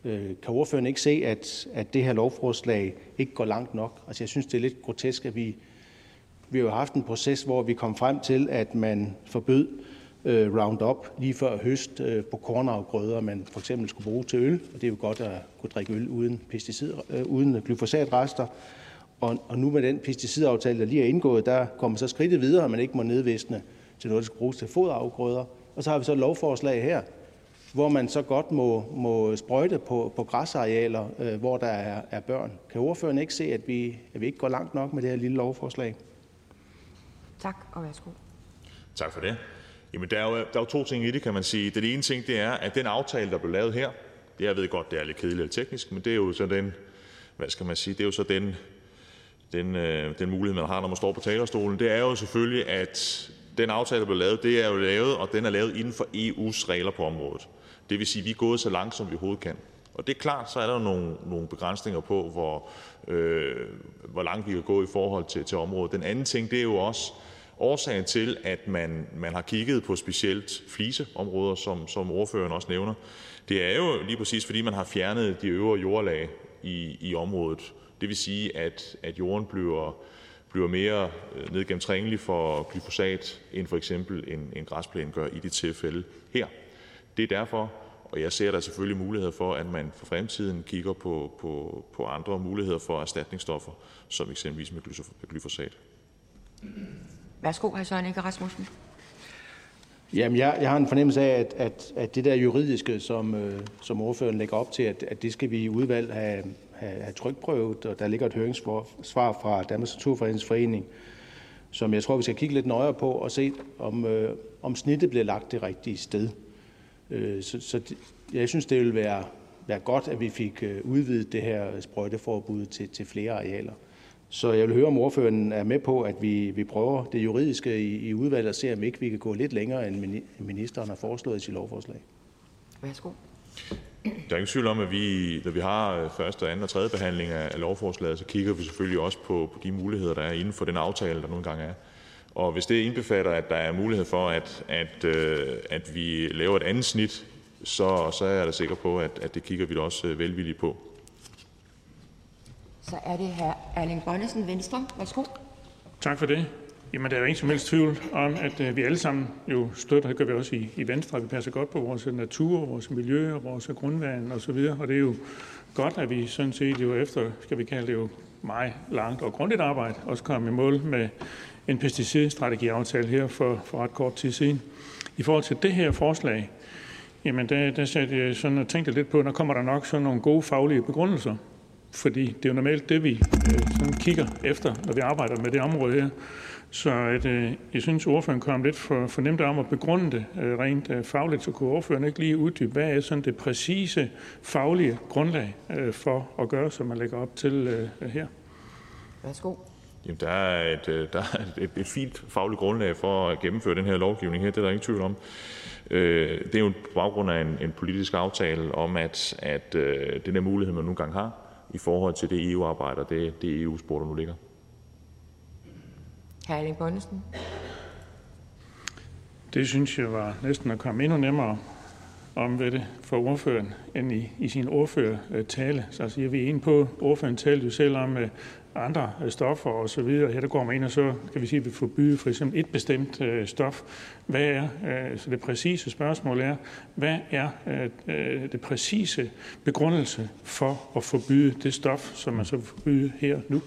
Øh, kan ordføreren ikke se, at, at det her lovforslag ikke går langt nok? Altså, jeg synes, det er lidt grotesk, at vi, vi har haft en proces, hvor vi kom frem til, at man forbød øh, Roundup lige før høst øh, på kornafgrøder, man for eksempel skulle bruge til øl, og det er jo godt at kunne drikke øl uden, pesticid, øh, uden glyfosatrester. Og, og nu med den pesticidaftale, der lige er indgået, der kommer så skridtet videre, at man ikke må nedvisne til noget, der skal bruges til foderafgrøder. Og så har vi så et lovforslag her, hvor man så godt må, må sprøjte på, på græsarealer, øh, hvor der er, er børn. Kan ordføreren ikke se, at vi, at vi ikke går langt nok med det her lille lovforslag? Tak, og værsgo. Tak for det. Jamen, der er, jo, der er jo to ting i det, kan man sige. Den ene ting, det er, at den aftale, der blev lavet her, det jeg ved godt, det er lidt kedeligt og teknisk, men det er jo så den, hvad skal man sige, det er jo så den, den, øh, den mulighed, man har, når man står på talerstolen. Det er jo selvfølgelig, at den aftale, der blev lavet, det er jo lavet, og den er lavet inden for EU's regler på området. Det vil sige, at vi er gået så langt, som vi overhovedet kan. Og det er klart, så er der nogle, nogle begrænsninger på, hvor, øh, hvor langt vi kan gå i forhold til, til området. Den anden ting, det er jo også årsagen til, at man, man har kigget på specielt fliseområder, som, som ordføreren også nævner. Det er jo lige præcis, fordi man har fjernet de øvre jordlag i, i området. Det vil sige, at, at jorden bliver, bliver mere øh, nedgennemtrængelig for glyfosat, end for eksempel en, en græsplæne gør i det tilfælde her. Det er derfor, og jeg ser der selvfølgelig muligheder for, at man for fremtiden kigger på, på, på andre muligheder for erstatningsstoffer, som eksempelvis med glyfosat. Værsgo, hr. Søren Ege Rasmussen. Jamen, jeg, jeg har en fornemmelse af, at, at, at det der juridiske, som, øh, som ordføreren lægger op til, at, at det skal vi i udvalg have, have, have trykprøvet, og der ligger et høringssvar fra Danmarks Naturfredningsforening, som jeg tror, vi skal kigge lidt nøjere på og se, om, øh, om snittet bliver lagt det rigtige sted. Øh, så så det, jeg synes, det ville være, være godt, at vi fik øh, udvidet det her sprøjteforbud til, til flere arealer. Så jeg vil høre, om ordføreren er med på, at vi, vi prøver det juridiske i, i udvalget og ser, om ikke vi kan gå lidt længere, end ministeren har foreslået i sit lovforslag. Værsgo. Der er ingen tvivl om, at vi, når vi har første, anden og tredje behandling af lovforslaget, så kigger vi selvfølgelig også på, på de muligheder, der er inden for den aftale, der nogle gange er. Og hvis det indbefatter, at der er mulighed for, at, at, øh, at vi laver et andet snit, så, så er jeg da sikker på, at, at det kigger vi da også øh, velvilligt på. Så er det hr. Erling Bonnesen, Venstre. Værsgo. Tak for det. Jamen, der er jo ingen som helst tvivl om, at øh, vi alle sammen jo støtter, det gør vi også i, i Venstre, at vi passer godt på vores natur, vores miljø og vores grundvand og så videre. Og det er jo godt, at vi sådan set jo efter, skal vi kalde det jo meget langt og grundigt arbejde, også kom i mål med en pesticidstrategiaftale her for, for ret kort tid siden. I forhold til det her forslag, jamen der, der satte jeg sådan og tænkte lidt på, når kommer der nok sådan nogle gode faglige begrundelser. Fordi det er jo normalt det, vi øh, sådan kigger efter, når vi arbejder med det område her. Så at, øh, jeg synes, ordføreren kom lidt for, for nemt om at begrunde det øh, rent øh, fagligt, så kunne ordføreren ikke lige uddybe, hvad er sådan det præcise faglige grundlag øh, for at gøre, som man lægger op til øh, her? Værsgo. Jamen, der er, et, øh, der er et, et fint fagligt grundlag for at gennemføre den her lovgivning her, det er der ingen tvivl om. Øh, det er jo på baggrund af en, en politisk aftale om, at, at øh, den her mulighed, man nogle gange har i forhold til det EU-arbejde og det, det EU-spor, der nu ligger. Hr. Erling Bonnesen. Det synes jeg var næsten at komme endnu nemmere om ved det for ordføreren, end i, i sin ordførertale. Så siger vi ind på, ordføreren talte jo selv om uh, andre uh, stoffer og så videre. Her der går man ind og så kan vi sige, at vi forbyder for eksempel et bestemt uh, stof. Hvad er, uh, så det præcise spørgsmål er, hvad er det præcise begrundelse for at forbyde det stof, som man så forbyder her nu?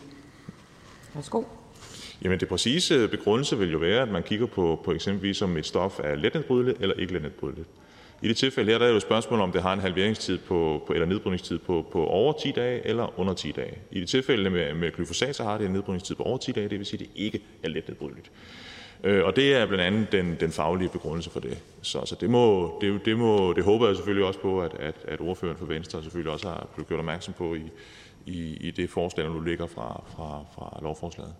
Værsgo. Jamen det præcise begrundelse vil jo være, at man kigger på, på eksempelvis om et stof er letnedbrydeligt eller ikke letnedbrydeligt. I det tilfælde her der er jo et spørgsmål om, det har en halveringstid på, på, eller nedbrydningstid på, på over 10 dage eller under 10 dage. I det tilfælde med, med glyfosat, så har det en nedbrydningstid på over 10 dage, det vil sige, at det ikke er letnedbrydeligt. Øh, og det er blandt andet den, den faglige begrundelse for det. Så, så det, må, det, det, må, det håber jeg selvfølgelig også på, at, at, at ordføreren for Venstre selvfølgelig også har blevet gjort opmærksom på i, i, i det forslag, der nu ligger fra, fra, fra lovforslaget.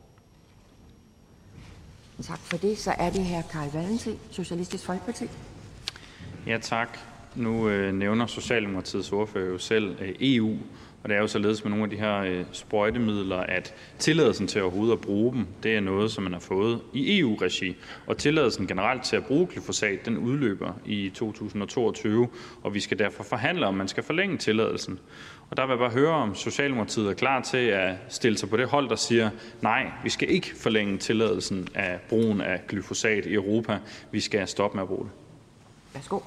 Tak for det. Så er det her Karl Valentin, Socialistisk Folkeparti. Ja, tak. Nu øh, nævner Socialdemokratiets ordfører jo selv øh, EU, og det er jo således med nogle af de her øh, sprøjtemidler, at tilladelsen til overhovedet at bruge dem, det er noget, som man har fået i EU-regi. Og tilladelsen generelt til at bruge glyfosat, den udløber i 2022, og vi skal derfor forhandle, om man skal forlænge tilladelsen. Og der vil jeg bare høre, om Socialdemokratiet er klar til at stille sig på det hold, der siger, nej, vi skal ikke forlænge tilladelsen af brugen af glyfosat i Europa. Vi skal stoppe med at bruge det. Værsgo.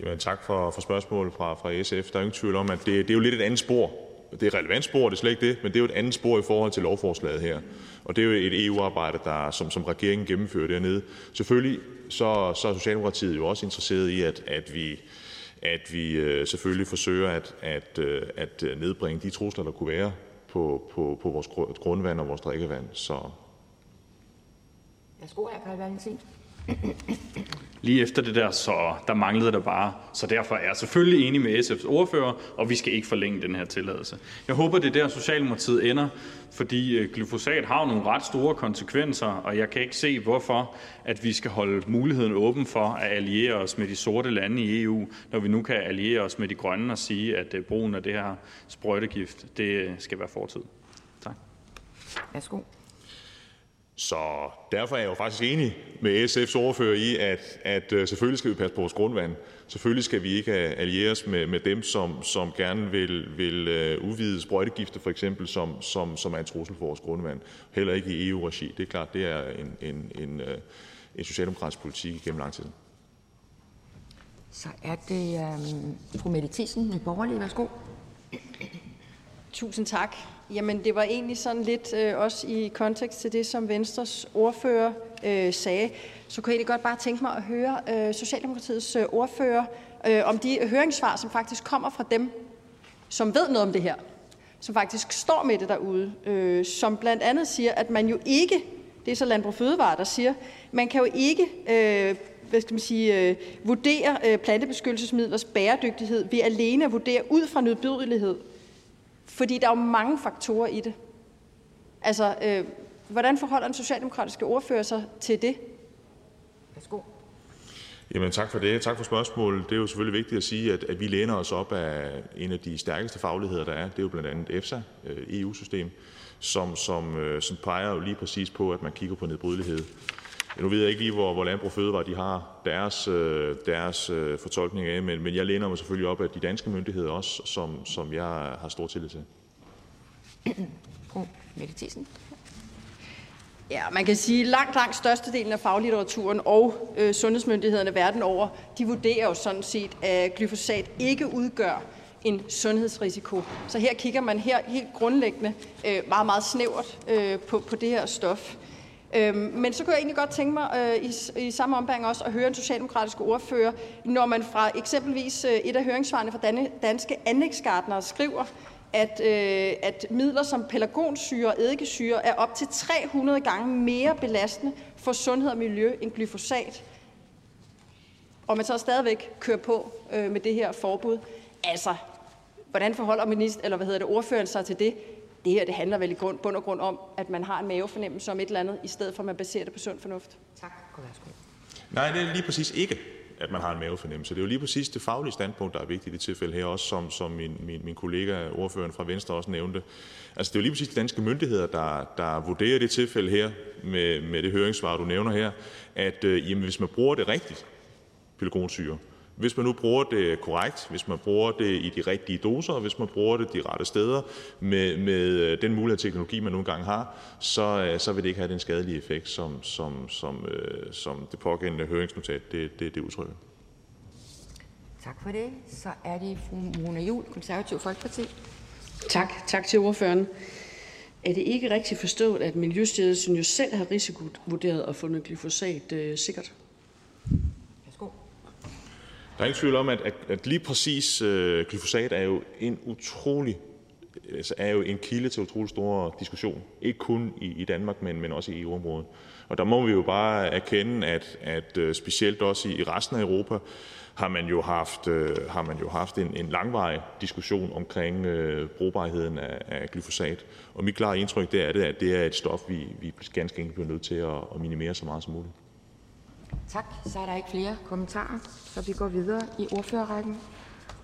Jamen, tak for, for spørgsmålet fra, fra SF. Der er ingen tvivl om, at det, det er jo lidt et andet spor. Det er et relevant spor, det er slet ikke det, men det er jo et andet spor i forhold til lovforslaget her. Og det er jo et EU-arbejde, der, som, som regeringen gennemfører dernede. Selvfølgelig så, så er Socialdemokratiet jo også interesseret i, at, at vi, at vi øh, selvfølgelig forsøger at, at, øh, at nedbringe de trusler, der kunne være på, på, på vores grundvand og vores drikkevand. Så Værsgo, hr. Lige efter det der, så der manglede der bare. Så derfor er jeg selvfølgelig enig med SF's ordfører, og vi skal ikke forlænge den her tilladelse. Jeg håber, det er der, Socialdemokratiet ender, fordi øh, glyfosat har nogle ret store konsekvenser, og jeg kan ikke se, hvorfor at vi skal holde muligheden åben for at alliere os med de sorte lande i EU, når vi nu kan alliere os med de grønne og sige, at øh, brugen af det her sprøjtegift, det skal være fortid. Tak. Værsgo. Så derfor er jeg jo faktisk enig med SF's ordfører i, at, at uh, selvfølgelig skal vi passe på vores grundvand. Selvfølgelig skal vi ikke alliere os med, med dem, som, som gerne vil, vil uh, udvide sprøjtegifte, for eksempel, som, som, som er en trussel for vores grundvand. Heller ikke i EU-regi. Det er klart, det er en, en, en, en socialdemokratisk politik gennem lang tid. Så er det um, fru Mette Thiesen, Nye Borgerlige. Værsgo. Tusind tak. Jamen, det var egentlig sådan lidt øh, også i kontekst til det, som Venstres ordfører øh, sagde. Så kunne jeg egentlig godt bare tænke mig at høre øh, Socialdemokratiets øh, ordfører øh, om de høringssvar, som faktisk kommer fra dem, som ved noget om det her, som faktisk står med det derude, øh, som blandt andet siger, at man jo ikke, det er så Landbrug Fødevare, der siger, man kan jo ikke øh, hvad skal man sige, øh, vurdere øh, plantebeskyttelsesmidlers bæredygtighed ved alene at vurdere ud fra nødbydelighed. Fordi der er jo mange faktorer i det. Altså, øh, hvordan forholder den socialdemokratiske ordfører sig til det? Værsgo. Jamen tak for det. Tak for spørgsmålet. Det er jo selvfølgelig vigtigt at sige, at, at vi læner os op af en af de stærkeste fagligheder, der er. Det er jo blandt andet EFSA, EU-system, som, som, som peger jo lige præcis på, at man kigger på nedbrydelighed. Nu ved jeg ikke lige, hvor, hvor Landbrug Fødevare de har deres, øh, deres øh, fortolkning af, men, men jeg læner mig selvfølgelig op af de danske myndigheder også, som, som jeg har stor tillid til. Fru Mette Thiesen. Ja, man kan sige, at langt, langt størstedelen af faglitteraturen og øh, sundhedsmyndighederne verden over, de vurderer jo sådan set, at glyfosat ikke udgør en sundhedsrisiko. Så her kigger man her helt grundlæggende øh, meget, meget snævert øh, på, på det her stof. Øhm, men så kunne jeg egentlig godt tænke mig øh, i, i samme ombæring også at høre en socialdemokratisk ordfører, når man fra eksempelvis øh, et af høringssvarene fra Danske Anlægsgartnere skriver, at, øh, at midler som pelargonsyre og eddikesyre er op til 300 gange mere belastende for sundhed og miljø end glyfosat, og man så stadigvæk kører på øh, med det her forbud. Altså, hvordan forholder minister, eller hvad hedder det, ordføreren sig til det? Det her det handler vel i grund, bund og grund om, at man har en mavefornemmelse om et eller andet, i stedet for at man baserer det på sund fornuft. Tak. Nej, det er lige præcis ikke at man har en mavefornemmelse. Det er jo lige præcis det faglige standpunkt, der er vigtigt i det tilfælde her, også som, som min, min, min kollega, ordføreren fra Venstre, også nævnte. Altså, det er jo lige præcis de danske myndigheder, der, der vurderer det tilfælde her, med, med det høringssvar, du nævner her, at øh, jamen, hvis man bruger det rigtigt, pelargonsyre, hvis man nu bruger det korrekt, hvis man bruger det i de rigtige doser, og hvis man bruger det de rette steder med, med øh, den mulighed teknologi, man nogle gange har, så, øh, så vil det ikke have den skadelige effekt, som, som, som, øh, som det pågældende høringsnotat det, det, det udtrykker. Tak for det. Så er det fru Mona Juhl, Konservativ Folkeparti. Tak. Tak til ordføreren. Er det ikke rigtigt forstået, at Miljøstyrelsen jo selv har risikovurderet og fundet glyfosat øh, sikkert? Der er ingen tvivl om, at, at, at lige præcis øh, glyfosat er jo en utrolig altså er jo en kilde til utrolig stor diskussion. Ikke kun i, i Danmark, men, men også i EU-området. Og der må vi jo bare erkende, at, at øh, specielt også i, i resten af Europa har man jo haft, øh, har man jo haft en, en langvarig diskussion omkring øh, brugbarheden af, af glyfosat. Og mit klare indtryk det er, det, at det er et stof, vi, vi ganske enkelt bliver nødt til at, at minimere så meget som muligt. Tak. Så er der ikke flere kommentarer, så vi går videre i ordførerrækken.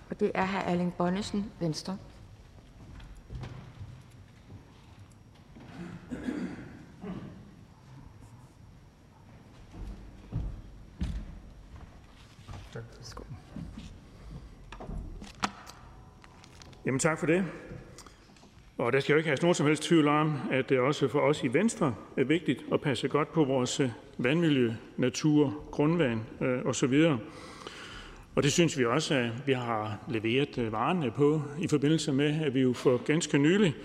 Og det er hr. Erling Bonnesen, Venstre. Jamen tak for det. Og der skal jo ikke have nogen som helst tvivl om, at det også for os i Venstre er vigtigt at passe godt på vores vandmiljø, natur, grundvand øh, osv. Og det synes vi også, at vi har leveret øh, varerne på i forbindelse med, at vi jo for ganske nylig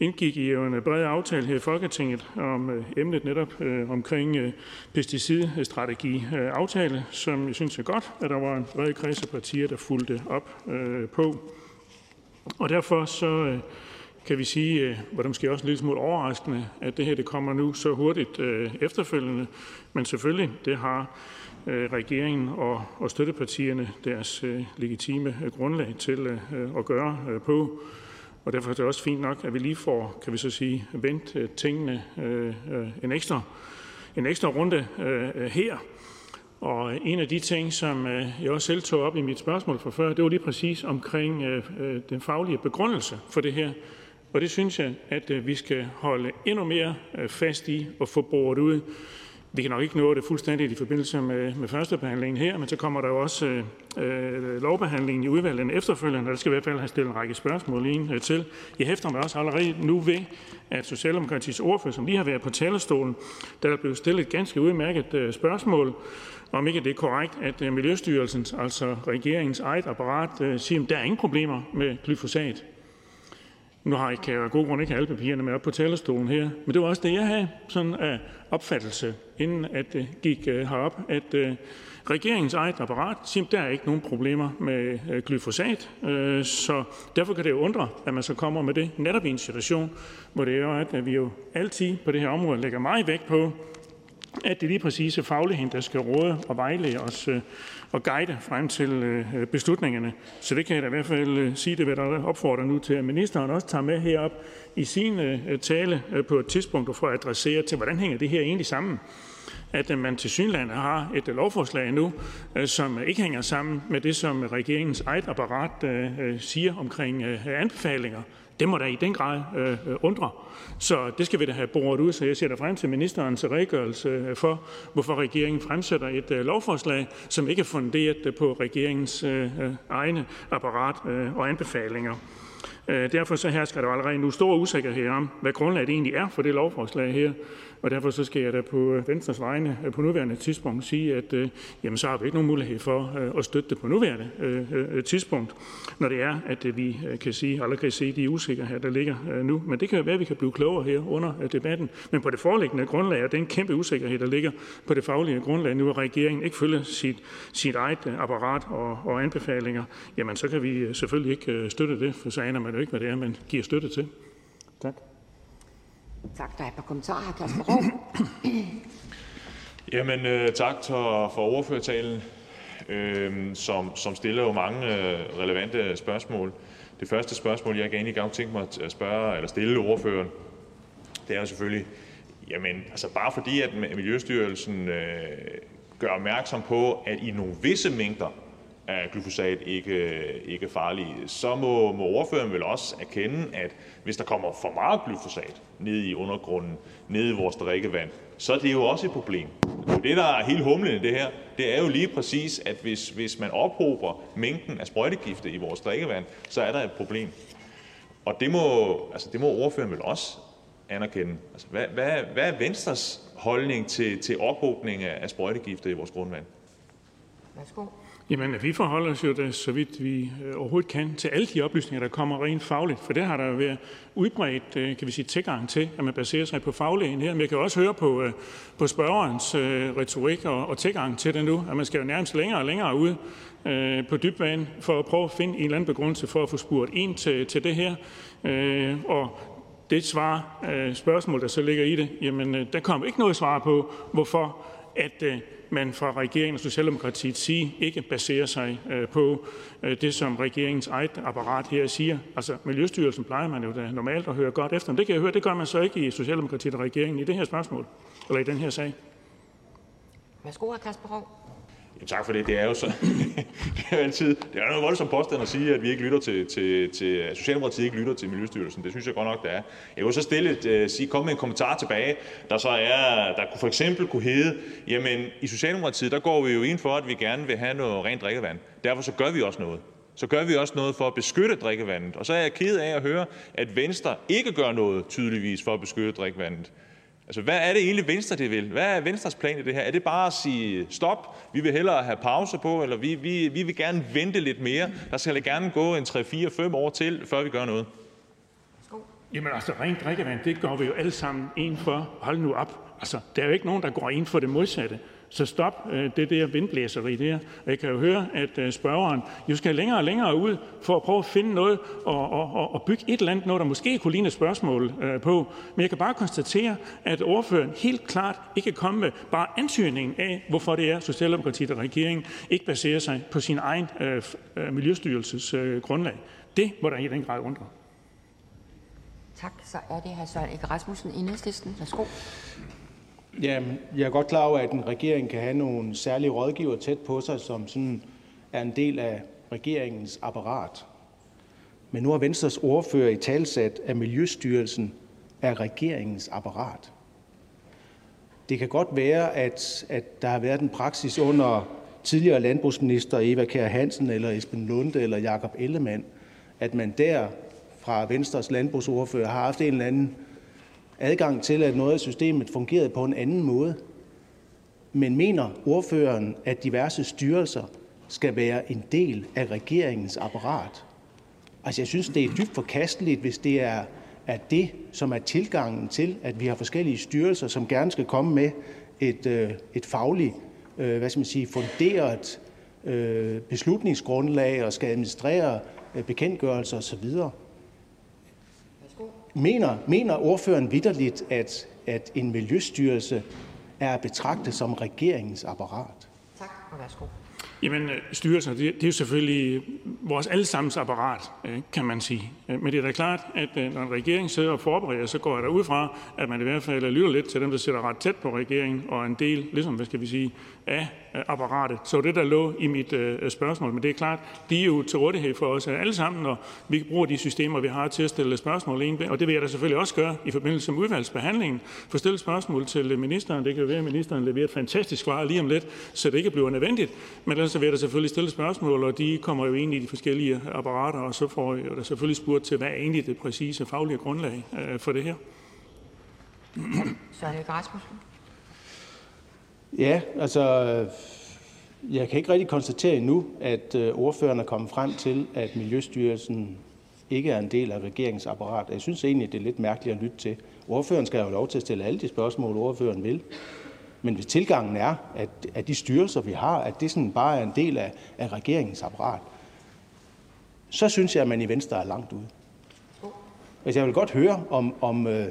indgik i en bred aftale her i Folketinget om øh, emnet netop øh, omkring pesticidstrategi aftale, som jeg synes er godt, at der var en bred kreds af partier, der fulgte op på. Og derfor så kan vi sige, øh, var det måske også en lille smule overraskende, at det her det kommer nu så hurtigt øh, efterfølgende. Men selvfølgelig, det har øh, regeringen og, og støttepartierne deres øh, legitime øh, grundlag til øh, at gøre øh, på. Og derfor er det også fint nok, at vi lige får, kan vi så sige, vendt øh, tingene øh, øh, en, ekstra, en ekstra runde øh, her. Og en af de ting, som øh, jeg også selv tog op i mit spørgsmål for før, det var lige præcis omkring den faglige begrundelse for det her. Og det synes jeg, at øh, vi skal holde endnu mere øh, fast i og få boret ud. Vi kan nok ikke nå det fuldstændigt i forbindelse med, med førstebehandlingen her, men så kommer der jo også øh, øh lovbehandlingen i udvalget efterfølgende, og der skal i hvert fald have stillet en række spørgsmål ind øh, til. Jeg hæfter mig også allerede nu ved, at Socialdemokratiets ordfører, som lige har været på talerstolen, der er blevet stillet et ganske udmærket øh, spørgsmål, om ikke det er korrekt, at øh, Miljøstyrelsens, altså regeringens eget apparat, øh, siger, at der er ingen problemer med glyfosat. Nu har jeg, kan jeg af gode grunde ikke alle papirerne med op på talerstolen her, men det var også det, jeg havde sådan af opfattelse, inden at det gik øh, herop, at øh, regeringens eget apparat siger, at der er ikke nogen problemer med glyfosat, så derfor kan det jo undre, at man så kommer med det netop i en situation, hvor det er jo, at vi jo altid på det her område lægger meget vægt på, at det lige præcis er fagligheden, der skal råde og vejlede os og guide frem til øh, beslutningerne. Så det kan jeg da i hvert fald øh, sige, det vil der opfordre nu til, at ministeren også tager med herop i sin øh, tale på et tidspunkt og får adresseret til, hvordan hænger det her egentlig sammen at man til synlande har et lovforslag nu, som ikke hænger sammen med det, som regeringens eget apparat siger omkring anbefalinger. Det må da i den grad øh, øh, undre. Så det skal vi da have boret ud, så jeg ser da frem til ministerens redegørelse øh, for, hvorfor regeringen fremsætter et øh, lovforslag, som ikke er funderet øh, på regeringens øh, egne apparat øh, og anbefalinger. Øh, derfor så hersker der allerede nu stor usikkerhed om, hvad grundlaget egentlig er for det lovforslag her og derfor så skal jeg da på øh, Venstres vegne øh, på nuværende tidspunkt sige, at øh, jamen, så har vi ikke nogen mulighed for at støtte det på nuværende tidspunkt, når det er, at vi kan sige, eller kan se de usikkerheder, der ligger nu. Men det kan jo være, at vi kan blive klogere her under debatten. Men på det foreliggende grundlag, og den kæmpe usikkerhed, der ligger på det faglige grundlag nu, at regeringen ikke følger sit, sit eget apparat og, og anbefalinger, jamen så kan vi selvfølgelig ikke støtte det, for så aner man jo ikke, hvad det er, man giver støtte til. Tak. Tak. Der er et par kommentarer. Kasper Rå. Jamen, øh, tak for, for ordførertalen, øh, som, som stiller jo mange øh, relevante spørgsmål. Det første spørgsmål, jeg gerne i gang tænke mig at spørge eller stille ordføreren, det er selvfølgelig, jamen, altså bare fordi, at Miljøstyrelsen øh, gør opmærksom på, at i nogle visse mængder af glyfosat ikke, ikke er farlige, så må, må ordføreren vel også erkende, at hvis der kommer for meget glyfosat ned i undergrunden, ned i vores drikkevand, så er det jo også et problem. Det, der er helt humlen i det her, det er jo lige præcis, at hvis, hvis man ophober mængden af sprøjtegifte i vores drikkevand, så er der et problem. Og det må, altså det må ordføreren vel også anerkende. Altså, hvad, hvad, hvad er Venstres holdning til, til ophobning af sprøjtegifte i vores grundvand? Værsgo. Jamen, vi forholder os jo da, så vidt vi øh, overhovedet kan, til alle de oplysninger, der kommer rent fagligt. For det har der jo været udbredt, øh, kan vi sige, tilgang til, at man baserer sig på fagligheden her. Men jeg kan også høre på, øh, på spørgerens retorik og, og tilgang til det nu, at man skal jo nærmest længere og længere ud på dybvand for at prøve at finde en eller anden begrundelse for at få spurgt ind til, til det her. Og det svar, spørgsmål, der så ligger i det, jamen der kommer ikke noget svar på, hvorfor at man fra regeringen og Socialdemokratiets side ikke baserer sig øh, på øh, det, som regeringens eget apparat her siger. Altså, Miljøstyrelsen plejer man jo da normalt at høre godt efter, men det kan jeg høre, det gør man så ikke i Socialdemokratiet og regeringen i det her spørgsmål, eller i den her sag. Værsgo. Kasper Rov. Jamen, tak for det. Det er jo så, det er jo altid, det er noget voldsomt påstand at sige, at vi ikke lytter til, til, til at Socialdemokratiet ikke lytter til Miljøstyrelsen. Det synes jeg godt nok, det er. Jeg vil så stille et, uh, sige, komme med en kommentar tilbage, der så er, der kunne for eksempel kunne hedde, jamen i Socialdemokratiet, der går vi jo ind for, at vi gerne vil have noget rent drikkevand. Derfor så gør vi også noget så gør vi også noget for at beskytte drikkevandet. Og så er jeg ked af at høre, at Venstre ikke gør noget tydeligvis for at beskytte drikkevandet. Altså, hvad er det egentlig, Venstre det vil? Hvad er Venstres plan i det her? Er det bare at sige stop, vi vil hellere have pause på, eller vi, vi, vi vil gerne vente lidt mere? Der skal gerne gå en 3, 4, 5 år til, før vi gør noget. Jamen altså, rent drikkevand, det går vi jo alle sammen ind for. Hold nu op. Altså, der er jo ikke nogen, der går ind for det modsatte. Så stop øh, det der vindblæseri der. Og jeg kan jo høre, at øh, spørgeren jo skal længere og længere ud for at prøve at finde noget og, og, og bygge et eller andet, noget der måske kunne ligne et spørgsmål øh, på. Men jeg kan bare konstatere, at ordføreren helt klart ikke kan komme med bare ansøgningen af, hvorfor det er, Socialdemokratiet og regeringen ikke baserer sig på sin egen øh, Miljøstyrelses øh, grundlag. Det må der i den grad undre. Tak. Så er det hr. Søren Ege Rasmussen, Enhedslisten. Værsgo. Ja, jeg er godt klar over, at en regering kan have nogle særlige rådgiver tæt på sig, som sådan er en del af regeringens apparat. Men nu har Venstres ordfører i talsat, at Miljøstyrelsen er regeringens apparat. Det kan godt være, at, at der har været en praksis under tidligere landbrugsminister Eva Kjær Hansen eller Esben Lunde eller Jakob Ellemann, at man der fra Venstres landbrugsordfører har haft en eller anden adgang til, at noget af systemet fungerede på en anden måde. Men mener ordføreren, at diverse styrelser skal være en del af regeringens apparat? Altså, jeg synes, det er dybt forkasteligt, hvis det er, er det, som er tilgangen til, at vi har forskellige styrelser, som gerne skal komme med et, øh, et fagligt, øh, hvad skal man sige, funderet øh, beslutningsgrundlag og skal administrere øh, bekendtgørelser osv. Mener, mener ordføreren vidderligt, at, at en miljøstyrelse er at betragte som regeringens apparat? Tak, og værsgo. Jamen, øh, styrelser, det, det er jo selvfølgelig vores allesammens apparat, øh, kan man sige. Øh, men det er da klart, at når en regering sidder og forbereder, så går jeg ud fra, at man i hvert fald lytter lidt til dem, der sidder ret tæt på regeringen, og en del, ligesom, hvad skal vi sige, af øh, apparatet. Så det, der lå i mit øh, spørgsmål. Men det er klart, de er jo til rådighed for os alle sammen, og vi bruger de systemer, vi har til at stille spørgsmål ind. Og det vil jeg da selvfølgelig også gøre i forbindelse med udvalgsbehandlingen. For stille spørgsmål til ministeren. Det kan være, at ministeren leverer et fantastisk svar lige om lidt, så det ikke bliver nødvendigt. Men ellers vil der selvfølgelig stille spørgsmål, og de kommer jo ind i de forskellige apparater, og så får jeg der selvfølgelig spurgt til, hvad er egentlig det præcise faglige grundlag øh, for det her. Søren det Rasmussen. Ja, altså, øh, jeg kan ikke rigtig konstatere endnu, at øh, ordføreren er kommet frem til, at Miljøstyrelsen ikke er en del af regeringsapparatet. Jeg synes egentlig, det er lidt mærkeligt at lytte til. Ordføreren skal jo lov til at stille alle de spørgsmål, ordføreren vil. Men hvis tilgangen er, at, at de styrelser, vi har, at det sådan bare er en del af, af regeringens apparat, så synes jeg, at man i Venstre er langt ude. Altså, jeg vil godt høre, om, om, øh,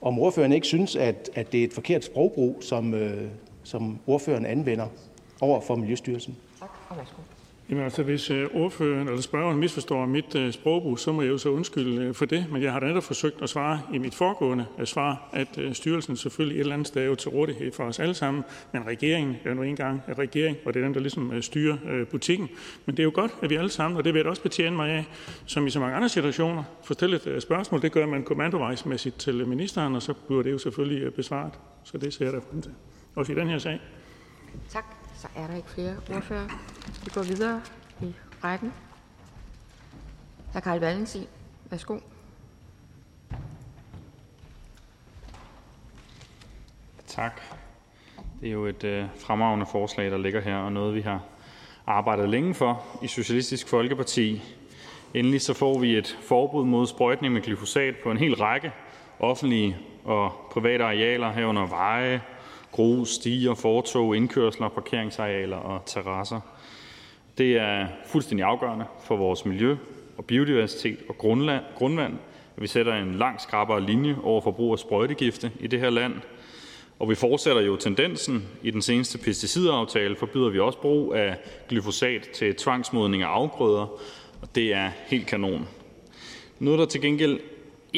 om ordføreren ikke synes, at, at det er et forkert sprogbrug, som, øh, som ordføreren anvender over for Miljøstyrelsen. Tak, og værsgo. Jamen altså, hvis øh, ordføreren eller spørgeren misforstår mit øh, sprogbrug, så må jeg jo så undskylde øh, for det. Men jeg har da netop forsøgt at svare i mit foregående svar, at styrelsen selvfølgelig et eller andet sted er jo til rådighed for os alle sammen. Men regeringen er nu engang en regering, og det er den, der ligesom styrer butikken. Men det er jo godt, at vi alle sammen, og det vil jeg også betjene mig af, som i så mange andre situationer, får stillet et spørgsmål. Det gør man kommandovejsmæssigt til ministeren, og så bliver det jo selvfølgelig besvaret. Så det ser jeg da frem til. Også i den her sag. Tak. Så er der ikke flere ordfører. Vi går videre i rækken. Hr. Carl Valentin, værsgo. Tak. Det er jo et øh, fremragende forslag, der ligger her, og noget, vi har arbejdet længe for i Socialistisk Folkeparti. Endelig så får vi et forbud mod sprøjtning med glyfosat på en hel række offentlige og private arealer herunder veje, grus, stier, fortov, indkørsler, parkeringsarealer og terrasser. Det er fuldstændig afgørende for vores miljø og biodiversitet og grundvand, at vi sætter en langt skrappere linje over for brug af sprøjtegifte i det her land. Og vi fortsætter jo tendensen. I den seneste pesticidaftale forbyder vi også brug af glyfosat til tvangsmodning af afgrøder, og det er helt kanon. Noget, der til gengæld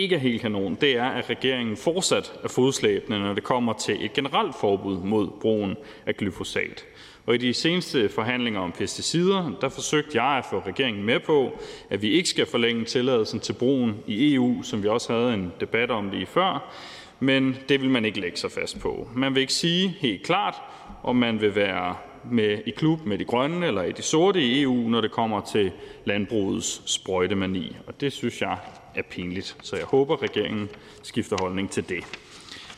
ikke er helt kanon, det er, at regeringen fortsat er fodslæbende, når det kommer til et generelt forbud mod brugen af glyfosat. Og i de seneste forhandlinger om pesticider, der forsøgte jeg at få regeringen med på, at vi ikke skal forlænge tilladelsen til brugen i EU, som vi også havde en debat om lige før, men det vil man ikke lægge sig fast på. Man vil ikke sige helt klart, om man vil være med i klub med de grønne eller i de sorte i EU, når det kommer til landbrugets sprøjtemani, og det synes jeg er pinligt. Så jeg håber, regeringen skifter holdning til det.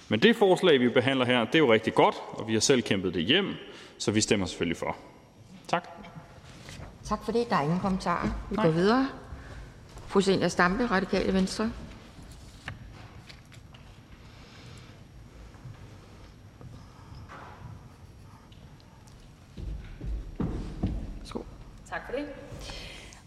Men det forslag, vi behandler her, det er jo rigtig godt, og vi har selv kæmpet det hjem, så vi stemmer selvfølgelig for. Tak. Tak for det. Der er ingen kommentarer. Vi Nej. går videre. Fru Senior Stampe, Radikale Venstre. Tak for det.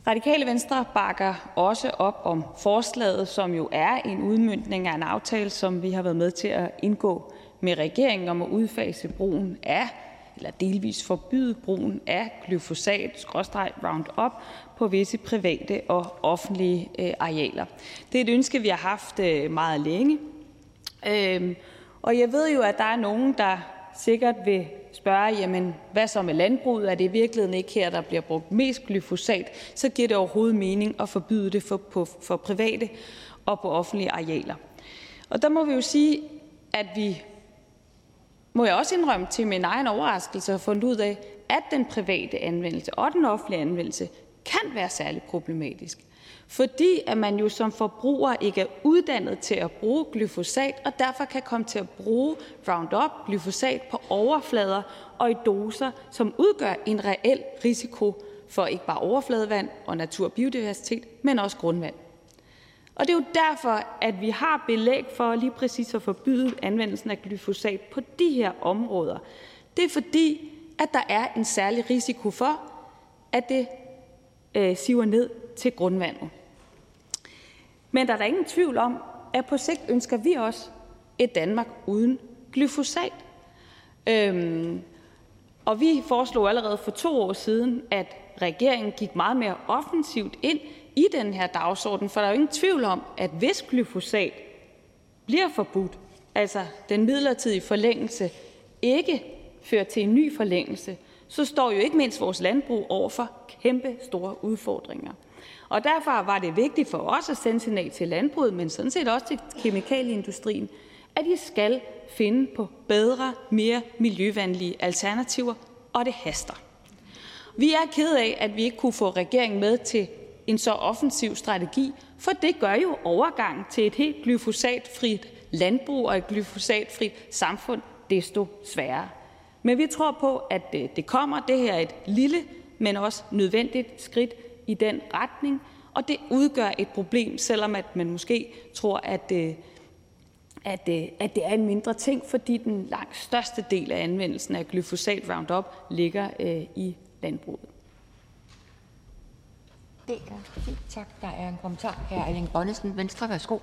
Radikale Venstre bakker også op om forslaget, som jo er en udmyndning af en aftale, som vi har været med til at indgå med regeringen om at udfase brugen af eller delvis forbyde brugen af glyfosat Roundup på visse private og offentlige øh, arealer. Det er et ønske, vi har haft øh, meget længe. Øhm, og jeg ved jo, at der er nogen, der sikkert vil spørge, jamen, hvad så med landbruget? Er det i virkeligheden ikke her, der bliver brugt mest glyfosat? Så giver det overhovedet mening at forbyde det for, på, for private og på offentlige arealer. Og der må vi jo sige, at vi, må jeg også indrømme til min egen overraskelse, har fundet ud af, at den private anvendelse og den offentlige anvendelse kan være særligt problematisk fordi at man jo som forbruger ikke er uddannet til at bruge glyfosat og derfor kan komme til at bruge Roundup, glyfosat, på overflader og i doser, som udgør en reel risiko for ikke bare overfladevand og natur og biodiversitet, men også grundvand. Og det er jo derfor, at vi har belæg for lige præcis at forbyde anvendelsen af glyfosat på de her områder. Det er fordi, at der er en særlig risiko for, at det øh, siver ned til grundvandet. Men der er da ingen tvivl om, at på sigt ønsker vi også et Danmark uden glyfosat. Øhm, og vi foreslog allerede for to år siden, at regeringen gik meget mere offensivt ind i den her dagsorden, for der er jo ingen tvivl om, at hvis glyfosat bliver forbudt, altså den midlertidige forlængelse ikke fører til en ny forlængelse, så står jo ikke mindst vores landbrug over for kæmpe store udfordringer. Og derfor var det vigtigt for os at sende signal til landbruget, men sådan set også til kemikalieindustrien, at de skal finde på bedre, mere miljøvenlige alternativer, og det haster. Vi er ked af, at vi ikke kunne få regeringen med til en så offensiv strategi, for det gør jo overgang til et helt glyfosatfrit landbrug og et glyfosatfrit samfund, desto sværere. Men vi tror på, at det kommer. Det her er et lille, men også nødvendigt skridt i den retning, og det udgør et problem, selvom at man måske tror, at, øh, at, øh, at det er en mindre ting, fordi den langt største del af anvendelsen af glyfosat Roundup ligger øh, i landbruget. Det er fint. Tak. Der er en kommentar. Her Erling Bonnesen, Venstre. Værsgo.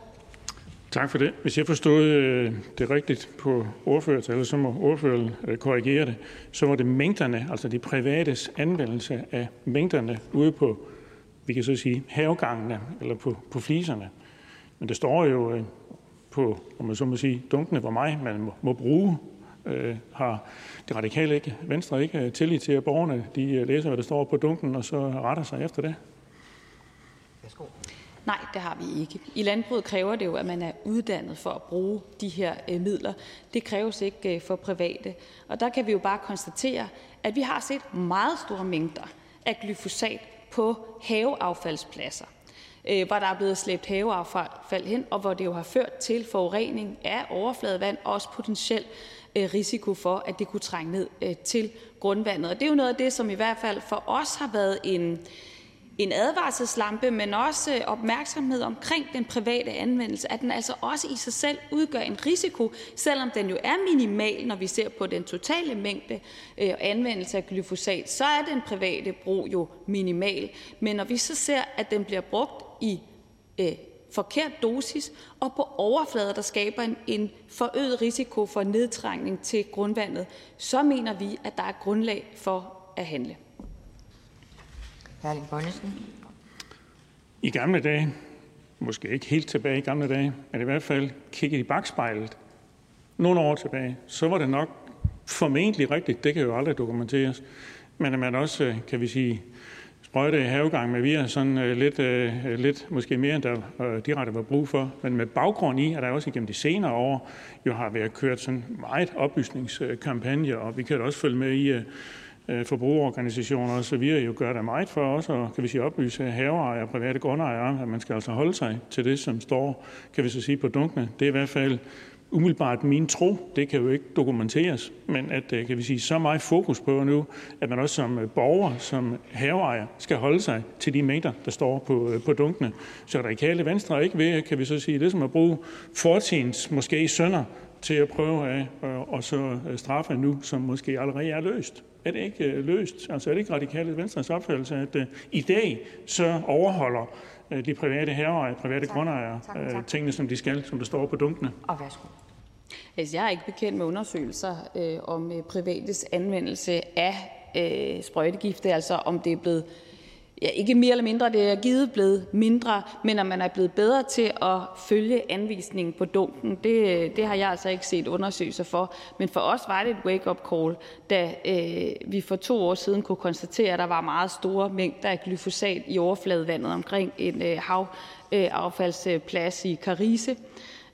Tak for det. Hvis jeg forstod øh, det rigtigt på ordførertallet, så må ordføreren øh, korrigere det. Så var det mængderne, altså de privates anvendelse af mængderne ude på, vi kan så sige, havegangene eller på, på fliserne. Men det står jo øh, på, om man så må sige, dunkene, hvor meget man må, må bruge. Øh, har det radikale ikke, Venstre ikke tillid til, at borgerne de læser, hvad der står på dunken, og så retter sig efter det? Nej, det har vi ikke. I landbruget kræver det jo, at man er uddannet for at bruge de her øh, midler. Det kræves ikke øh, for private. Og der kan vi jo bare konstatere, at vi har set meget store mængder af glyfosat på haveaffaldspladser, øh, hvor der er blevet slæbt haveaffald hen, og hvor det jo har ført til forurening af overfladevand, og også potentiel øh, risiko for, at det kunne trænge ned øh, til grundvandet. Og det er jo noget af det, som i hvert fald for os har været en, en advarselslampe, men også opmærksomhed omkring den private anvendelse, at den altså også i sig selv udgør en risiko, selvom den jo er minimal, når vi ser på den totale mængde og anvendelse af glyfosat, så er den private brug jo minimal. Men når vi så ser, at den bliver brugt i øh, forkert dosis og på overflader, der skaber en, en forøget risiko for nedtrængning til grundvandet, så mener vi, at der er grundlag for at handle. I gamle dage, måske ikke helt tilbage i gamle dage, men i hvert fald kigge i bagspejlet nogle år tilbage, så var det nok formentlig rigtigt, det kan jo aldrig dokumenteres, men at man også, øh, kan vi sige, sprøjte i havegang med via sådan øh, lidt, øh, lidt måske mere, end der direkte var brug for. Men med baggrund i, at der også igennem de senere år jo har været kørt sådan meget oplysningskampagne, og vi kan da også følge med i, Øh, forbrugerorganisationer osv. så jo gør det meget for os og kan vi sige, oplyse haveejere og private grundejere, at man skal altså holde sig til det, som står kan vi så sige, på dunkene. Det er i hvert fald umiddelbart min tro. Det kan jo ikke dokumenteres, men at øh, kan vi sige, så meget fokus på nu, at man også som øh, borger, som haveejer, skal holde sig til de mængder, der står på, på dunkene. Så radikale venstre ikke ved, kan vi så sige, det som at bruge fortidens måske sønder til at prøve af og så straffe nu, som måske allerede er løst. Er det ikke øh, løst? Altså er det ikke radikale venstres opfattelse, at uh, i dag så overholder uh, de private herrer og private grundejere uh, tingene, som de skal, som der står på dunkene? Og værsgo. Altså, jeg er ikke bekendt med undersøgelser øh, om øh, privates anvendelse af øh, sprøjtegifte, altså om det er blevet ja, ikke mere eller mindre, det er givet blevet mindre, men at man er blevet bedre til at følge anvisningen på dunken, det, det har jeg altså ikke set undersøgelser for. Men for os var det et wake-up call, da øh, vi for to år siden kunne konstatere, at der var meget store mængder af glyfosat i overfladevandet omkring en øh, havaffaldsplads øh, i Karise.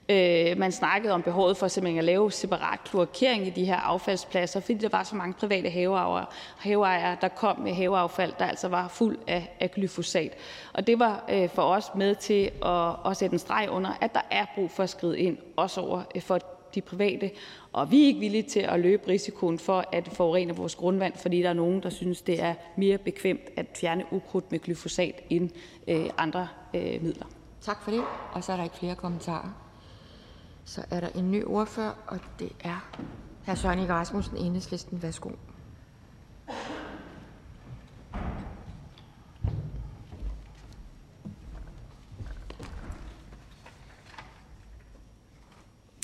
Øh, man snakkede om behovet for simpelthen at lave separat kloakering i de her affaldspladser, fordi der var så mange private haveejere, der kom med haveaffald, der altså var fuld af, af glyfosat. Og det var øh, for os med til at, at sætte en streg under, at der er brug for at skride ind, også over øh, for de private. Og vi er ikke villige til at løbe risikoen for at forurene vores grundvand, fordi der er nogen, der synes, det er mere bekvemt at fjerne ukrudt med glyfosat end øh, andre øh, midler. Tak for det. Og så er der ikke flere kommentarer. Så er der en ny ordfører, og det er hr. Søren Ege Rasmussen, Enhedslisten. Værsgo.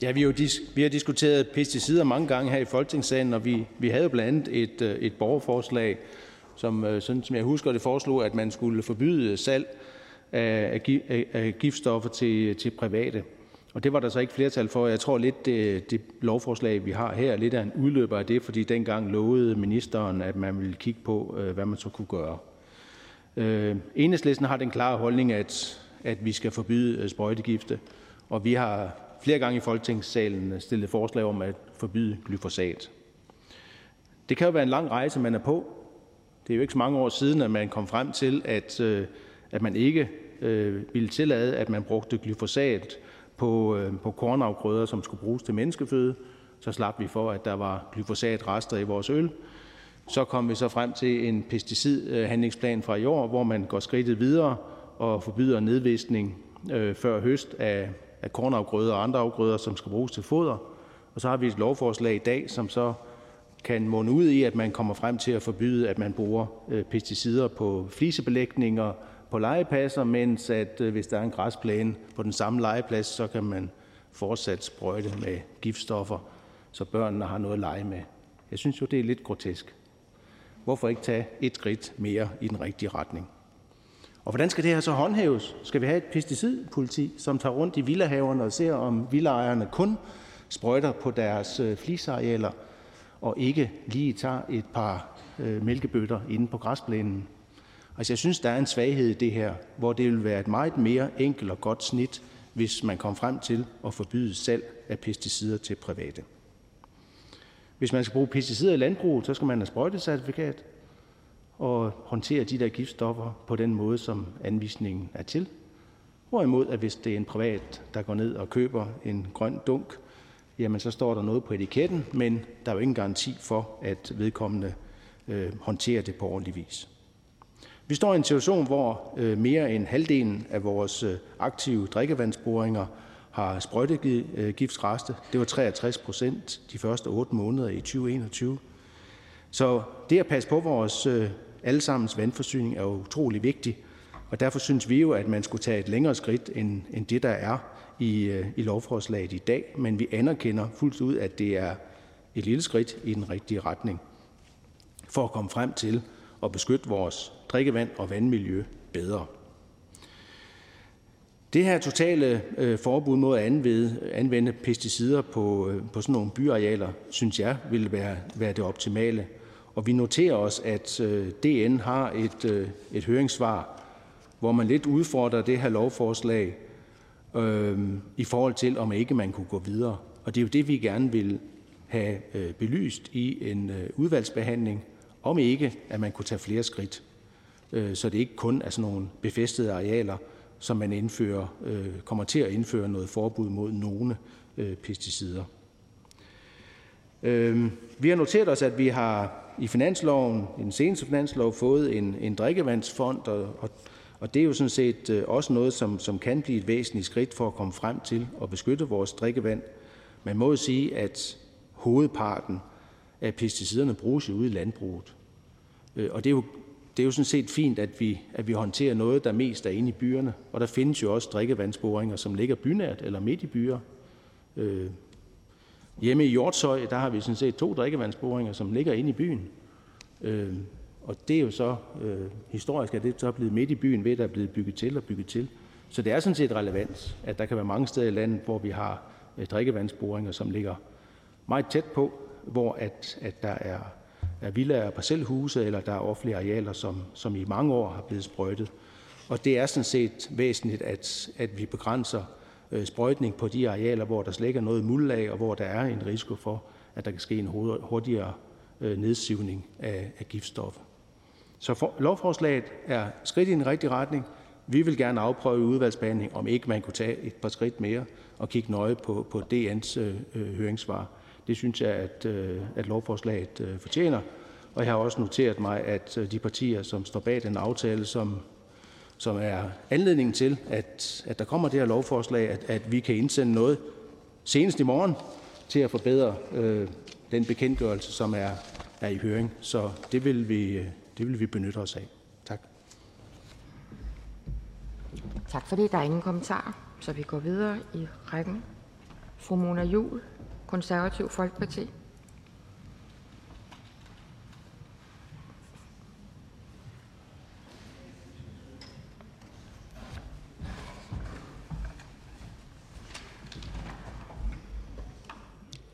Ja, vi, jo vi har diskuteret pesticider mange gange her i Folketingssalen, og vi, vi havde jo blandt andet et, øh, et borgerforslag, som, øh, sådan som jeg husker det, foreslog, at man skulle forbyde salg af, af, af giftstoffer til, til private. Og det var der så ikke flertal for. Jeg tror lidt, det, det lovforslag, vi har her, lidt er en udløber af det, fordi dengang lovede ministeren, at man ville kigge på, øh, hvad man så kunne gøre. Øh, enhedslisten har den klare holdning, at, at vi skal forbyde øh, sprøjtegifte, og vi har flere gange i folketingssalen øh, stillet forslag om at forbyde glyfosat. Det kan jo være en lang rejse, man er på. Det er jo ikke så mange år siden, at man kom frem til, at, at man ikke ville tillade, at man brugte glyfosat på, øh, på kornafgrøder, som skulle bruges til menneskeføde. Så slap vi for, at der var glyfosatrester i vores øl. Så kom vi så frem til en pesticidhandlingsplan fra i år, hvor man går skridtet videre og forbyder nedvisning øh, før høst af, af kornafgrøder og andre afgrøder, som skal bruges til foder. Og så har vi et lovforslag i dag, som så kan munde ud i, at man kommer frem til at forbyde, at man bruger øh, pesticider på flisebelægninger på legepladser, mens at øh, hvis der er en græsplæne på den samme legeplads, så kan man fortsat sprøjte med giftstoffer, så børnene har noget at lege med. Jeg synes jo, det er lidt grotesk. Hvorfor ikke tage et skridt mere i den rigtige retning? Og hvordan skal det her så håndhæves? Skal vi have et pesticidpoliti, som tager rundt i villahaverne og ser, om villaejerne kun sprøjter på deres øh, flisarealer, og ikke lige tager et par øh, mælkebøtter inde på græsplænen? Altså jeg synes, der er en svaghed i det her, hvor det vil være et meget mere enkelt og godt snit, hvis man kom frem til at forbyde salg af pesticider til private. Hvis man skal bruge pesticider i landbruget, så skal man have sprøjtecertifikat og håndtere de der giftstoffer på den måde, som anvisningen er til. Hvorimod, at hvis det er en privat, der går ned og køber en grøn dunk, jamen så står der noget på etiketten, men der er jo ingen garanti for, at vedkommende øh, håndterer det på ordentlig vis. Vi står i en situation, hvor øh, mere end halvdelen af vores øh, aktive drikkevandsboringer har sprøjtegiftsreste. Øh, det var 63 procent de første 8 måneder i 2021. Så det at passe på vores allesammens vandforsyning er utrolig vigtigt, og derfor synes vi jo, at man skulle tage et længere skridt end, end det, der er i, i lovforslaget i dag, men vi anerkender fuldt ud, at det er et lille skridt i den rigtige retning for at komme frem til og beskytte vores drikkevand og vandmiljø bedre. Det her totale øh, forbud mod at anvende, anvende pesticider på, øh, på sådan nogle byarealer, synes jeg, ville være, være det optimale. Og vi noterer os, at øh, DN har et, øh, et høringssvar, hvor man lidt udfordrer det her lovforslag øh, i forhold til, om ikke man kunne gå videre. Og det er jo det, vi gerne vil have øh, belyst i en øh, udvalgsbehandling, om ikke at man kunne tage flere skridt. Øh, så det ikke kun er sådan nogle befæstede arealer, som man indfører, øh, kommer til at indføre noget forbud mod nogle øh, pesticider. Øh, vi har noteret os, at vi har i finansloven, i den seneste finanslov, fået en, en drikkevandsfond, og, og, og det er jo sådan set øh, også noget, som, som kan blive et væsentligt skridt for at komme frem til at beskytte vores drikkevand. Man må jo sige, at hovedparten at pesticiderne bruges ude i landbruget. Øh, og det er jo det er jo sådan set fint, at vi, at vi håndterer noget, der mest er inde i byerne. Og der findes jo også drikkevandsboringer, som ligger bynært eller midt i byer. Øh, hjemme i Hjortshøj, der har vi sådan set to drikkevandsboringer, som ligger inde i byen. Øh, og det er jo så øh, historisk, at det så er blevet midt i byen ved, at der er blevet bygget til og bygget til. Så det er sådan set relevant, at der kan være mange steder i landet, hvor vi har øh, drikkevandsboringer, som ligger meget tæt på, hvor at, at der er er villaer og parcelhuse, eller der er offentlige arealer, som, som i mange år har blevet sprøjtet. Og det er sådan set væsentligt, at, at vi begrænser øh, sprøjtning på de arealer, hvor der slet ikke er noget muldlag, og hvor der er en risiko for, at der kan ske en hurtigere øh, nedsivning af, af giftstoffer. Så for, lovforslaget er skridt i den rigtige retning. Vi vil gerne afprøve i udvalgsbehandling, om ikke man kunne tage et par skridt mere og kigge nøje på, på DN's øh, øh, høringssvar. Det synes jeg, at, øh, at lovforslaget øh, fortjener. Og jeg har også noteret mig, at øh, de partier, som står bag den aftale, som, som er anledningen til, at, at der kommer det her lovforslag, at, at vi kan indsende noget senest i morgen til at forbedre øh, den bekendtgørelse, som er, er i høring. Så det vil, vi, det vil vi benytte os af. Tak. Tak for det. Der er ingen kommentarer, så vi går videre i rækken. Fru Mona Juhl, Konservativ Folkeparti.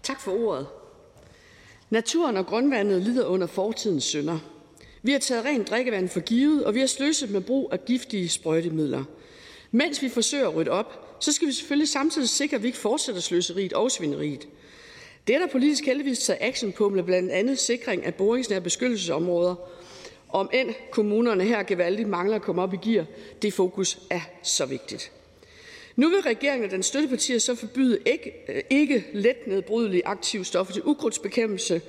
Tak for ordet. Naturen og grundvandet lider under fortidens synder. Vi har taget rent drikkevand for givet, og vi har sløset med brug af giftige sprøjtemidler. Mens vi forsøger at rydde op, så skal vi selvfølgelig samtidig sikre, at vi ikke fortsætter sløseriet og svineriet. Det er der politisk heldigvis taget action på med blandt andet sikring af boringsnære beskyttelsesområder. Om end kommunerne her gevaldigt mangler at komme op i gear, det fokus er så vigtigt. Nu vil regeringen og den støttepartier så forbyde ikke, øh, ikke let nedbrydelige aktive stoffer til ukrudtsbekæmpelse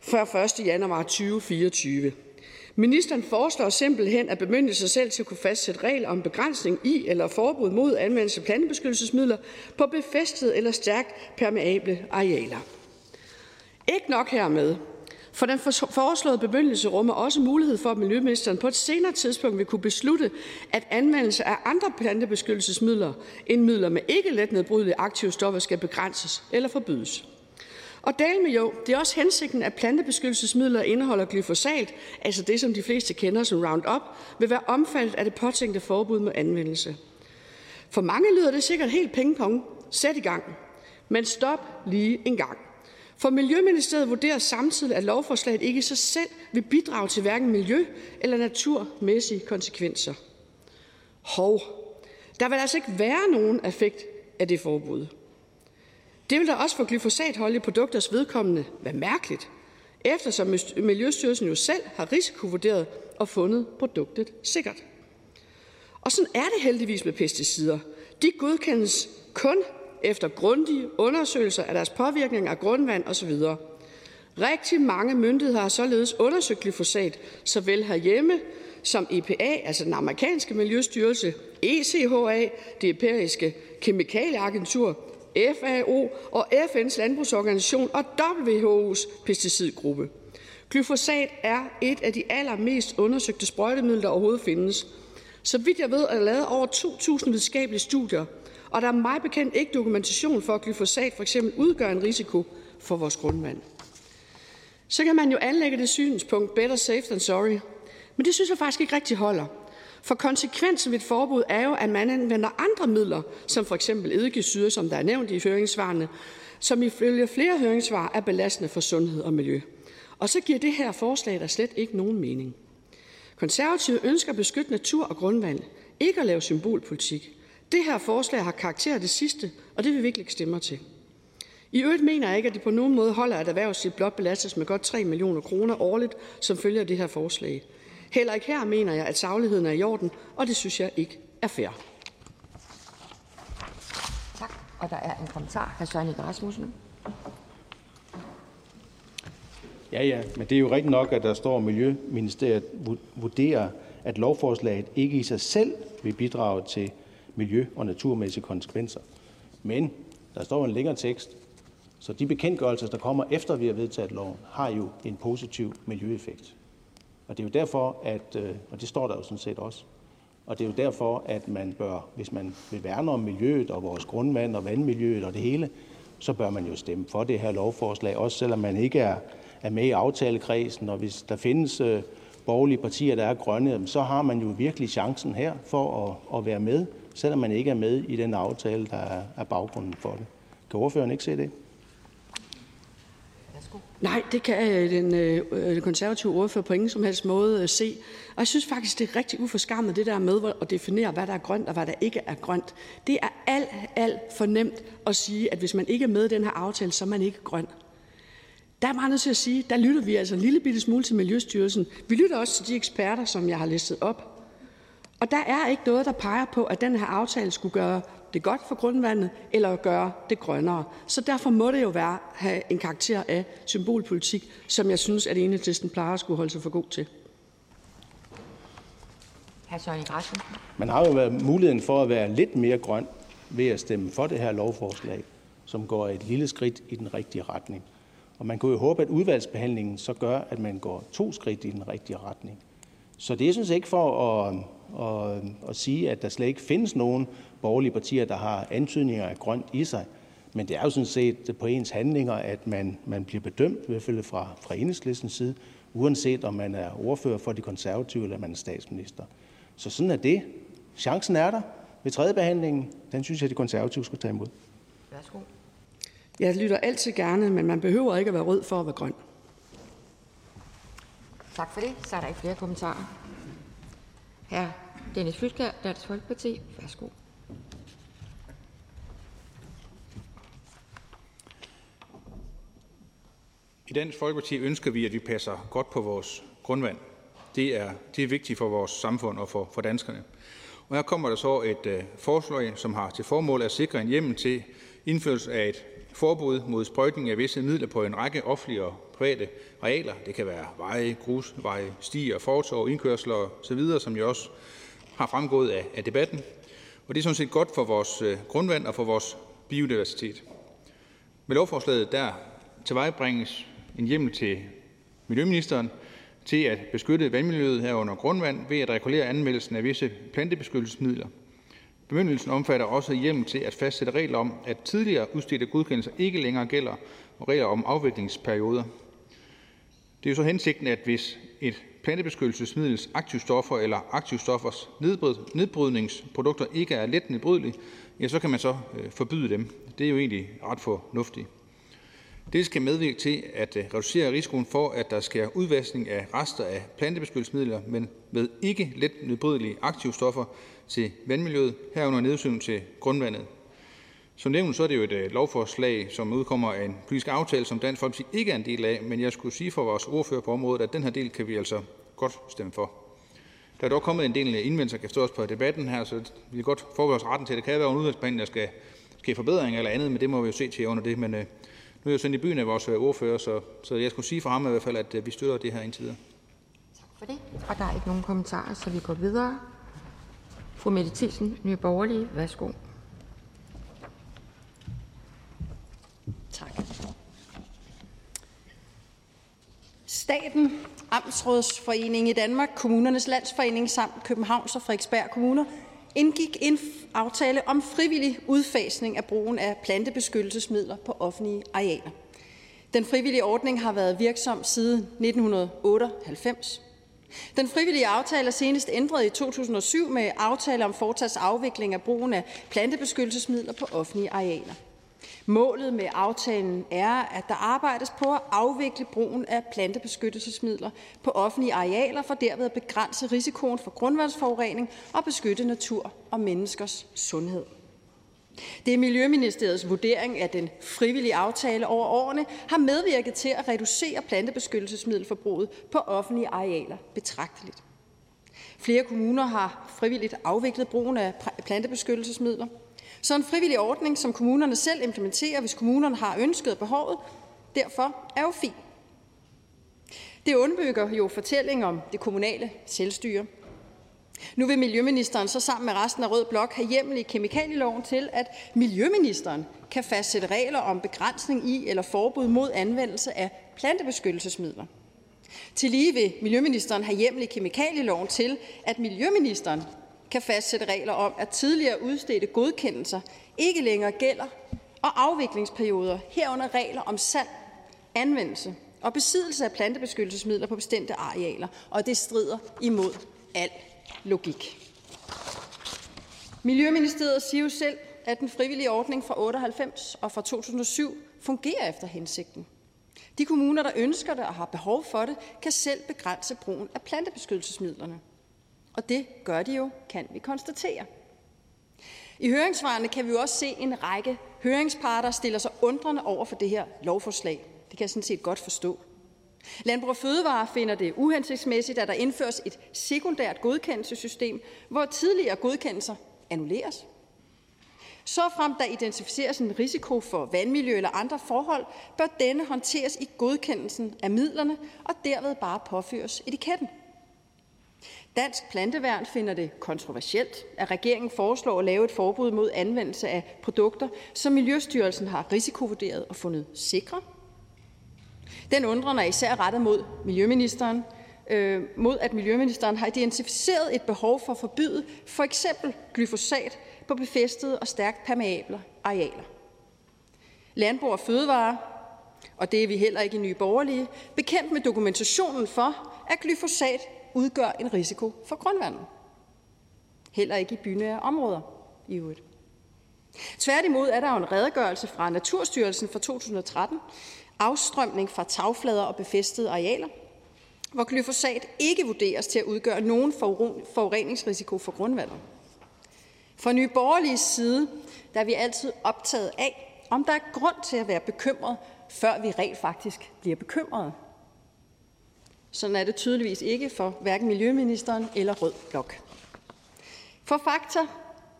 før 1. januar 2024. Ministeren foreslår simpelthen at bemyndige sig selv til at kunne fastsætte regler om begrænsning i eller forbud mod anvendelse af plantebeskyttelsesmidler på befæstede eller stærkt permeable arealer. Ikke nok hermed. For den foreslåede bemyndigelse rummer også mulighed for, at miljøministeren på et senere tidspunkt vil kunne beslutte, at anvendelse af andre plantebeskyttelsesmidler end midler med ikke let nedbrydelige aktive stoffer skal begrænses eller forbydes. Og dalme med jo, det er også hensigten, at plantebeskyttelsesmidler indeholder glyfosat, altså det, som de fleste kender som Roundup, vil være omfattet af det påtænkte forbud mod anvendelse. For mange lyder det sikkert helt pingpong. Sæt i gang. Men stop lige en gang. For Miljøministeriet vurderer samtidig, at lovforslaget ikke i sig selv vil bidrage til hverken miljø- eller naturmæssige konsekvenser. Hov, der vil altså ikke være nogen effekt af det forbud. Det vil da også for glyfosatholdige produkters vedkommende være mærkeligt, eftersom Miljøstyrelsen jo selv har risikovurderet og fundet produktet sikkert. Og sådan er det heldigvis med pesticider. De godkendes kun efter grundige undersøgelser af deres påvirkning af grundvand osv. Rigtig mange myndigheder har således undersøgt glyfosat, såvel herhjemme som EPA, altså den amerikanske miljøstyrelse, ECHA, det europæiske kemikalieagentur, FAO og FN's landbrugsorganisation og WHO's pesticidgruppe. Glyfosat er et af de allermest undersøgte sprøjtemidler, der overhovedet findes. Så vidt jeg ved, er der lavet over 2.000 videnskabelige studier, og der er meget bekendt ikke dokumentation for, at glyfosat for eksempel udgør en risiko for vores grundvand. Så kan man jo anlægge det synspunkt better safe than sorry, men det synes jeg faktisk ikke rigtig holder. For konsekvensen ved et forbud er jo, at man anvender andre midler, som for eksempel eddikesyre, som der er nævnt i høringssvarene, som ifølge flere høringssvar er belastende for sundhed og miljø. Og så giver det her forslag der slet ikke nogen mening. Konservative ønsker at beskytte natur og grundvand, ikke at lave symbolpolitik. Det her forslag har karakter af det sidste, og det vil vi ikke stemmer til. I øvrigt mener jeg ikke, at det på nogen måde holder, at erhvervslivet blot belastes med godt 3 millioner kroner årligt, som følger det her forslag. Heller ikke her mener jeg, at sagligheden er i orden, og det synes jeg ikke er fair. Tak. Og der er en kommentar. Hr. Søren Rasmussen. Ja, ja, men det er jo rigtigt nok, at der står, at Miljøministeriet vurderer, at lovforslaget ikke i sig selv vil bidrage til miljø- og naturmæssige konsekvenser. Men der står en længere tekst, så de bekendtgørelser, der kommer efter vi har vedtaget loven, har jo en positiv miljøeffekt. Og det er jo derfor, at, øh, og det står der jo sådan set også, og det er jo derfor, at man bør, hvis man vil værne om miljøet og vores grundvand og vandmiljøet og det hele, så bør man jo stemme for det her lovforslag, også selvom man ikke er, er med i aftalekredsen. Og hvis der findes øh, borgerlige partier, der er grønne, så har man jo virkelig chancen her for at, at være med, selvom man ikke er med i den aftale, der er, er baggrunden for det. Kan ordføreren ikke se det? Nej, det kan øh, den, øh, øh, den konservative ordfører på ingen som helst måde øh, se. Og jeg synes faktisk, det er rigtig uforskammet, det der med at definere, hvad der er grønt og hvad der ikke er grønt. Det er alt, alt for nemt at sige, at hvis man ikke er med i den her aftale, så er man ikke grøn. Der er meget nødt til at sige, der lytter vi altså en lille bitte smule til Miljøstyrelsen. Vi lytter også til de eksperter, som jeg har listet op. Og der er ikke noget, der peger på, at den her aftale skulle gøre det godt for grundvandet eller gøre det grønnere. Så derfor må det jo være have en karakter af symbolpolitik, som jeg synes, at enhedslisten plejer at skulle holde sig for god til. Man har jo været muligheden for at være lidt mere grøn ved at stemme for det her lovforslag, som går et lille skridt i den rigtige retning. Og man kunne jo håbe, at udvalgsbehandlingen så gør, at man går to skridt i den rigtige retning. Så det er sådan set ikke for at, at, at sige, at der slet ikke findes nogen borgerlige partier, der har antydninger af grønt i sig. Men det er jo sådan set på ens handlinger, at man, man bliver bedømt, i hvert fald fra, fra enhedslistens side, uanset om man er ordfører for de konservative eller man er statsminister. Så sådan er det. Chancen er der ved tredje behandlingen. Den synes jeg, de konservative skulle tage imod. Værsgo. Jeg lytter altid gerne, men man behøver ikke at være rød for at være grøn. Tak for det. Så er der ikke flere kommentarer. Her Dennis Flydtkjær, Dansk Folkeparti. Værsgo. I Dansk Folkeparti ønsker vi, at vi passer godt på vores grundvand. Det er, det er vigtigt for vores samfund og for, for danskerne. Og her kommer der så et øh, forslag, som har til formål at sikre en hjemmel til indførelse af et forbud mod sprøjtning af visse midler på en række offentlige og private arealer. Det kan være veje, grusveje, stier, fortov, indkørsler osv., som jo også har fremgået af, af debatten. Og det er sådan set godt for vores øh, grundvand og for vores biodiversitet. Med lovforslaget der tilvejebringes en hjemmel til miljøministeren til at beskytte vandmiljøet herunder grundvand ved at regulere anvendelsen af visse plantebeskyttelsesmidler. Bemyndigelsen omfatter også hjemmel til at fastsætte regler om, at tidligere udstedte godkendelser ikke længere gælder, og regler om afviklingsperioder. Det er jo så hensigten, at hvis et plantebeskyttelsesmiddels aktivstoffer eller aktivstoffers nedbrydningsprodukter ikke er let nedbrydelige, ja, så kan man så øh, forbyde dem. Det er jo egentlig ret fornuftigt. Det skal medvirke til at øh, reducere risikoen for, at der sker udvaskning af rester af plantebeskyttelsesmidler, men med ikke let nedbrydelige aktivstoffer til vandmiljøet, herunder nedsyn til grundvandet. Som nævnt så er det jo et øh, lovforslag, som udkommer af en politisk aftale, som Dansk Folkeparti ikke er en del af, men jeg skulle sige for vores ordfører på området, at den her del kan vi altså godt stemme for. Der er dog kommet en del øh, indvendelser, kan forstås på debatten her, så vi kan godt forberede os retten til, at det kan være en udvalgsbehandling, der skal ske forbedringer eller andet, men det må vi jo se til under det. Men øh, nu er jeg sendt i byen af vores øh, ordfører, så, så jeg skulle sige for ham i hvert fald, at øh, vi støtter det her indtil videre. Tak for det. Og der er ikke nogen kommentarer, så vi går videre. Fru Mette Thielsen, Nye Borgerlige, værsgo. Tak. Staten, Amtsrådsforeningen i Danmark, Kommunernes Landsforening samt Københavns og Frederiksberg Kommuner indgik en aftale om frivillig udfasning af brugen af plantebeskyttelsesmidler på offentlige arealer. Den frivillige ordning har været virksom siden 1998. Den frivillige aftale er senest ændret i 2007 med aftale om fortsat afvikling af brugen af plantebeskyttelsesmidler på offentlige arealer. Målet med aftalen er, at der arbejdes på at afvikle brugen af plantebeskyttelsesmidler på offentlige arealer for derved at begrænse risikoen for grundvandsforurening og beskytte natur og menneskers sundhed. Det er Miljøministeriets vurdering, at den frivillige aftale over årene har medvirket til at reducere plantebeskyttelsesmiddelforbruget på offentlige arealer betragteligt. Flere kommuner har frivilligt afviklet brugen af plantebeskyttelsesmidler. Så en frivillig ordning, som kommunerne selv implementerer, hvis kommunerne har ønsket og behovet, derfor er jo fint. Det underbygger jo fortællingen om det kommunale selvstyre. Nu vil Miljøministeren så sammen med resten af Rød Blok have hjemmel i kemikalieloven til, at Miljøministeren kan fastsætte regler om begrænsning i eller forbud mod anvendelse af plantebeskyttelsesmidler. Til lige vil Miljøministeren have hjemmel i kemikalieloven til, at Miljøministeren kan fastsætte regler om, at tidligere udstedte godkendelser ikke længere gælder, og afviklingsperioder herunder regler om salg, anvendelse og besiddelse af plantebeskyttelsesmidler på bestemte arealer, og det strider imod al logik. Miljøministeriet siger jo selv, at den frivillige ordning fra 98 og fra 2007 fungerer efter hensigten. De kommuner, der ønsker det og har behov for det, kan selv begrænse brugen af plantebeskyttelsesmidlerne. Og det gør de jo, kan vi konstatere. I høringssvarene kan vi jo også se, at en række høringsparter stiller sig undrende over for det her lovforslag. Det kan jeg sådan set godt forstå. Landbrug og Fødevare finder det uhensigtsmæssigt, at der indføres et sekundært godkendelsessystem, hvor tidligere godkendelser annulleres. Så frem der identificeres en risiko for vandmiljø eller andre forhold, bør denne håndteres i godkendelsen af midlerne og derved bare påføres etiketten. Dansk Planteværn finder det kontroversielt, at regeringen foreslår at lave et forbud mod anvendelse af produkter, som Miljøstyrelsen har risikovurderet og fundet sikre. Den undren er især rettet mod miljøministeren, øh, mod at miljøministeren har identificeret et behov for at forbyde for eksempel glyfosat på befæstede og stærkt permeable arealer. Landbrug og Fødevare, og det er vi heller ikke i Nye Borgerlige, bekendt med dokumentationen for, at glyfosat udgør en risiko for grundvandet. Heller ikke i bynære områder i øvrigt. Tværtimod er der jo en redegørelse fra Naturstyrelsen fra 2013, afstrømning fra tagflader og befæstede arealer, hvor glyfosat ikke vurderes til at udgøre nogen forureningsrisiko for grundvandet. Fra Nye Borgerlige side der er vi altid optaget af, om der er grund til at være bekymret, før vi rent faktisk bliver bekymrede. Sådan er det tydeligvis ikke for hverken Miljøministeren eller Rød Blok. For Fakta,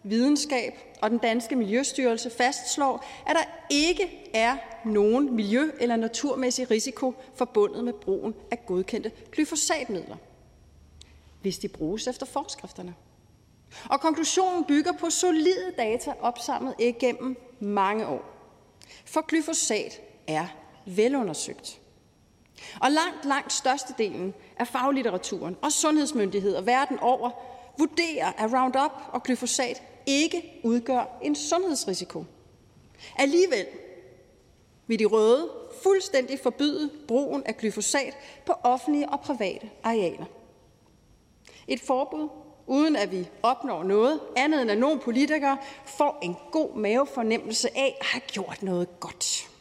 Videnskab og den danske Miljøstyrelse fastslår, at der ikke er nogen miljø- eller naturmæssig risiko forbundet med brugen af godkendte glyfosatmidler, hvis de bruges efter forskrifterne. Og konklusionen bygger på solide data opsamlet igennem mange år. For glyfosat er velundersøgt. Og langt, langt størstedelen af faglitteraturen og sundhedsmyndigheder verden over vurderer, at Roundup og glyfosat ikke udgør en sundhedsrisiko. Alligevel vil de røde fuldstændig forbyde brugen af glyfosat på offentlige og private arealer. Et forbud, uden at vi opnår noget andet end at nogle politikere får en god mavefornemmelse af at have gjort noget godt.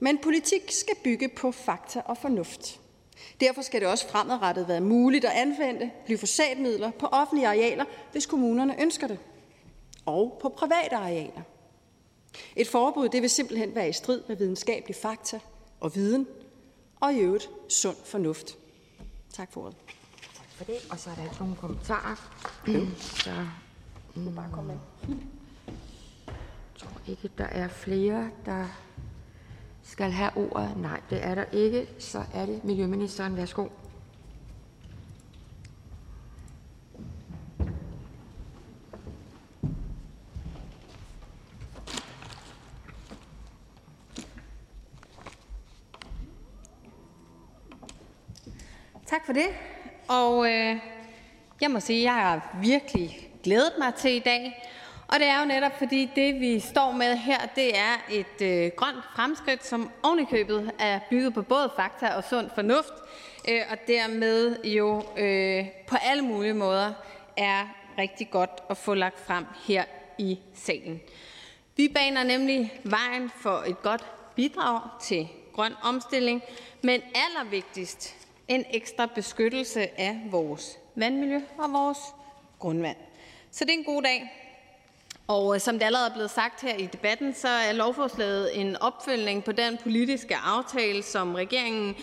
Men politik skal bygge på fakta og fornuft. Derfor skal det også fremadrettet være muligt at anvende glyfosatmidler på offentlige arealer, hvis kommunerne ønsker det, og på private arealer. Et forbud det vil simpelthen være i strid med videnskabelig fakta og viden, og i øvrigt sund fornuft. Tak for ordet. Tak for det, og så er der ikke nogen kommentarer. Så, mm, bare komme med. Jeg tror ikke, der er flere, der skal have ordet. Nej, det er der ikke. Så er det Miljøministeren. Værsgo. Tak for det. Og øh, jeg må sige, at jeg har virkelig glædet mig til i dag. Og det er jo netop fordi det, vi står med her, det er et øh, grønt fremskridt, som ovenikøbet er bygget på både fakta og sund fornuft, øh, og dermed jo øh, på alle mulige måder er rigtig godt at få lagt frem her i salen. Vi baner nemlig vejen for et godt bidrag til grøn omstilling, men allervigtigst en ekstra beskyttelse af vores vandmiljø og vores grundvand. Så det er en god dag. Og øh, som det allerede er blevet sagt her i debatten, så er lovforslaget en opfølgning på den politiske aftale, som regeringen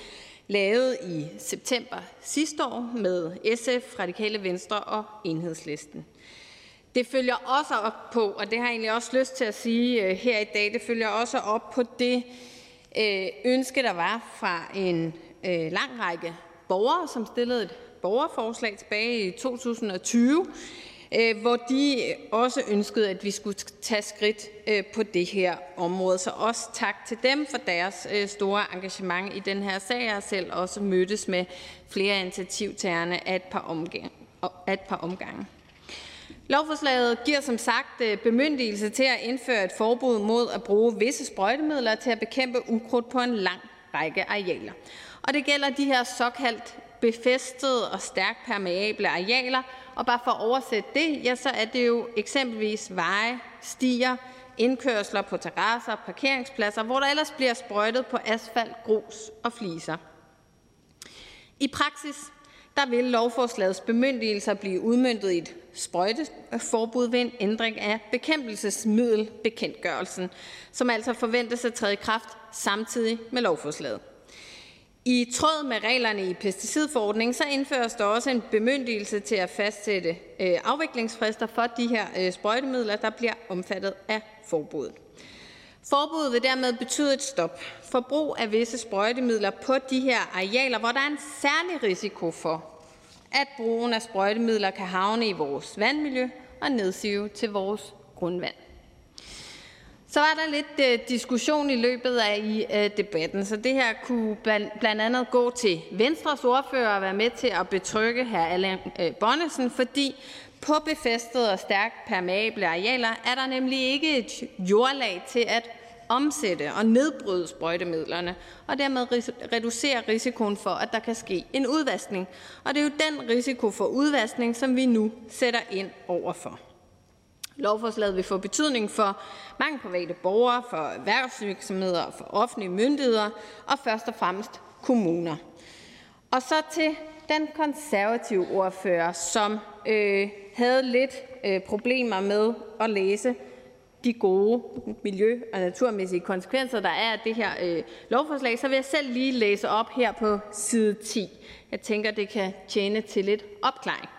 lavede i september sidste år med SF, Radikale Venstre og Enhedslisten. Det følger også op på, og det har jeg egentlig også lyst til at sige øh, her i dag, det følger også op på det øh, ønske, der var fra en lang række borgere, som stillede et borgerforslag tilbage i 2020, Øh, hvor de også ønskede, at vi skulle tage skridt øh, på det her område. Så også tak til dem for deres øh, store engagement i den her sag. Jeg har selv også mødtes med flere initiativtagerne af et par, omgang, et par omgange. Lovforslaget giver som sagt bemyndigelse til at indføre et forbud mod at bruge visse sprøjtemidler til at bekæmpe ukrudt på en lang række arealer. Og det gælder de her såkaldt befæstede og stærkt permeable arealer, og bare for at oversætte det, ja, så er det jo eksempelvis veje, stier, indkørsler på terrasser og parkeringspladser, hvor der ellers bliver sprøjtet på asfalt, grus og fliser. I praksis der vil lovforslagets bemyndigelser blive udmyndtet i et sprøjteforbud ved en ændring af bekæmpelsesmiddelbekendtgørelsen, som altså forventes at træde i kraft samtidig med lovforslaget. I tråd med reglerne i pesticidforordningen så indføres der også en bemyndigelse til at fastsætte øh, afviklingsfrister for de her øh, sprøjtemidler, der bliver omfattet af forbuddet. Forbuddet vil dermed betyde et stop for brug af visse sprøjtemidler på de her arealer, hvor der er en særlig risiko for, at brugen af sprøjtemidler kan havne i vores vandmiljø og nedsive til vores grundvand. Så var der lidt øh, diskussion i løbet af i, øh, debatten, så det her kunne blandt andet gå til Venstres ordfører og være med til at betrygge hr. Allan øh, Bonnesen, fordi på befæstede og stærkt permeable arealer er der nemlig ikke et jordlag til at omsætte og nedbryde sprøjtemidlerne, og dermed reducere risikoen for, at der kan ske en udvaskning. Og det er jo den risiko for udvaskning, som vi nu sætter ind overfor. Lovforslaget vil få betydning for mange private borgere, for erhvervsvirksomheder og for offentlige myndigheder og først og fremmest kommuner. Og så til den konservative ordfører, som øh, havde lidt øh, problemer med at læse de gode miljø- og naturmæssige konsekvenser, der er af det her øh, lovforslag, så vil jeg selv lige læse op her på side 10. Jeg tænker, det kan tjene til lidt opklaring.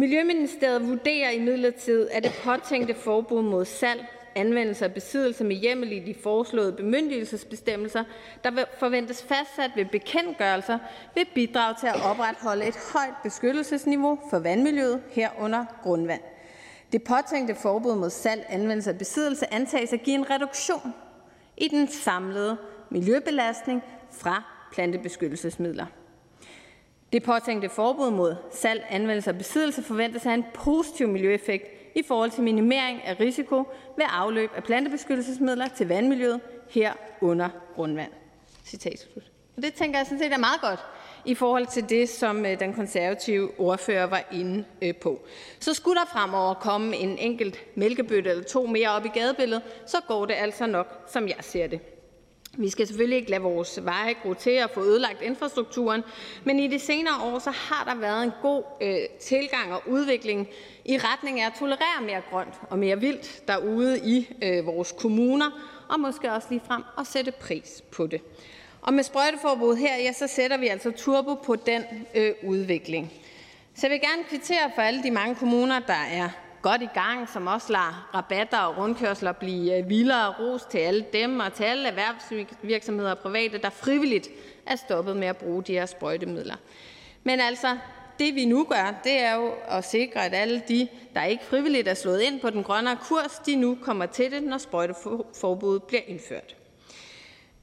Miljøministeriet vurderer imidlertid, at det påtænkte forbud mod salg, anvendelse og besiddelse med hjemmel i de foreslåede bemyndigelsesbestemmelser, der forventes fastsat ved bekendtgørelser, vil bidrage til at opretholde et højt beskyttelsesniveau for vandmiljøet herunder grundvand. Det påtænkte forbud mod salg, anvendelse og besiddelse antages at give en reduktion i den samlede miljøbelastning fra plantebeskyttelsesmidler. Det påtænkte forbud mod salg, anvendelse og besiddelse forventes at have en positiv miljøeffekt i forhold til minimering af risiko ved afløb af plantebeskyttelsesmidler til vandmiljøet herunder grundvand. Citat Og det tænker jeg sådan set er meget godt i forhold til det, som øh, den konservative ordfører var inde øh, på. Så skulle der fremover komme en enkelt mælkebøtte eller to mere op i gadebilledet, så går det altså nok, som jeg ser det. Vi skal selvfølgelig ikke lade vores veje gro til og få ødelagt infrastrukturen, men i de senere år så har der været en god øh, tilgang og udvikling i retning af at tolerere mere grønt og mere vildt derude i øh, vores kommuner, og måske også lige frem at sætte pris på det. Og med sprøjteforbud her, ja, så sætter vi altså turbo på den øh, udvikling. Så jeg vil gerne kvittere for alle de mange kommuner, der er godt i gang, som også lader rabatter og rundkørsler blive øh, vildere. Ros til alle dem og til alle erhvervsvirksomheder og private, der frivilligt er stoppet med at bruge de her sprøjtemidler. Men altså, det vi nu gør, det er jo at sikre, at alle de, der ikke frivilligt er slået ind på den grønnere kurs, de nu kommer til det, når sprøjteforbuddet bliver indført.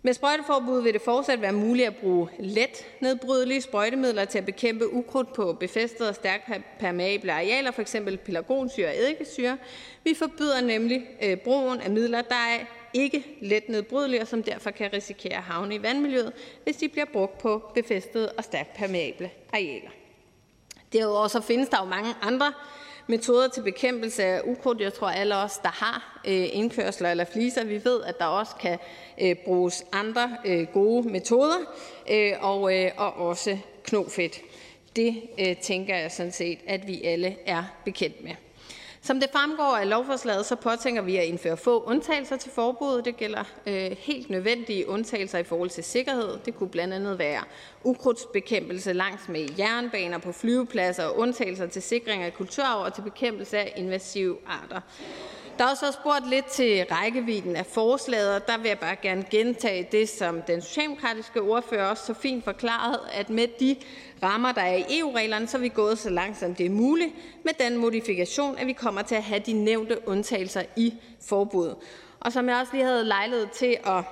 Med sprøjteforbud vil det fortsat være muligt at bruge let nedbrydelige sprøjtemidler til at bekæmpe ukrudt på befæstede og stærkt permeable arealer, f.eks. pelargonsyre og eddikesyre. Vi forbyder nemlig øh, brugen af midler, der er ikke let nedbrydelige, og som derfor kan risikere at havne i vandmiljøet, hvis de bliver brugt på befæstede og stærkt permeable arealer. Derudover så findes der jo mange andre metoder til bekæmpelse af ukrudt. Jeg tror, alle os, der har øh, indkørsler eller fliser, vi ved, at der også kan øh, bruges andre øh, gode metoder, og også knofedt. Det tænker jeg sådan set, at vi alle er bekendt med. Som det fremgår af lovforslaget, så påtænker vi at indføre få undtagelser til forbuddet. Det gælder øh, helt nødvendige undtagelser i forhold til sikkerhed. Det kunne blandt andet være ukrudtsbekæmpelse langs med jernbaner på flyvepladser og undtagelser til sikring af kulturarv og til bekæmpelse af invasive arter. Der er også spurgt lidt til rækkevidden af forslaget, og der vil jeg bare gerne gentage det, som den socialdemokratiske ordfører også så fint forklarede, at med de rammer, der er i EU-reglerne, så er vi gået så langt, som det er muligt, med den modifikation, at vi kommer til at have de nævnte undtagelser i forbuddet. Og som jeg også lige havde lejlighed til at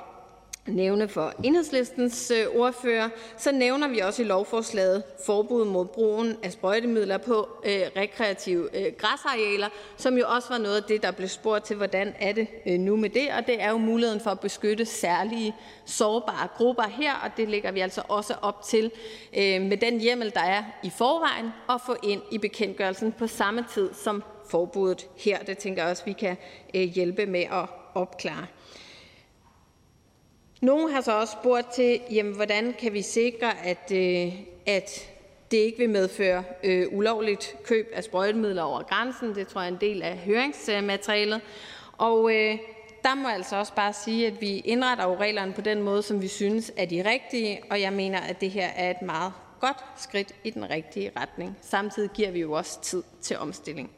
nævne for Enhedslistens øh, ordfører, så nævner vi også i lovforslaget forbud mod brugen af sprøjtemidler på øh, rekreative øh, græsarealer, som jo også var noget af det, der blev spurgt til, hvordan er det øh, nu med det, og det er jo muligheden for at beskytte særlige sårbare grupper her, og det lægger vi altså også op til øh, med den hjemmel, der er i forvejen, at få ind i bekendtgørelsen på samme tid som forbuddet her. Det tænker jeg også, vi kan hjælpe med at opklare. Nogle har så også spurgt til, jamen, hvordan kan vi sikre, at, øh, at det ikke vil medføre øh, ulovligt køb af sprøjtemidler over grænsen. Det tror jeg er en del af høringsmaterialet. Og øh, der må jeg altså også bare sige, at vi indretter jo reglerne på den måde, som vi synes er de rigtige, og jeg mener, at det her er et meget godt skridt i den rigtige retning. Samtidig giver vi jo også tid til omstilling.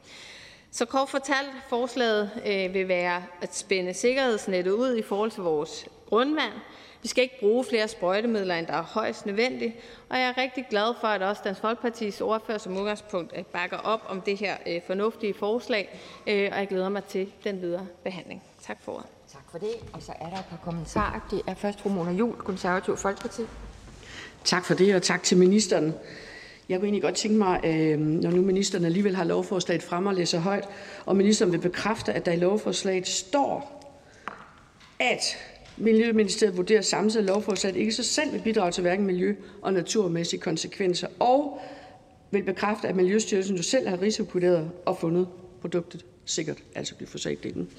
Så kort fortalt, forslaget øh, vil være at spænde sikkerhedsnettet ud i forhold til vores grundvand. Vi skal ikke bruge flere sprøjtemidler, end der er højst nødvendigt, og jeg er rigtig glad for, at også Dansk Folkepartis ordfører som udgangspunkt øh, bakker op om det her øh, fornuftige forslag, øh, og jeg glæder mig til den videre behandling. Tak for ordet. Tak for det. Og så er der et par kommentarer. Det er først fru Mona Juhl, Konservativ Folkeparti. Tak for det, og tak til ministeren. Jeg kunne egentlig godt tænke mig, når nu ministeren alligevel har lovforslaget frem og læser højt, og ministeren vil bekræfte, at der i lovforslaget står, at Miljøministeriet vurderer samtidig, at lovforslaget ikke så selv vil bidrage til hverken miljø- og naturmæssige konsekvenser, og vil bekræfte, at Miljøstyrelsen jo selv har risikovurderet og fundet produktet sikkert, altså glyfosatdelen.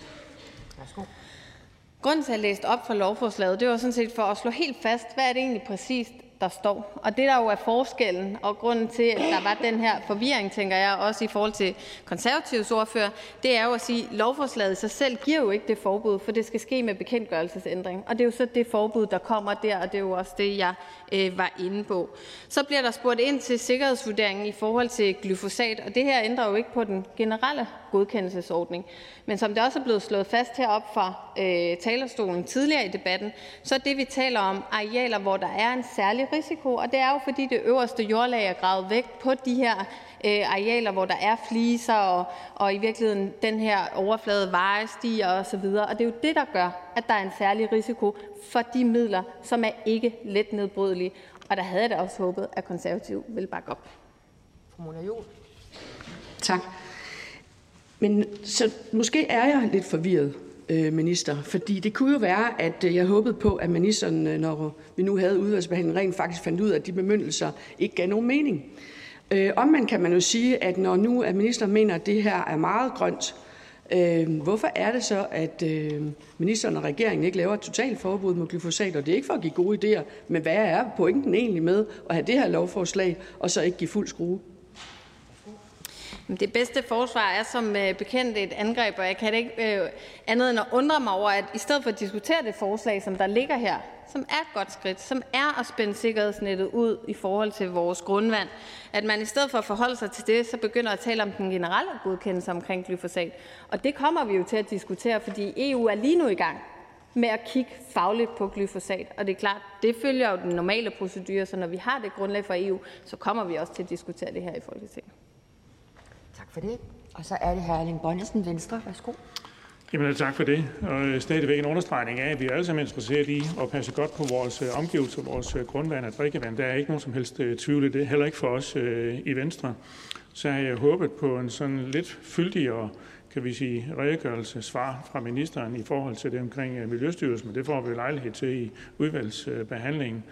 Grunden til, at jeg læste op fra lovforslaget, det var sådan set for at slå helt fast, hvad er det egentlig præcist, der står. Og det, der jo er forskellen, og grunden til, at der var den her forvirring, tænker jeg, også i forhold til konservativs ordfører, det er jo at sige, at lovforslaget i sig selv giver jo ikke det forbud, for det skal ske med bekendtgørelsesændring. Og det er jo så det forbud, der kommer der, og det er jo også det, jeg øh, var inde på. Så bliver der spurgt ind til sikkerhedsvurderingen i forhold til glyfosat, og det her ændrer jo ikke på den generelle godkendelsesordning. Men som det også er blevet slået fast herop fra øh, talerstolen tidligere i debatten, så er det, vi taler om, arealer, hvor der er en særlig risiko. Og det er jo, fordi det øverste jordlag er gravet væk på de her øh, arealer, hvor der er fliser og, og i virkeligheden den her overflade veje stiger osv. Og det er jo det, der gør, at der er en særlig risiko for de midler, som er ikke let nedbrydelige. Og der havde jeg da også håbet, at konservativ ville bakke op. Fru Mona. Tak. Men så måske er jeg lidt forvirret, Øh, minister, fordi det kunne jo være, at øh, jeg håbede på, at ministeren, øh, når vi nu havde udvalgsbehandling, rent faktisk fandt ud af, at de bemyndelser ikke gav nogen mening. Øh, omvendt kan man jo sige, at når nu at ministeren mener, at det her er meget grønt, øh, hvorfor er det så, at øh, ministeren og regeringen ikke laver et totalt forbud mod glyfosat? Og det er ikke for at give gode idéer, men hvad er pointen egentlig med at have det her lovforslag, og så ikke give fuld skrue? Det bedste forsvar er som øh, bekendt et angreb, og jeg kan ikke øh, andet end at undre mig over, at i stedet for at diskutere det forslag, som der ligger her, som er et godt skridt, som er at spænde sikkerhedsnettet ud i forhold til vores grundvand, at man i stedet for at forholde sig til det, så begynder at tale om den generelle godkendelse omkring glyfosat. Og det kommer vi jo til at diskutere, fordi EU er lige nu i gang med at kigge fagligt på glyfosat. Og det er klart, det følger jo den normale procedure, så når vi har det grundlag fra EU, så kommer vi også til at diskutere det her i Folketinget. Tak for det. Og så er det hr. Erling Bonnesen, Venstre. Værsgo. Jamen, tak for det. Og øh, stadigvæk en understregning af, at vi er alle sammen interesseret i at passe godt på vores øh, omgivelser, vores øh, grundvand og drikkevand. Der er ikke nogen som helst tvivl i det, heller ikke for os i Venstre. Så har jeg håbet på en sådan lidt fyldigere kan vi sige, redegørelse svar fra ministeren i forhold til det omkring Miljøstyrelsen, men det får vi lejlighed til i udvalgsbehandlingen.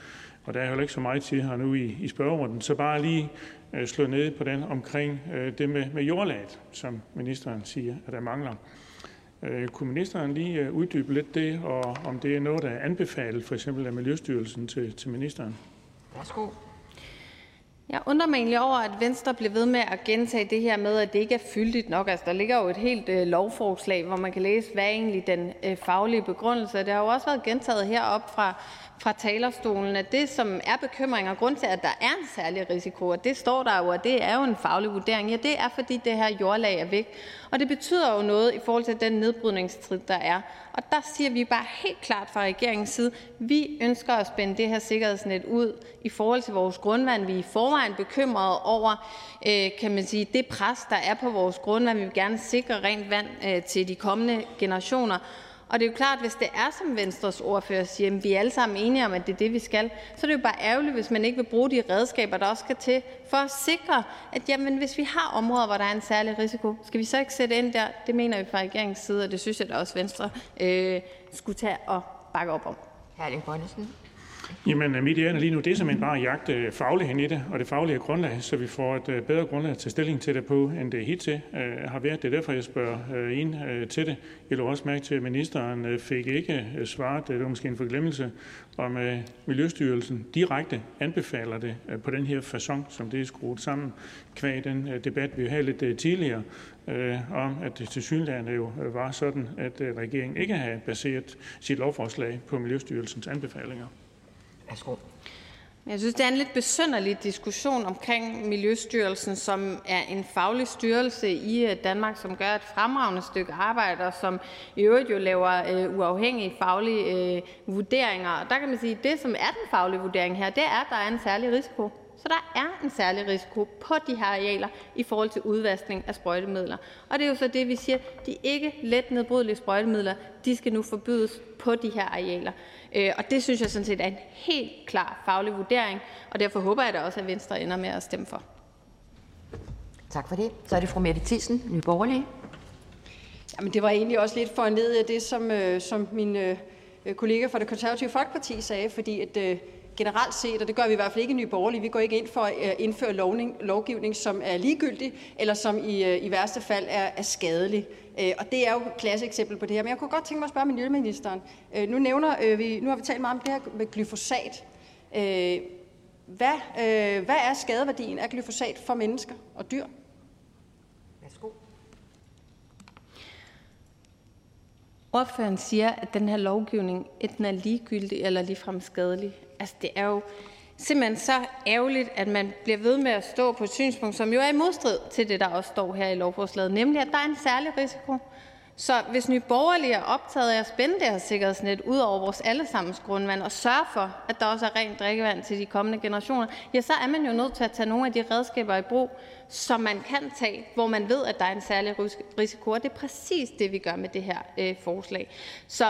Og der er heller ikke så meget tid her nu i, i spørgerunden. Så bare lige øh, slå ned på den omkring øh, det med, med jordlaget, som ministeren siger, at der mangler. Øh, kunne ministeren lige øh, uddybe lidt det, og om det er noget, der er anbefalet for eksempel af Miljøstyrelsen til, til ministeren? Værsgo. Jeg undrer mig egentlig over, at Venstre bliver ved med at gentage det her med, at det ikke er fyldigt nok. Altså, der ligger jo et helt øh, lovforslag, hvor man kan læse, hvad er egentlig den øh, faglige begrundelse. Det har jo også været gentaget herop fra fra talerstolen, at det, som er bekymring og grund til, at der er en særlig risiko, og det står der jo, og det er jo en faglig vurdering, ja, det er, fordi det her jordlag er væk. Og det betyder jo noget i forhold til den nedbrydningstrid, der er. Og der siger vi bare helt klart fra regeringens side, vi ønsker at spænde det her sikkerhedsnet ud i forhold til vores grundvand. Vi er i forvejen bekymrede over, øh, kan man sige, det pres, der er på vores grundvand. Vi vil gerne sikre rent vand øh, til de kommende generationer. Og det er jo klart, hvis det er, som Venstres ordfører siger, at vi er alle sammen enige om, at det er det, vi skal, så er det jo bare ærgerligt, hvis man ikke vil bruge de redskaber, der også skal til, for at sikre, at jamen, hvis vi har områder, hvor der er en særlig risiko, skal vi så ikke sætte ind der? Det mener vi fra regeringens side, og det synes jeg da også, Venstre øh, skulle tage og bakke op om. Herling Bonnesen. Jamen, øh, mit hjerte lige nu, det er simpelthen bare at jagte øh, fagligheden i det, og det faglige grundlag, så vi får et øh, bedre grundlag at tage stilling til det på, end det hittil uh, har været. Det er derfor, jeg spørger ind til det. Jeg lå også mærke til, at ministeren uh, fik ikke uh, svaret, det var måske en forglemmelse, om uh, Miljøstyrelsen direkte anbefaler det på den her façon, som det er skruet sammen, kvæg den debat, vi havde lidt tidligere, om at det til jo var sådan, at regeringen ikke havde baseret sit lovforslag på Miljøstyrelsens anbefalinger. Værsgo. Jeg synes, det er en lidt besynderlig diskussion omkring Miljøstyrelsen, som er en faglig styrelse i øh, Danmark, som gør et fremragende stykke arbejde, og som i øvrigt jo laver øh, uafhængige faglige øh, vurderinger. Og der kan man sige, at det, som er den faglige vurdering her, det er, at der er en særlig risiko. Så der er en særlig risiko på de her arealer i forhold til udvaskning af sprøjtemidler. Og det er jo så det, vi siger, de ikke let nedbrydelige sprøjtemidler, de skal nu forbydes på de her arealer. Øh, og det synes jeg sådan set er en helt klar faglig vurdering, og derfor håber jeg da også, at Venstre ender med at stemme for. Tak for det. Så er det fru Mette Thiesen, Nye Borgerlige. Jamen, det var egentlig også lidt for ned af det, som, øh, som min øh, kollega fra det konservative Folkeparti sagde, fordi at, øh, generelt set, og det gør vi i hvert fald ikke i Nye Borgerlige, vi går ikke ind for at øh, indføre lovning, lovgivning, som er ligegyldig, eller som i, øh, i værste fald er, er skadelig. Øh, og det er jo et klasse eksempel på det her. Men jeg kunne godt tænke mig at spørge miljøministeren. Nu, nævner, vi, nu har vi talt meget om det her med glyfosat. Hvad, hvad er skadeværdien af glyfosat for mennesker og dyr? Værsgo. Ordføreren siger, at den her lovgivning enten er ligegyldig eller ligefrem skadelig. Altså, det er jo simpelthen så ærgerligt, at man bliver ved med at stå på et synspunkt, som jo er i modstrid til det, der også står her i lovforslaget, nemlig at der er en særlig risiko. Så hvis Nye Borgerlige er optaget af at spænde det her sikkerhedsnet ud over vores allesammens grundvand og sørge for, at der også er rent drikkevand til de kommende generationer, ja, så er man jo nødt til at tage nogle af de redskaber i brug, som man kan tage, hvor man ved, at der er en særlig risiko. Og det er præcis det, vi gør med det her øh, forslag. Så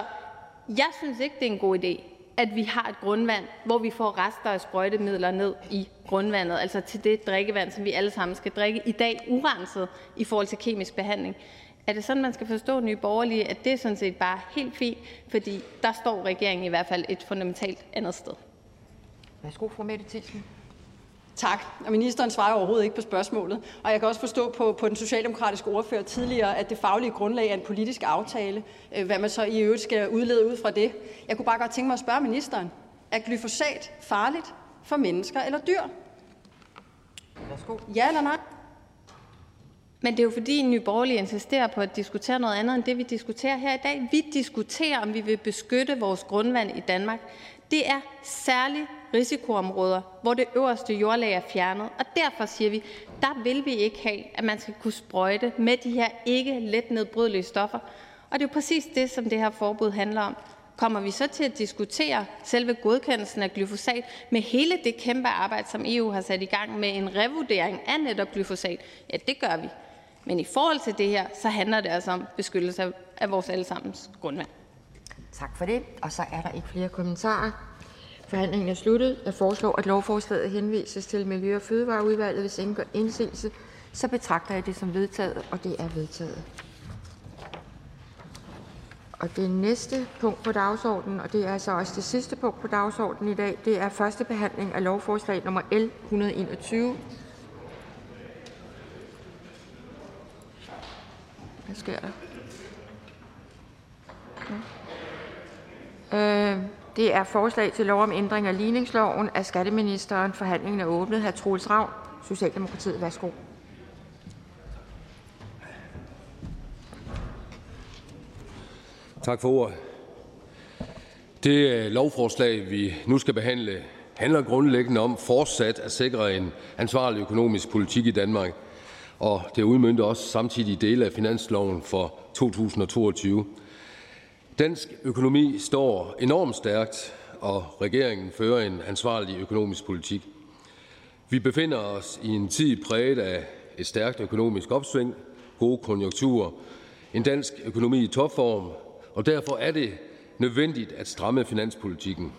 jeg synes ikke, det er en god idé, at vi har et grundvand, hvor vi får rester af sprøjtemidler ned i grundvandet, altså til det drikkevand, som vi alle sammen skal drikke i dag urenset i forhold til kemisk behandling. Er det sådan, man skal forstå Nye Borgerlige, at det sådan set bare helt fint, fordi der står regeringen i hvert fald et fundamentalt andet sted? Værsgo, fru Mette Thielsen. Tak. Og ministeren svarer overhovedet ikke på spørgsmålet. Og jeg kan også forstå på, på den socialdemokratiske ordfører tidligere, at det faglige grundlag er en politisk aftale. Øh, hvad man så i øvrigt skal udlede ud fra det. Jeg kunne bare godt tænke mig at spørge ministeren. Er glyfosat farligt for mennesker eller dyr? Værsgo. Ja eller nej? Men det er jo fordi, Nye Borgerlige insisterer på at diskutere noget andet end det, vi diskuterer her i dag. Vi diskuterer, om vi vil beskytte vores grundvand i Danmark. Det er særligt risikoområder, hvor det øverste jordlag er fjernet. Og derfor siger vi, der vil vi ikke have, at man skal kunne sprøjte med de her ikke let nedbrydelige stoffer. Og det er jo præcis det, som det her forbud handler om. Kommer vi så til at diskutere selve godkendelsen af glyfosat med hele det kæmpe arbejde, som EU har sat i gang med en revurdering af netop glyfosat? Ja, det gør vi. Men i forhold til det her, så handler det altså om beskyttelse af vores allesammens grundvand. Tak for det. Og så er der ikke flere kommentarer. Forhandlingen er sluttet. Jeg foreslår, at lovforslaget henvises til Miljø- og Fødevareudvalget. Hvis ingen gør indsigelse, så betragter jeg det som vedtaget, og det er vedtaget. Og det næste punkt på dagsordenen, og det er altså også det sidste punkt på dagsordenen i dag, det er første behandling af lovforslag nummer L 121. Hvad sker der? Øh, det er forslag til lov om ændring af ligningsloven af skatteministeren. Forhandlingen er åbnet. Hr. Troels Ravn, Socialdemokratiet. Værsgo. Tak for ordet. Det øh, lovforslag, vi nu skal behandle, handler grundlæggende om fortsat at sikre en ansvarlig økonomisk politik i Danmark, og det udmyndter også samtidig dele af finansloven for 2022. Dansk økonomi står enormt stærkt, og regeringen fører en ansvarlig økonomisk politik. Vi befinder os i en tid præget af et stærkt økonomisk opsving, gode konjunkturer, en dansk økonomi i topform, og derfor er det nødvendigt at stramme finanspolitikken.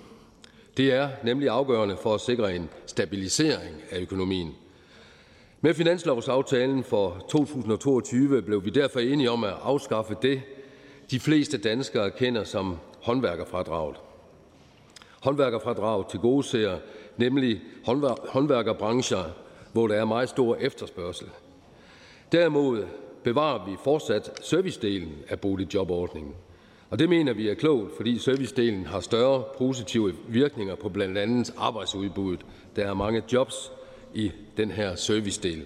Det er nemlig afgørende for at sikre en stabilisering af økonomien. Med finanslovsaftalen for 2022 blev vi derfor enige om at afskaffe det, de fleste danskere kender som håndværkerfradraget. Håndværkerfradraget til gode ser nemlig håndværkerbrancher, hvor der er meget stor efterspørgsel. Derimod bevarer vi fortsat servicedelen af boligjobordningen. Og det mener vi er klogt, fordi servicedelen har større positive virkninger på blandt andet arbejdsudbuddet. Der er mange jobs i den her servicedel.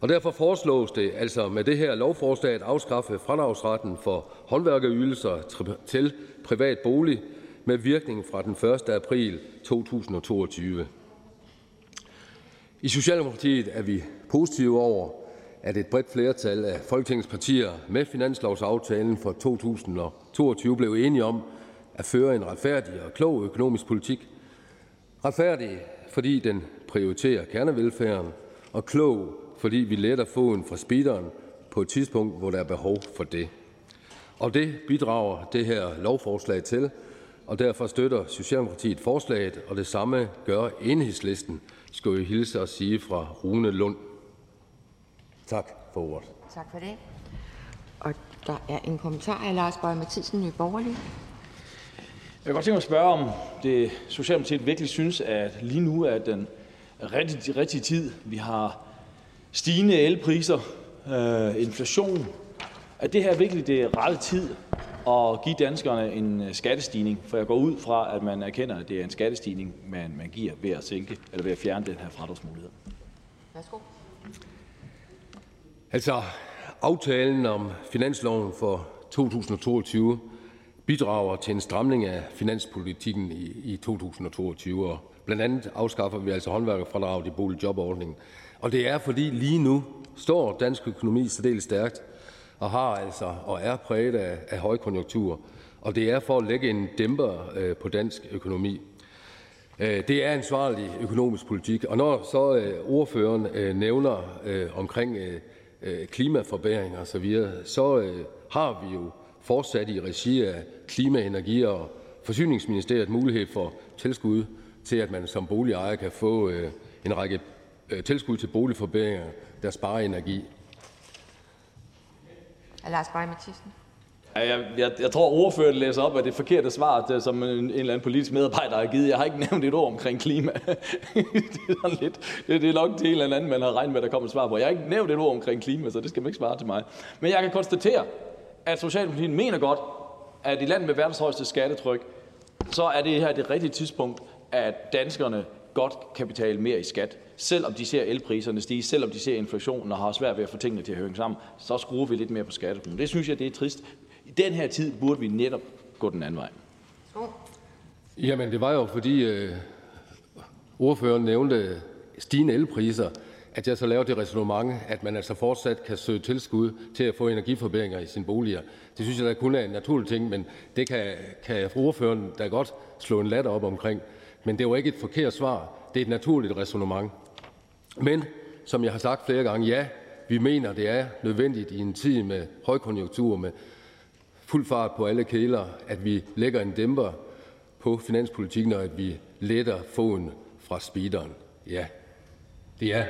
Og derfor foreslås det altså med det her lovforslag at afskaffe fradragsretten for håndværkerydelser til privat bolig med virkning fra den 1. april 2022. I Socialdemokratiet er vi positive over, at et bredt flertal af Folketingets partier med finanslovsaftalen for 2022 blev enige om at føre en retfærdig og klog økonomisk politik. Retfærdig, fordi den prioriterer kernevelfærden, og klog, fordi vi letter foden fra speederen på et tidspunkt, hvor der er behov for det. Og det bidrager det her lovforslag til, og derfor støtter Socialdemokratiet forslaget, og det samme gør enhedslisten, skal jeg hilse og sige fra Rune Lund. Tak for ordet. Tak for det. Og der er en kommentar af Lars Bøge Mathisen, Nye Borgerlige. Jeg kan godt tænke mig at spørge, om det Socialdemokratiet virkelig synes, at lige nu er den rigtige, rigtige tid. Vi har stigende elpriser, øh, inflation. Er det her virkelig det rette tid at give danskerne en øh, skattestigning? For jeg går ud fra, at man erkender, at det er en skattestigning, man, man giver ved at sænke eller ved at fjerne den her fradragsmulighed. Værsgo. Altså, aftalen om finansloven for 2022 bidrager til en stramning af finanspolitikken i, i 2022, og blandt andet afskaffer vi altså håndværkerfradraget i boligjobordningen. Og det er, fordi lige nu står dansk økonomi særdeles stærkt og har altså og er præget af, af højkonjunktur, og det er for at lægge en dæmper øh, på dansk økonomi. Øh, det er ansvarlig økonomisk politik, og når så øh, ordføreren øh, nævner øh, omkring øh, øh klimaforbedringer osv., så, så øh, har vi jo fortsat i regi af Klima-, Energi- og Forsyningsministeriet mulighed for tilskud til, at man som boligejer kan få øh, en række tilskud til boligforbedringer, der sparer energi. Lars Boje Mathiesen. Ja, jeg, jeg, jeg tror, ordføreren læser op af det forkerte svar, det, som en, en eller anden politisk medarbejder har givet. Jeg har ikke nævnt et ord omkring klima. det, er sådan lidt, det, det er nok det en eller anden, man har regnet med, der kommer et svar på. Jeg har ikke nævnt et ord omkring klima, så det skal man ikke svare til mig. Men jeg kan konstatere, at Socialdemokratiet mener godt, at i landet med verdens højeste skattetryk, så er det her det rigtige tidspunkt, at danskerne godt kan betale mere i skat. Selvom de ser elpriserne stige, selvom de ser inflationen og har svært ved at få tingene til at hænge sammen, så skruer vi lidt mere på skatten. Det synes jeg, det er trist. I den her tid burde vi netop gå den anden vej. Jamen, det var jo fordi øh, ordføreren nævnte stigende elpriser, at jeg så laver det resonemang, at man altså fortsat kan søge tilskud til at få energiforbedringer i sin boliger. Det synes jeg da kun er en naturlig ting, men det kan, kan ordføreren da godt slå en latter op omkring. Men det var ikke et forkert svar. Det er et naturligt resonemang. Men som jeg har sagt flere gange, ja, vi mener, det er nødvendigt i en tid med højkonjunktur, med fuld fart på alle kæler, at vi lægger en dæmper på finanspolitikken, og at vi letter foden fra speederen. Ja, det er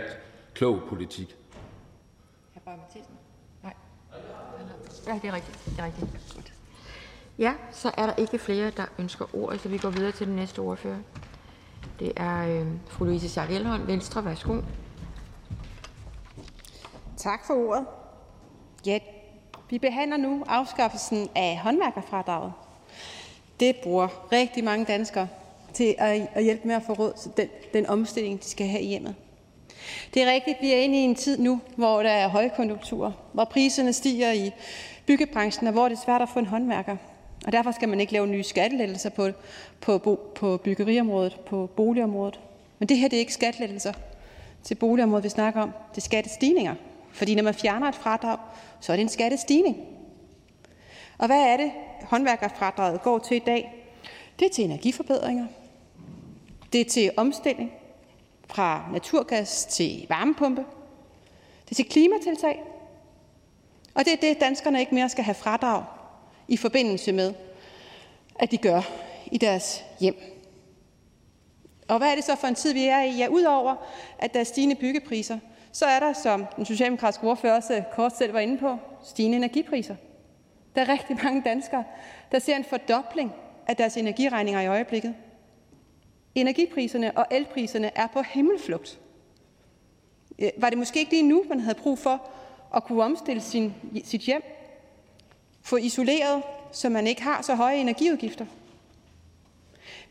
klog politik. Nej. Ja, det er rigtigt. Det er rigtigt. Ja, så er der ikke flere, der ønsker ordet, så vi går videre til den næste ordfører. Det er øh, fru Louise Schack Elholm, Venstre. Værsgo. Tak for ordet. Ja, vi behandler nu afskaffelsen af håndværkerfradraget. Det bruger rigtig mange danskere til at hjælpe med at få råd til den, den omstilling, de skal have i hjemmet. Det er rigtigt, vi er inde i en tid nu, hvor der er højkonjunktur, hvor priserne stiger i byggebranchen, og hvor det er svært at få en håndværker. Og derfor skal man ikke lave nye skattelettelser på, på, på byggeriområdet, på boligområdet. Men det her det er ikke skattelettelser til boligområdet, vi snakker om. Det er skattestigninger. Fordi når man fjerner et fradrag, så er det en skattestigning. Og hvad er det, håndværkerfradraget går til i dag? Det er til energiforbedringer. Det er til omstilling fra naturgas til varmepumpe. Det er til klimatiltag. Og det er det, danskerne ikke mere skal have fradrag i forbindelse med, at de gør i deres hjem. Og hvad er det så for en tid, vi er i? Ja, udover at der er stigende byggepriser, så er der, som den socialdemokratiske ordfører også kort selv var inde på, stigende energipriser. Der er rigtig mange danskere, der ser en fordobling af deres energiregninger i øjeblikket. Energipriserne og elpriserne er på himmelflugt. Øh, var det måske ikke lige nu, man havde brug for at kunne omstille sin, sit hjem? Få isoleret, så man ikke har så høje energiudgifter?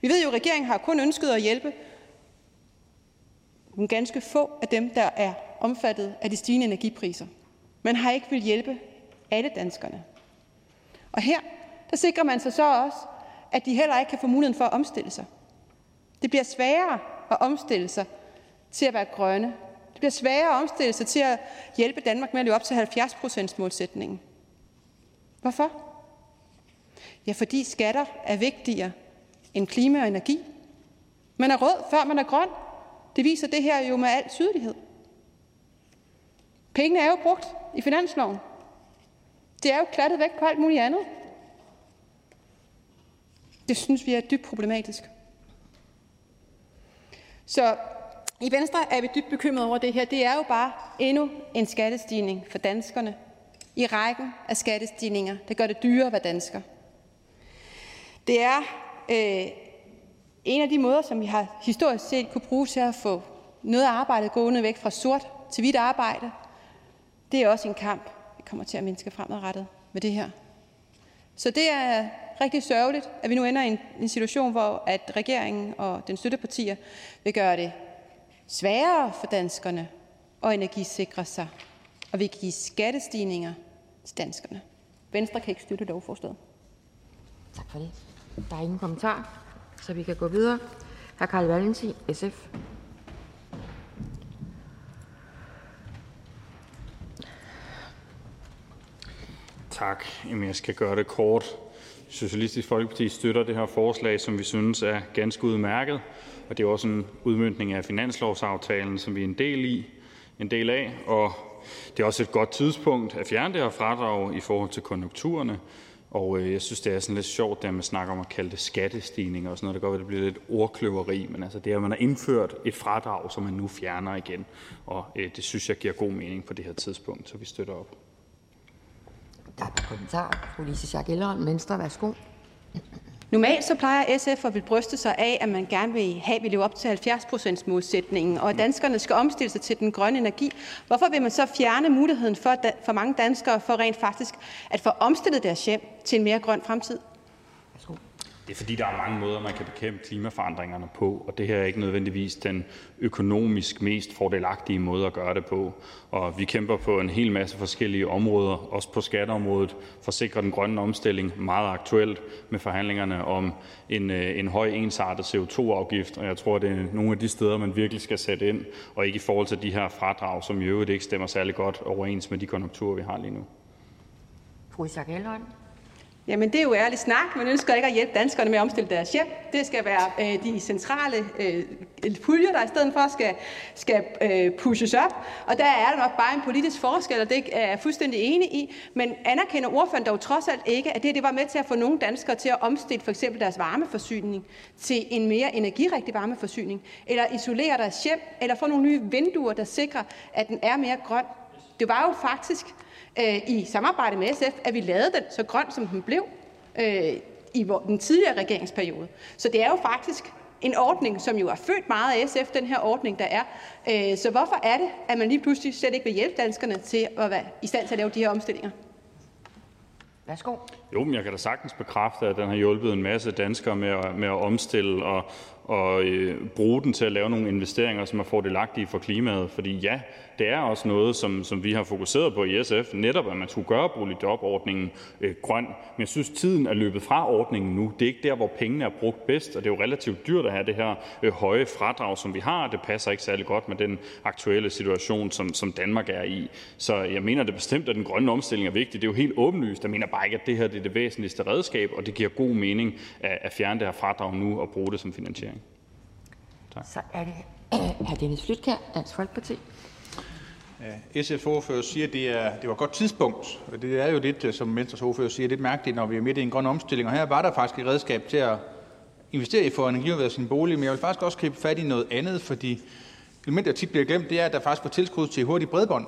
Vi ved jo, at regeringen har kun ønsket at hjælpe nogle ganske få af dem, der er omfattet af de stigende energipriser. Man har ikke vil hjælpe alle danskerne. Og her der sikrer man sig så også, at de heller ikke kan få muligheden for at omstille sig. Det bliver sværere at omstille sig til at være grønne. Det bliver sværere at omstille sig til at hjælpe Danmark med at leve op til 70 procents målsætningen. Hvorfor? Ja, fordi skatter er vigtigere end klima og energi. Man er rød, før man er grøn. Det viser det her jo med al tydelighed. Pengene er jo brugt i finansloven. Det er jo klattet væk på alt muligt andet. Det synes vi er dybt problematisk. Så i Venstre er vi dybt bekymrede over det her. Det er jo bare endnu en skattestigning for danskerne i rækken af skattestigninger, der gør det dyrere at være dansker. Det er øh, en af de måder, som vi har historisk set kunne bruge til at få noget af arbejdet gående væk fra sort til hvidt arbejde. Det er også en kamp, vi kommer til at mindske fremadrettet med det her. Så det er rigtig sørgeligt, at vi nu ender i en, en situation, hvor at regeringen og den støttepartier vil gøre det sværere for danskerne at energisikre sig, og vi give skattestigninger til danskerne. Venstre kan ikke støtte lovforslaget. Tak for det. Der er ingen kommentar, så vi kan gå videre. Hr. Carl Valentin, SF. Tak. Jamen, jeg skal gøre det kort. Socialistisk Folkeparti støtter det her forslag, som vi synes er ganske udmærket, og det er også en udmyndning af finanslovsaftalen, som vi er en del, i, en del af, og det er også et godt tidspunkt at fjerne det her fradrag i forhold til konjunkturerne, og øh, jeg synes, det er sådan lidt sjovt, at man snakker om at kalde det skattestigninger og sådan noget. Det går, at det bliver lidt ordkløveri, men altså det er, at man har indført et fradrag, som man nu fjerner igen, og øh, det synes jeg giver god mening på det her tidspunkt, så vi støtter op. Der er kommentar. Fru Lise Schack Elholm, Venstre. Værsgo. Normalt så plejer SF at vil bryste sig af, at man gerne vil have, at vi lever op til 70 målsætningen, og at danskerne skal omstille sig til den grønne energi. Hvorfor vil man så fjerne muligheden for, for mange danskere for rent faktisk at få omstillet deres hjem til en mere grøn fremtid? Det er fordi, der er mange måder, man kan bekæmpe klimaforandringerne på, og det her er ikke nødvendigvis den økonomisk mest fordelagtige måde at gøre det på. Og vi kæmper på en hel masse forskellige områder, også på skatteområdet, for at sikre den grønne omstilling meget aktuelt med forhandlingerne om en, øh, en høj ensartet CO2-afgift. Og jeg tror, det er nogle af de steder, man virkelig skal sætte ind, og ikke i forhold til de her fradrag, som i øvrigt ikke stemmer særlig godt overens med de konjunkturer, vi har lige nu. Fru Isak Elholm. Jamen, det er jo ærlig snak. Man ønsker ikke at hjælpe danskerne med at omstille deres hjem. Det skal være øh, de centrale øh, puljer, der i stedet for skal, skal øh, pushes op. Og der er der nok bare en politisk forskel, og det er jeg fuldstændig enig i. Men anerkender ordføreren dog trods alt ikke, at det, det var med til at få nogle danskere til at omstille for eksempel deres varmeforsyning til en mere energirigtig varmeforsyning, eller isolere deres hjem, eller få nogle nye vinduer, der sikrer, at den er mere grøn. Det var jo faktisk øh, i samarbejde med SF, at vi lavede den så grøn, som den blev øh, i den tidligere regeringsperiode. Så det er jo faktisk en ordning, som jo er født meget af SF, den her ordning, der er. Øh, så hvorfor er det, at man lige pludselig slet ikke vil hjælpe danskerne til at være i stand til at lave de her omstillinger? Værsgo. Jo, men jeg kan da sagtens bekræfte, at den har hjulpet en masse danskere med at, med at omstille og, og øh, bruge den til at lave nogle investeringer, som er fordelagtige for klimaet. Fordi ja, det er også noget, som, som vi har fokuseret på i SF, netop at man skulle gøre boligjobordningen øh, grøn. Men jeg synes, tiden er løbet fra ordningen nu. Det er ikke der, hvor pengene er brugt bedst, og det er jo relativt dyrt at have det her øh, høje fradrag, som vi har. Det passer ikke særlig godt med den aktuelle situation, som, som Danmark er i. Så jeg mener det bestemt, at den grønne omstilling er vigtig. Det er jo helt åbenlyst. Jeg mener bare ikke, at det her er det væsentligste redskab, og det giver god mening at, at fjerne det her fradrag nu og bruge det som finansiering. Tak. Så er det hr. Dennis Flytkær, Dansk Folkeparti. SF ordfører siger, at det, er, det var et godt tidspunkt. Og det er jo lidt, øh, som Venstres ordfører siger, lidt mærkeligt, når vi er midt i en grøn omstilling. Og her var der faktisk et redskab til at investere i for energiudværet sin bolig. Men jeg vil faktisk også gribe fat i noget andet, fordi element, der tit bliver glemt, det er, at der faktisk var tilskud til hurtig bredbånd.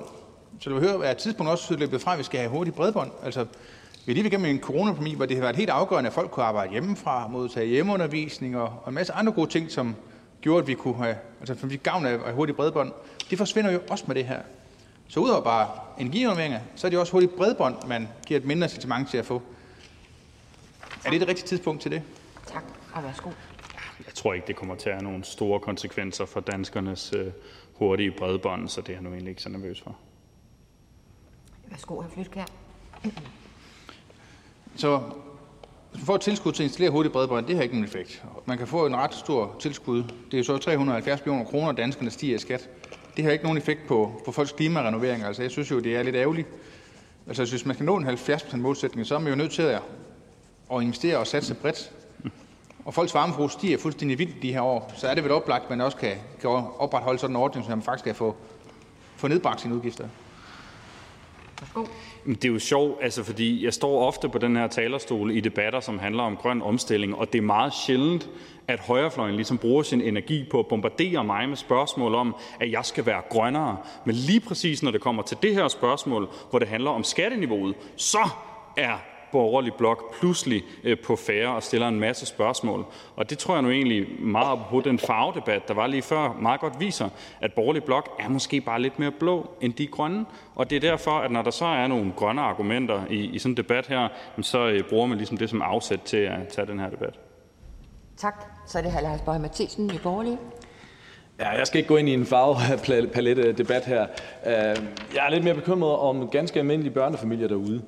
Så du hører, at tidspunkt også løbet fra, at vi skal have hurtig bredbånd. Altså, vi er lige igennem en coronapandemi, hvor det har været helt afgørende, at folk kunne arbejde hjemmefra, modtage hjemmeundervisning og, og en masse andre gode ting, som gjorde, at vi kunne have, altså gavn af hurtig bredbånd. Det forsvinder jo også med det her. Så udover bare energirenoveringer, så er det også hurtigt bredbånd, man giver et mindre incitament til at få. Er det det rigtige tidspunkt til det? Tak, og værsgo. Jeg tror ikke, det kommer til at have nogle store konsekvenser for danskernes øh, hurtige bredbånd, så det er jeg nu egentlig ikke så nervøs for. Værsgo, hr. Flytkær. Så hvis man får et tilskud til at installere hurtigt bredbånd, det har ikke nogen effekt. Man kan få en ret stor tilskud. Det er så 370 millioner kroner, danskerne stiger i skat. Det har ikke nogen effekt på, på folks klimarenovering. Altså, jeg synes jo, det er lidt ærgerligt. Altså, hvis man skal nå en 70% målsætning, så er man jo nødt til at, at investere og satse bredt. Og folks varmeforbrug stiger fuldstændig vildt de her år. Så er det vel oplagt, at man også kan, kan opretholde sådan en ordning, så man faktisk kan få, få nedbragt sine udgifter. Det er jo sjovt, altså, fordi jeg står ofte på den her talerstol i debatter, som handler om grøn omstilling, og det er meget sjældent, at højrefløjen ligesom bruger sin energi på at bombardere mig med spørgsmål om, at jeg skal være grønnere. Men lige præcis når det kommer til det her spørgsmål, hvor det handler om skatteniveauet, så er borgerlig blok pludselig øh, på færre og stiller en masse spørgsmål. Og det tror jeg nu egentlig meget på den farvedebat, der var lige før, meget godt viser, at borgerlig blok er måske bare lidt mere blå end de grønne. Og det er derfor, at når der så er nogle grønne argumenter i, i sådan en debat her, så øh, bruger man ligesom det som afsæt til at tage den her debat. Tak. Så er det hr. Lars Boje Mathiesen, Nye Borgerlige. Ja, jeg skal ikke gå ind i en farvepalette-debat her. Øh, jeg er lidt mere bekymret om ganske almindelige børnefamilier derude.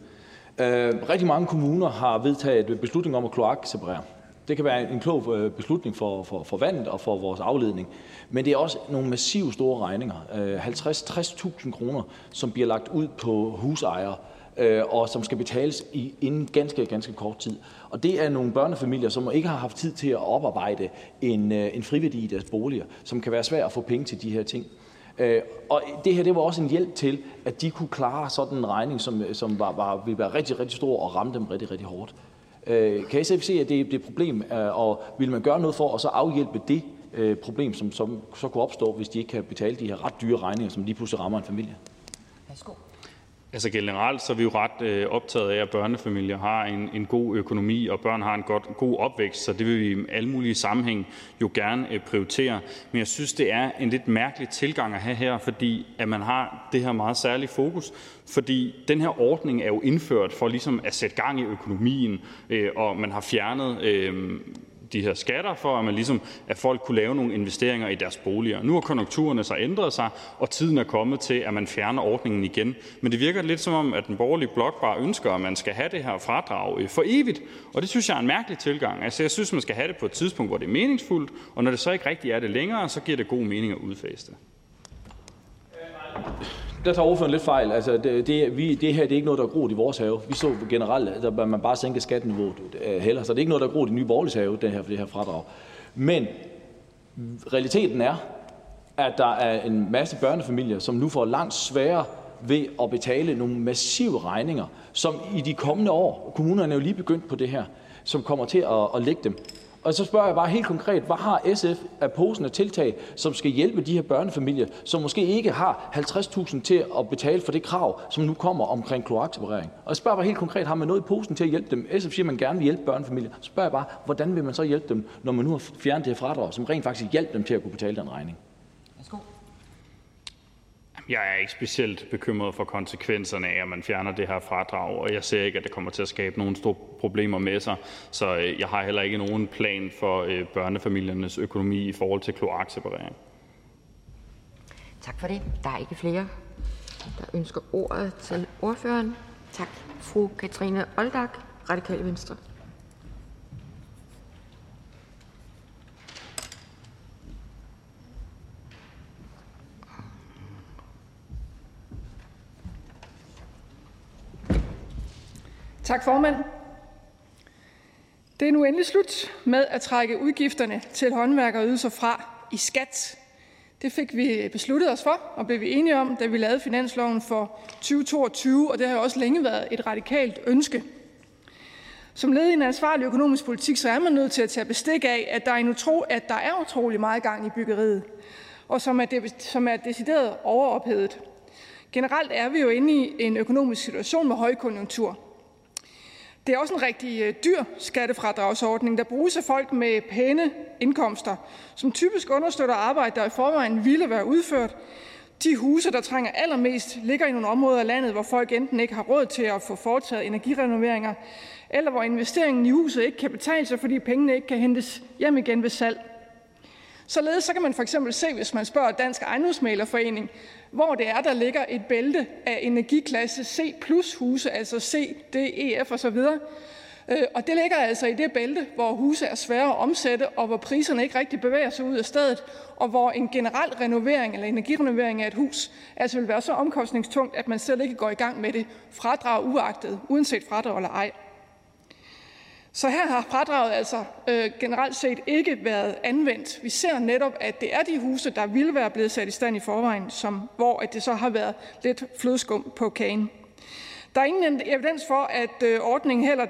Øh, rigtig mange kommuner har vedtaget beslutning om at kloakseparere. Det kan være en klog øh, beslutning for, for, for vandet og for vores afledning. Men det er også nogle massive store regninger. Øh, 50-60.000 kroner, som bliver lagt ud på husejere, og som skal betales i inden ganske, ganske kort tid. Og det er nogle børnefamilier, som ikke har haft tid til at oparbejde en, en friværdi i deres boliger, som kan være svært at få penge til de her ting. Øh, og det her det var også en hjælp til, at de kunne klare sådan en regning, som, øh, som var, var, ville være rigtig, rigtig stor og ramme dem rigtig, rigtig hårdt. Øh, kan SF se, at det, er et problem, øh, og vil man gøre noget for at så afhjælpe det øh, problem, som, som så kunne opstå, hvis de ikke kan betale de her ret dyre regninger, som lige pludselig rammer en familie? Værsgo. Altså generelt så er vi jo ret øh, optaget af, at børnefamilier har en, en god økonomi, og børn har en godt, god opvækst, så det vil vi i alle mulige sammenhæng jo gerne øh, prioritere. Men jeg synes, det er en lidt mærkelig tilgang at have her, fordi at man har det her meget særlige fokus. Fordi den her ordning er jo indført for ligesom at sætte gang i økonomien, øh, og man har fjernet øh, de her skatter, for at man ligesom, at folk kunne lave nogle investeringer i deres boliger. Nu har konjunkturerne så ændret sig, og tiden er kommet til, at man fjerner ordningen igen. Men det virker lidt som om, at den borgerlige blok bare ønsker, at man skal have det her fradrag øh, for evigt. Og det synes jeg er en mærkelig tilgang. Altså jeg synes, man skal have det på et tidspunkt, hvor det er meningsfuldt, og når det så ikke rigtig er det længere, så giver det god mening at udfase det øh, der tager ordføreren lidt fejl. Altså, det, det, vi, det her det er ikke noget, der er groet i vores have. Vi så generelt, at man bare sænker skatteniveauet øh, heller. Så det er ikke noget, der er groet i Nye Borgerliges have, det her, det her fradrag. Men realiteten er, at der er en masse børnefamilier, som nu får langt sværere ved at betale nogle massive regninger, som i de kommende år, kommunerne er jo lige begyndt på det her, som kommer til at, at lægge dem. Og så spørger jeg bare helt konkret: Hvad har SF af posen af tiltag, som skal hjælpe de her børnefamilier, som måske ikke har 50.000 til at betale for det krav, som nu kommer omkring kloakseparering? Og jeg spørger bare helt konkret: Har man noget i posen til at hjælpe dem? SF siger, at man gerne vil hjælpe børnefamilier. Så spørger jeg bare: Hvordan vil man så hjælpe dem, når man nu har fjernet det her fradrag, som rent faktisk hjælper dem til at kunne betale den regning? Jeg er ikke specielt bekymret for konsekvenserne af, at man fjerner det her fradrag, og jeg ser ikke, at det kommer til at skabe nogen store problemer med sig. Så øh, jeg har heller ikke nogen plan for øh, børnefamiliernes økonomi i forhold til kloakseparering. Tak for det. Der er ikke flere, der ønsker ordet til ordføreren. Tak. Fru Katrine Oldak, Radikale Venstre. Tak, formand. Det er nu endelig slut med at trække udgifterne til håndværkerydelser fra i skat. Det fik vi besluttet os for og blev vi enige om, da vi lavede finansloven for 2022, og det har jo også længe været et radikalt ønske. Som led i en ansvarlig økonomisk politik, så er man nødt til at tage bestik af, at der er, en utro, at der er utrolig meget gang i byggeriet, og som er, de, som er decideret overophedet. Generelt er vi jo inde i en økonomisk situation med højkonjunktur. Det er også en rigtig øh, dyr skattefradragsordning, der bruges af folk med pæne indkomster, som typisk understøtter arbejde, der i forvejen ville være udført. De huse, der trænger allermest, ligger i nogle områder af landet, hvor folk enten ikke har råd til at få foretaget energirenoveringer, eller hvor investeringen i huset ikke kan betale sig, fordi pengene ikke kan hentes hjem igen ved salg. Således så kan man for eksempel se, hvis man spørger Dansk Ejendomsmælerforening, hvor det er, der ligger et bælte af energiklasse C plus huse, altså C, D, E, F osv. Øh, og det ligger altså i det bælte, hvor huse er svære at omsætte, og hvor priserne ikke rigtig bevæger sig ud af stedet, og hvor en generel renovering eller energirenovering af et hus altså vil være så omkostningstungt, at man slet ikke går i gang med det, fradrag uagtet, uanset fradrag eller ej. Så her har fradraget altså øh, generelt set ikke været anvendt. Vi ser netop, at det er de huse, der ville være blevet sat i stand i forvejen, som, hvor at det så har været lidt flødeskum på kagen. Der er ingen evidens for, at øh, ordningen heller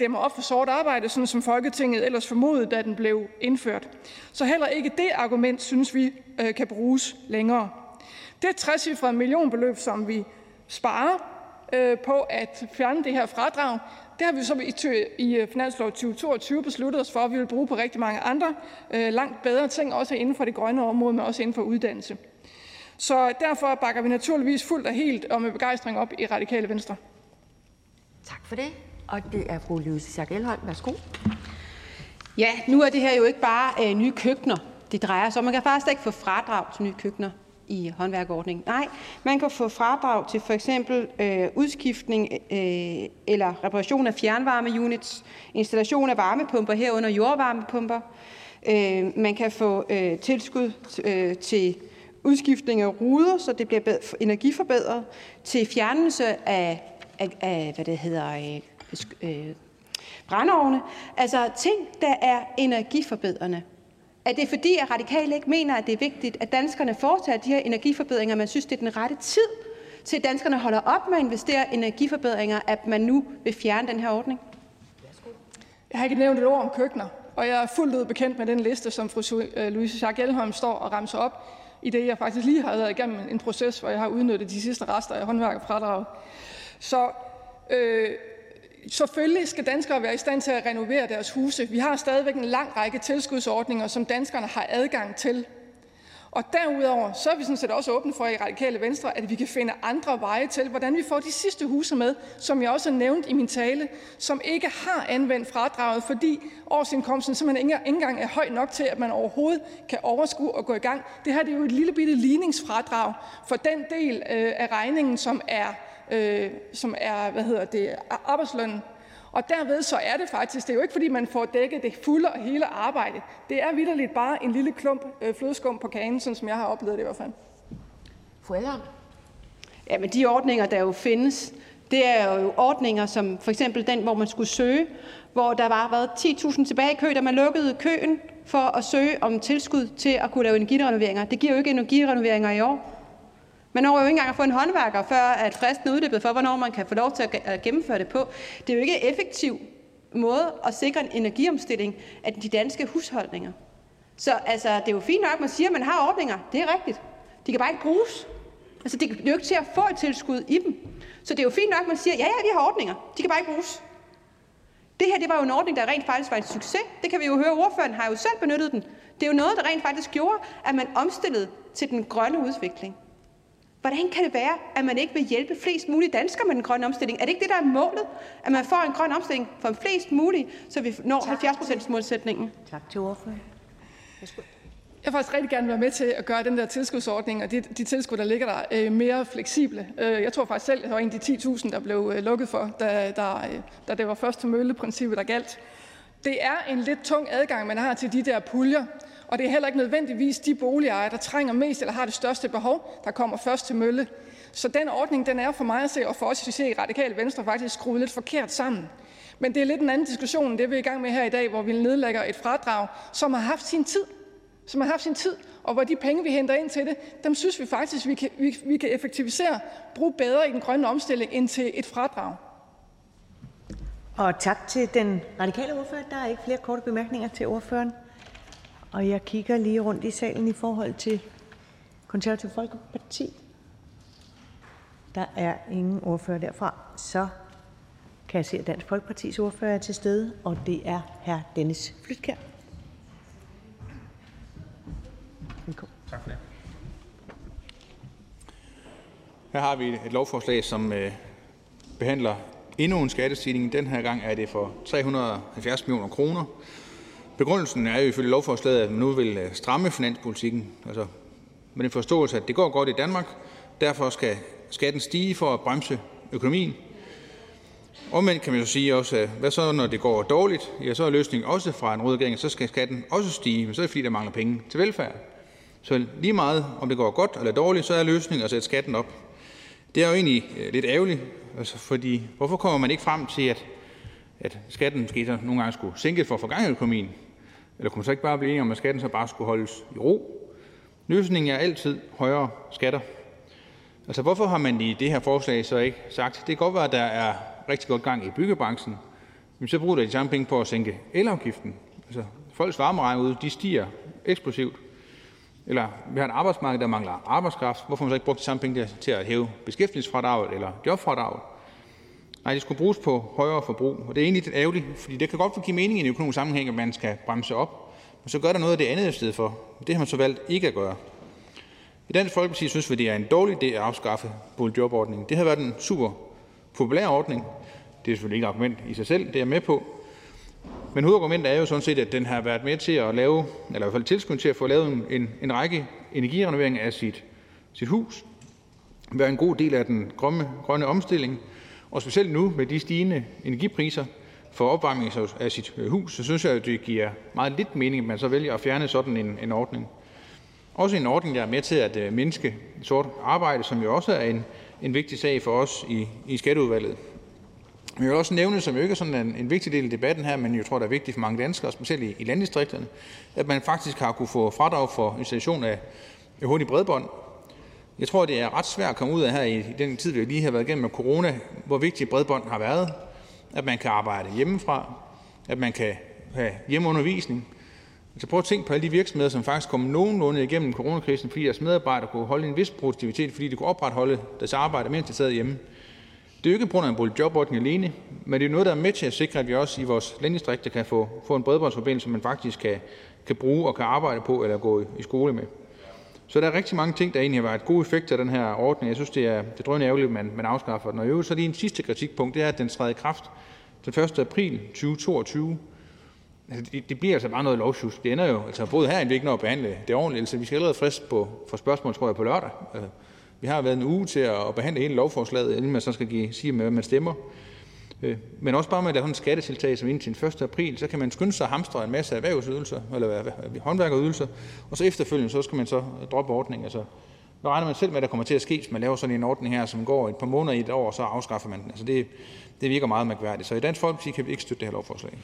dæmmer op for sort arbejde, sådan som Folketinget ellers formodede, da den blev indført. Så heller ikke det argument, synes vi, øh, kan bruges længere. Det er et 60 millionbeløb, som vi sparer øh, på at fjerne det her fradrag, det har vi så i øh, finanslov 2022 besluttet os for, at vi vil bruge på rigtig mange andre øh, langt bedre ting, også inden for det grønne område, men også inden for uddannelse. Så derfor bakker vi naturligvis fuldt og helt og med begejstring op i Radikale Venstre. Tak for det. Og det er fru Louise Schack Elholm. Værsgo. Ja, nu er det her jo ikke bare øh, nye køkkener, det drejer sig om. Man kan faktisk ikke få fradrag til nye køkkener i håndværkerordningen. Nej, man kan få fradrag til for eksempel øh, udskiftning øh, eller reparation af fjernvarmeunits, installation af varmepumper herunder jordvarmepumper. Øh, man kan få øh, tilskud øh, til udskiftning af ruder, så det bliver energiforbedret, til fjernelse af, af, af hvad det hedder, øh, øh, brændeovne. Altså ting, der er energiforbedrende. Er det fordi, at radikale ikke mener, at det er vigtigt, at danskerne foretager de her energiforbedringer, man synes, det er den rette tid til, at danskerne holder op med at investere i energiforbedringer, at man nu vil fjerne den her ordning? Jeg har ikke nævnt et ord om køkkener, og jeg er fuldt ud bekendt med den liste, som fru øh, Louise Schack Elholm står og ramser op, i det jeg faktisk lige har været igennem en proces, hvor jeg har udnyttet de sidste rester af håndværkerfradraget. Så øh, Selvfølgelig skal danskere være i stand til at renovere deres huse. Vi har stadigvæk en lang række tilskudsordninger, som danskerne har adgang til. Og derudover så er vi sådan set også åbne for i Radikale Venstre, at vi kan finde andre veje til, hvordan vi får de sidste huse med, som jeg også har nævnt i min tale, som ikke har anvendt fradraget, fordi årsindkomsten simpelthen ikke engang er høj nok til, at man overhovedet kan overskue og gå i gang. Det her det er jo et lille bitte ligningsfradrag for den del øh, af regningen, som er øh, som er hvad hedder det, arbejdslønnen. Og derved så er det faktisk, det er jo ikke fordi, man får dækket det fulde og hele arbejde. Det er vidderligt bare en lille klump øh, flødeskum på kagen, sådan som jeg har oplevet det i hvert fald. Fru Ja, men de ordninger, der jo findes, det er jo ordninger som for eksempel den, hvor man skulle søge, hvor der var været 10.000 tilbage i kø, da man lukkede køen for at søge om tilskud til at kunne lave energirenoveringer. Det giver jo ikke energirenoveringer i år. Man når jo ikke engang at få en håndværker, før at fristen er udløbet for, hvornår man kan få lov til at gennemføre det på. Det er jo ikke en effektiv måde at sikre en energiomstilling af de danske husholdninger. Så altså, det er jo fint nok, at man siger, at man har ordninger. Det er rigtigt. De kan bare ikke bruges. Altså, det er jo ikke til at få et tilskud i dem. Så det er jo fint nok, at man siger, ja, ja, vi har ordninger. De kan bare ikke bruges. Det her det var jo en ordning, der rent faktisk var en succes. Det kan vi jo høre. Ordføreren har jo selv benyttet den. Det er jo noget, der rent faktisk gjorde, at man omstillede til den grønne udvikling. Hvordan kan det være, at man ikke vil hjælpe flest mulige danskere med den grønne omstilling? Er det ikke det, der er målet? At man får en grøn omstilling for flest mulige, så vi når 70 procents målsætningen? Tak til ordføreren. Jeg vil faktisk rigtig gerne være med til at gøre den der tilskudsordning og de, de tilskud, der ligger der, øh, mere fleksible. Øh, jeg tror faktisk selv, at jeg var en af de 10.000, der blev øh, lukket for, da, da, øh, da det var først til mølle-princippet, der galt. Det er en lidt tung adgang, man har til de der puljer, og det er heller ikke nødvendigvis de boligejere, der trænger mest eller har det største behov, der kommer først til mølle. Så den ordning den er for mig at se, og for os at se i Radikale Venstre faktisk skruet lidt forkert sammen. Men det er lidt en anden diskussion end det, vi er i gang med her i dag, hvor vi nedlægger et fradrag, som har haft sin tid. Som har haft sin tid, og hvor de penge, vi henter ind til det, dem synes vi faktisk, vi kan, vi, vi kan effektivisere, bruge bedre i den grønne omstilling end til et fradrag. Og tak til den radikale ordfører. Der er ikke flere korte bemærkninger til ordføreren. Og jeg kigger lige rundt i salen i forhold til Konservativ Folkeparti. Der er ingen ordfører derfra. Så kan jeg se, at Dansk Folkepartis ordfører er til stede, og det er hr. Dennis Flytkær. Velkommen. Tak for det. Her har vi et lovforslag, som øh, behandler endnu en skattestigning. Den her gang er det for 370 millioner kroner. Begrundelsen er jo ifølge lovforslaget, at man nu vil øh, stramme finanspolitikken, altså med den forståelse, at det går godt i Danmark, derfor skal skatten stige for at bremse økonomien. Omvendt kan man jo sige også, at hvad så når det går dårligt? Ja, så er løsningen også fra en rød regering, så skal skatten også stige, men så er det fordi, der mangler penge til velfærd. Så lige meget om det går godt eller dårligt, så er løsningen at sætte skatten op. Det er jo egentlig øh, lidt ærgerligt, altså fordi hvorfor kommer man ikke frem til, at, at skatten måske så nogle gange skulle sænkes for at få gang i økonomien? Eller kunne man så ikke bare blive enige om, at skatten så bare skulle holdes i ro? Løsningen er altid højere skatter. Altså hvorfor har man i det her forslag så ikke sagt, det kan godt være, at der er rigtig godt gang i byggebranchen, men så bruger de samme penge på at sænke elafgiften. Altså folks varmeregninger de stiger eksplosivt. Eller vi har et arbejdsmarked, der mangler arbejdskraft. Hvorfor har man så ikke brugt de samme penge til at hæve beskæftigelsesfradraget eller jobfradraget? Nej, det skulle bruges på højere forbrug, og det er egentlig lidt ærgerligt, fordi det kan godt give mening i en økonomisk sammenhæng, at man skal bremse op, men så gør der noget af det andet i stedet for. Det har man så valgt ikke at gøre. I Dansk Folkeparti synes vi, det er en dårlig idé at afskaffe boligjobordningen. Det har været en super populær ordning. Det er selvfølgelig ikke et argument i sig selv, det er jeg med på. Men hovedargumentet er jo sådan set, at den har været med til at lave, eller i hvert fald tilskud til at få lavet en, en, en række energirenoveringer af sit, sit hus. Være en god del af den grønne, grønne omstilling. Og specielt nu med de stigende energipriser for opvarmning af sit øh, hus, så synes jeg, at det giver meget lidt mening, at man så vælger at fjerne sådan en, en ordning. Også en ordning, der er med til at øh, mindske sort arbejde, som jo også er en, en vigtig sag for os i, i skatteudvalget. Men jeg vil også nævne, som jo ikke er sådan en, en vigtig del af debatten her, men jeg tror, der er vigtigt for mange danskere, specielt i, i landdistrikterne, at man faktisk har kunne få fradrag for installation af hurtigt bredbånd. Jeg tror, det er ret svært at komme ud af her i den tid, vi lige har været igennem med corona, hvor vigtig bredbånd har været. At man kan arbejde hjemmefra, at man kan have hjemmeundervisning. Så prøv at tænke på alle de virksomheder, som faktisk kom nogenlunde igennem coronakrisen, fordi deres medarbejdere kunne holde en vis produktivitet, fordi de kunne opretholde deres arbejde, mens de sad hjemme. Det er jo ikke på grund af en boligjobordning alene, men det er noget, der er med til at sikre, at vi også i vores landdistrikter kan få, få en bredbåndsforbindelse, som man faktisk kan, kan bruge og kan arbejde på eller gå i skole med. Så der er rigtig mange ting, der egentlig har været gode effekter af den her ordning. Jeg synes, det er, det er drønende ærgerligt, at man, man afskaffer den. Og i øvrigt så lige en sidste kritikpunkt, det er, at den træder i kraft den 1. april 2022. Altså, det, det bliver altså bare noget lovsjus. Det ender jo, altså både her, vi ikke når at behandle det ordentligt. Altså, vi skal allerede frist på, for spørgsmål, tror jeg, på lørdag. Altså, vi har været en uge til at behandle hele lovforslaget, inden man så skal give, sige, med, hvad man stemmer. Øh, men også bare med at lave sådan en skattetiltag som indtil den 1. april, så kan man skynde sig at hamstre en masse erhvervsydelser, eller håndværkerydelser, og så efterfølgende, så skal man så droppe ordningen. Altså, hvad regner man selv med, at der kommer til at ske, hvis man laver sådan en ordning her, som går et par måneder i et år, og så afskaffer man den? Altså det, det virker meget mærkværdigt. Så i Dansk Folkeparti kan vi ikke støtte det her lovforslag.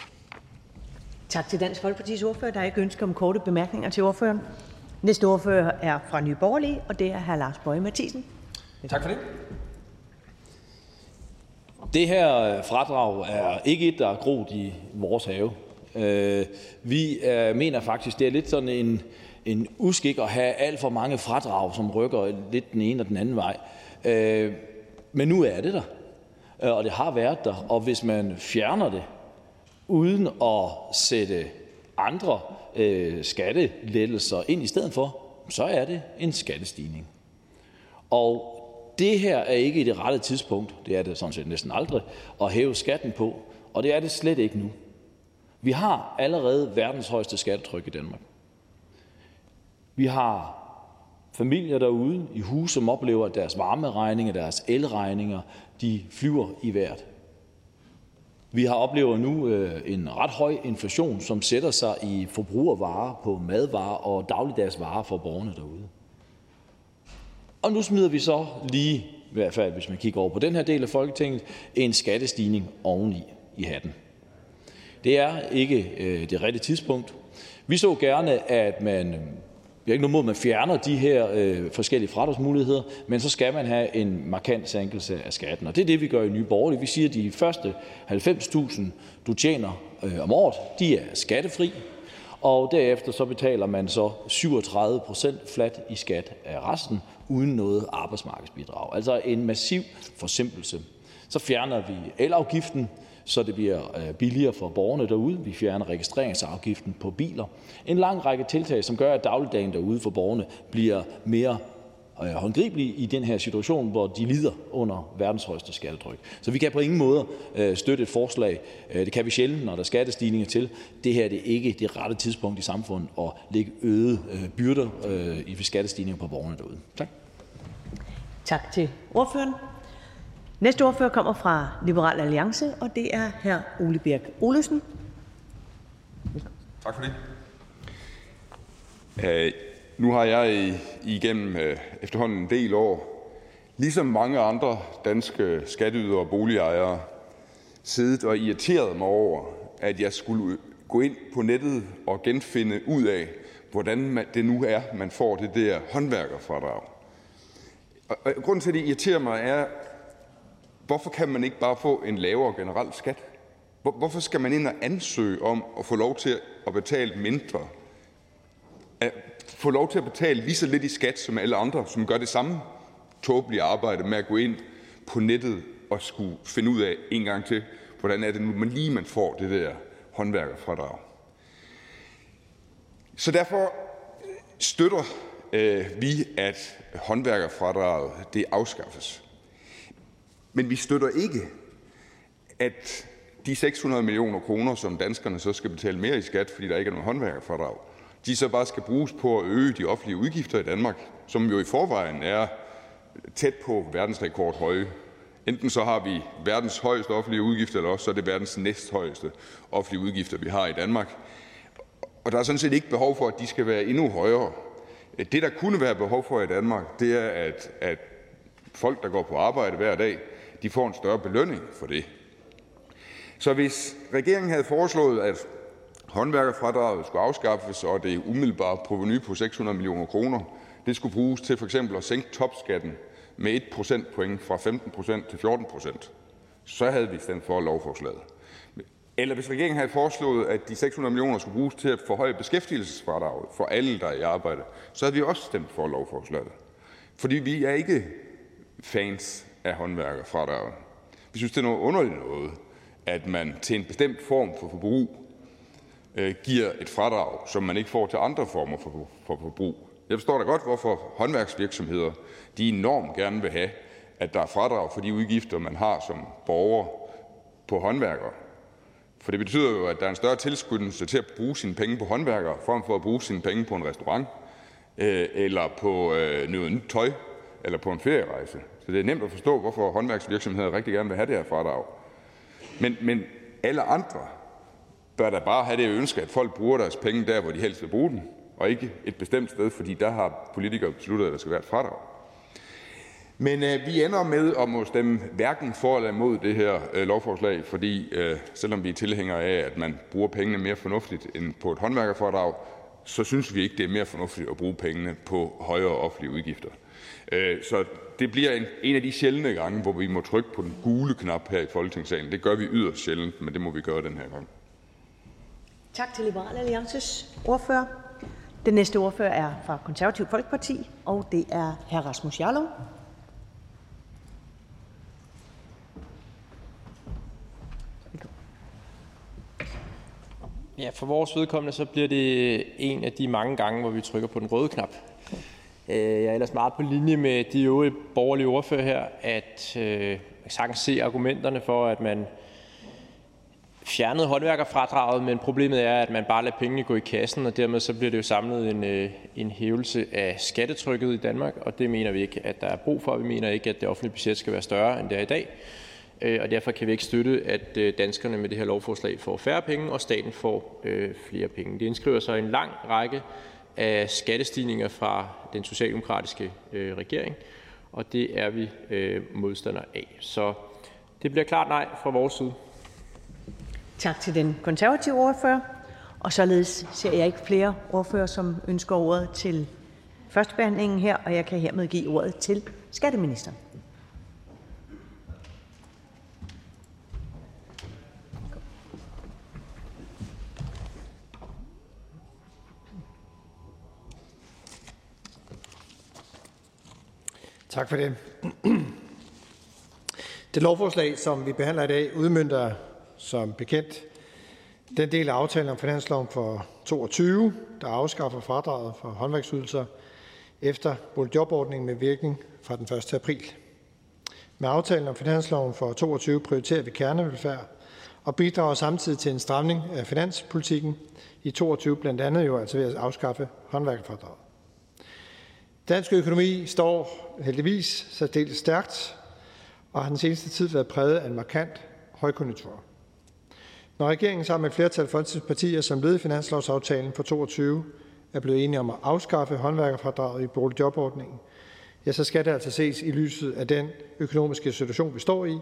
Tak til Dansk Folkepartis ordfører. Der er ikke ønske om korte bemærkninger til ordføreren. Næste ordfører er fra Nye Borgerlige, og det er hr. Lars Bøje Mathisen. Tak for det. Her øh, fradrag er ikke et, der er groet i vores have. Øh, vi øh, mener faktisk, det er lidt sådan en, en uskik at have alt for mange fradrag, som rykker lidt den ene og den anden vej. Men nu er det der, og det har været der. Og hvis man fjerner det, uden at sætte andre skattelettelser ind i stedet for, så er det en skattestigning. Og det her er ikke det rette tidspunkt, det er det sådan set næsten aldrig, at hæve skatten på, og det er det slet ikke nu. Vi har allerede verdens højeste skattetryk i Danmark. Vi har familier derude i hus, som oplever, at deres varmeregninger, deres elregninger, de flyver i vejret. Vi har oplever nu øh, en ret høj inflation, som sætter sig i forbrugervarer på madvarer og dagligdagsvarer for borgerne derude. Og nu smider vi så lige, i hvert fald hvis man kigger over på den her del af Folketinget, en skattestigning oveni i hatten. Det er ikke øh, det rigtige tidspunkt. Vi så gerne, at man øh, vi har ikke noget mod, at man fjerner de her øh, forskellige fradragsmuligheder, men så skal man have en markant sænkelse af skatten. Og det er det, vi gør i Nye Borgerlige. Vi siger, at de første 90.000, du tjener øh, om året, de er skattefri og derefter så betaler man så 37 procent flat i skat af resten uden noget arbejdsmarkedsbidrag. Altså en massiv forsimpelse. Så fjerner vi elafgiften, så det bliver øh, billigere for borgerne derude. Vi fjerner registreringsafgiften på biler. En lang række tiltag, som gør, at dagligdagen derude for borgerne bliver mere Øh, håndgribelige i den her situation, hvor de lider under verdens højeste skattetryk. Så vi kan på ingen måde øh, støtte et forslag. Øh, det kan vi sjældent, når der er skattestigninger til. Det her det er ikke det rette tidspunkt i samfundet at lægge øgede byrder i skattestigninger på borgerne derude. Tak. Tak til ordføreren. Næste ordfører kommer fra Liberal Alliance, og det er hr. Ole Birk Olesen. Tak for det. Nu har jeg igennem øh, efterhånden en del år, ligesom mange andre danske skatteydere og boligejere, siddet og irriteret mig over, at jeg skulle gå ind på nettet og genfinde ud af, hvordan det nu er, man får det der håndværkerfradrag. Og grunden til, at det irriterer mig, er, hvorfor kan man ikke bare få en lavere generel skat? Hvorfor skal man ind og ansøge om at få lov til at betale mindre få lov til at betale lige så lidt i skat som alle andre, som gør det samme tåbelige arbejde med at gå ind på nettet og skulle finde ud af en gang til, hvordan er det nu man lige man får det der håndværkerfradrag. Så derfor støtter øh, vi, at håndværkerfradraget det afskaffes. Men vi støtter ikke, at de 600 millioner kroner, som danskerne så skal betale mere i skat, fordi der ikke er nogen håndværkerfradrag, så bare skal bruges på at øge de offentlige udgifter i Danmark, som jo i forvejen er tæt på verdensrekord høje. Enten så har vi verdens højeste offentlige udgifter, eller også så er det verdens næsthøjeste offentlige udgifter, vi har i Danmark. Og der er sådan set ikke behov for, at de skal være endnu højere. Det, der kunne være behov for i Danmark, det er, at, at folk, der går på arbejde hver dag, de får en større belønning for det. Så hvis regeringen havde foreslået, at håndværkerfradraget skulle afskaffes, og det umiddelbare proveny på 600 millioner kroner, det skulle bruges til for eksempel at sænke topskatten med 1 procentpoint fra 15 procent til 14 procent, så havde vi stemt for lovforslaget. Eller hvis regeringen havde foreslået, at de 600 millioner skulle bruges til at forhøje beskæftigelsesfradraget for alle, der er i arbejde, så havde vi også stemt for lovforslaget. Fordi vi er ikke fans af håndværkerfradraget. Vi synes, det er noget underligt noget, at man til en bestemt form for forbrug Øh, giver et fradrag, som man ikke får til andre former for, for forbrug. Jeg forstår da godt, hvorfor håndværksvirksomheder de enormt gerne vil have, at der er fradrag for de udgifter, man har som borger på håndværkere. For det betyder jo, at der er en større tilskyndelse til at bruge sine penge på håndværkere, frem for at bruge sine penge på en restaurant, øh, eller på øh, noget nyt tøj, eller på en ferierejse. Så det er nemt at forstå, hvorfor håndværksvirksomheder rigtig gerne vil have det her fradrag. Men, men alle andre bør da bare have det ønske, at folk bruger deres penge der, hvor de helst vil bruge dem, og ikke et bestemt sted, fordi der har politikere besluttet, at der skal være et fradrag. Men øh, vi ender med at må stemme hverken for eller imod det her øh, lovforslag, fordi øh, selvom vi er tilhængere af, at man bruger pengene mere fornuftigt end på et håndværkerfordrag, så synes vi ikke, det er mere fornuftigt at bruge pengene på højere offentlige udgifter. Øh, så det bliver en, en af de sjældne gange, hvor vi må trykke på den gule knap her i Folketingssalen. Det gør vi yderst sjældent, men det må vi gøre den her gang. Tak til Liberal Alliances ordfører. Den næste ordfører er fra Konservativ Folkeparti, og det er hr. Rasmus Jarlov. Ja, for vores vedkommende så bliver det en af de mange gange, hvor vi trykker på den røde knap. Øh, jeg er ellers meget på linje med de øvrige borgerlige ordfører her, at øh, man sagtens se argumenterne for, at man fjernede håndværkerfradraget, men problemet er, at man bare lader pengene gå i kassen, og dermed så bliver det jo samlet en, øh, en hævelse af skattetrykket i Danmark, og det mener vi ikke, at der er brug for. Vi mener ikke, at det offentlige budget skal være større, end det er i dag, øh, og derfor kan vi ikke støtte, at øh, danskerne med det her lovforslag får færre penge, og staten får flere penge. Det indskriver sig i en lang række af skattestigninger fra den socialdemokratiske øh, regering, og det er vi øh, modstandere af. Så det bliver klart nej fra vores side. Tak til den konservative ordfører. Og således ser jeg ikke flere ordfører, som ønsker ordet til førstebehandlingen her, og jeg kan hermed give ordet til skatteministeren. Tak for det. Det lovforslag, som vi behandler i dag, udmyndter som bekendt den del af aftalen om finansloven for 22, der afskaffer fradraget for håndværksydelser efter boligjobordningen med virkning fra den 1. april. Med aftalen om finansloven for 22 prioriterer vi kernevelfærd og bidrager samtidig til en stramning af finanspolitikken i 22, blandt andet jo altså ved at afskaffe håndværkerfradraget. Dansk økonomi står heldigvis særdeles stærkt og har den seneste tid været præget af en markant højkonjunktur. Når regeringen sammen med et flertal af folketingspartier som led i finanslovsaftalen for 22 er blevet enige om at afskaffe håndværkerfradraget i boligjobordningen, ja, så skal det altså ses i lyset af den økonomiske situation, vi står i,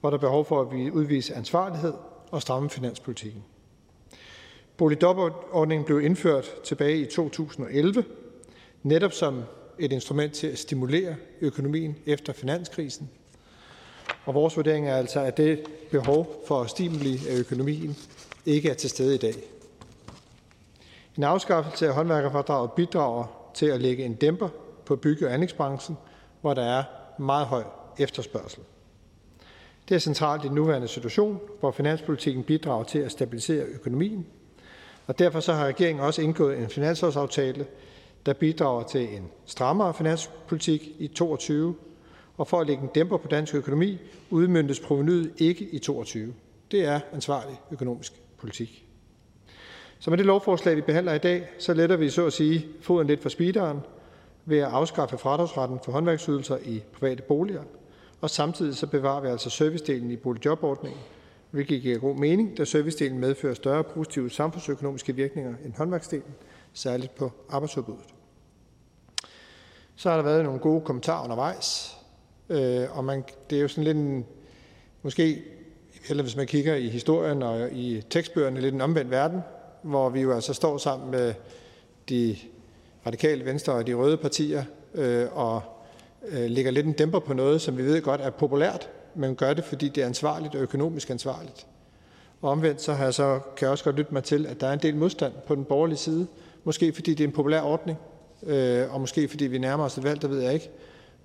hvor der er behov for, at vi udviser ansvarlighed og stramme finanspolitikken. Boligjobordningen blev indført tilbage i 2011, netop som et instrument til at stimulere økonomien efter finanskrisen. Og vores vurdering er altså, at det behov for stimuli af økonomien ikke er til stede i dag. En afskaffelse af håndværkerfradraget bidrager til at lægge en dæmper på bygge- og anlægsbranchen, hvor der er meget høj efterspørgsel. Det er centralt i den nuværende situation, hvor finanspolitikken bidrager til at stabilisere økonomien, og derfor så har regeringen også indgået en finanslovsaftale, der bidrager til en strammere finanspolitik i 2022, og for at lægge en dæmper på dansk økonomi udmøntes provenyet ikke i 2022. Det er ansvarlig økonomisk politik. Så med det lovforslag, vi behandler i dag, så letter vi så at sige foden lidt for speederen ved at afskaffe fradragsretten for håndværksydelser i private boliger, og samtidig så bevarer vi altså servicedelen i boligjobordningen, hvilket giver god mening, da servicedelen medfører større positive samfundsøkonomiske virkninger end håndværksdelen, særligt på arbejdsudbuddet. Så har der været nogle gode kommentarer undervejs, Øh, og man, det er jo sådan lidt en, måske, eller hvis man kigger i historien og i tekstbøgerne, lidt en omvendt verden, hvor vi jo altså står sammen med de radikale venstre og de røde partier øh, og øh, lægger lidt en dæmper på noget, som vi ved godt er populært, men gør det, fordi det er ansvarligt og økonomisk ansvarligt. Og omvendt så har jeg så, kan jeg også godt lytte mig til, at der er en del modstand på den borgerlige side. Måske fordi det er en populær ordning, øh, og måske fordi vi nærmer os et valg, der ved jeg ikke.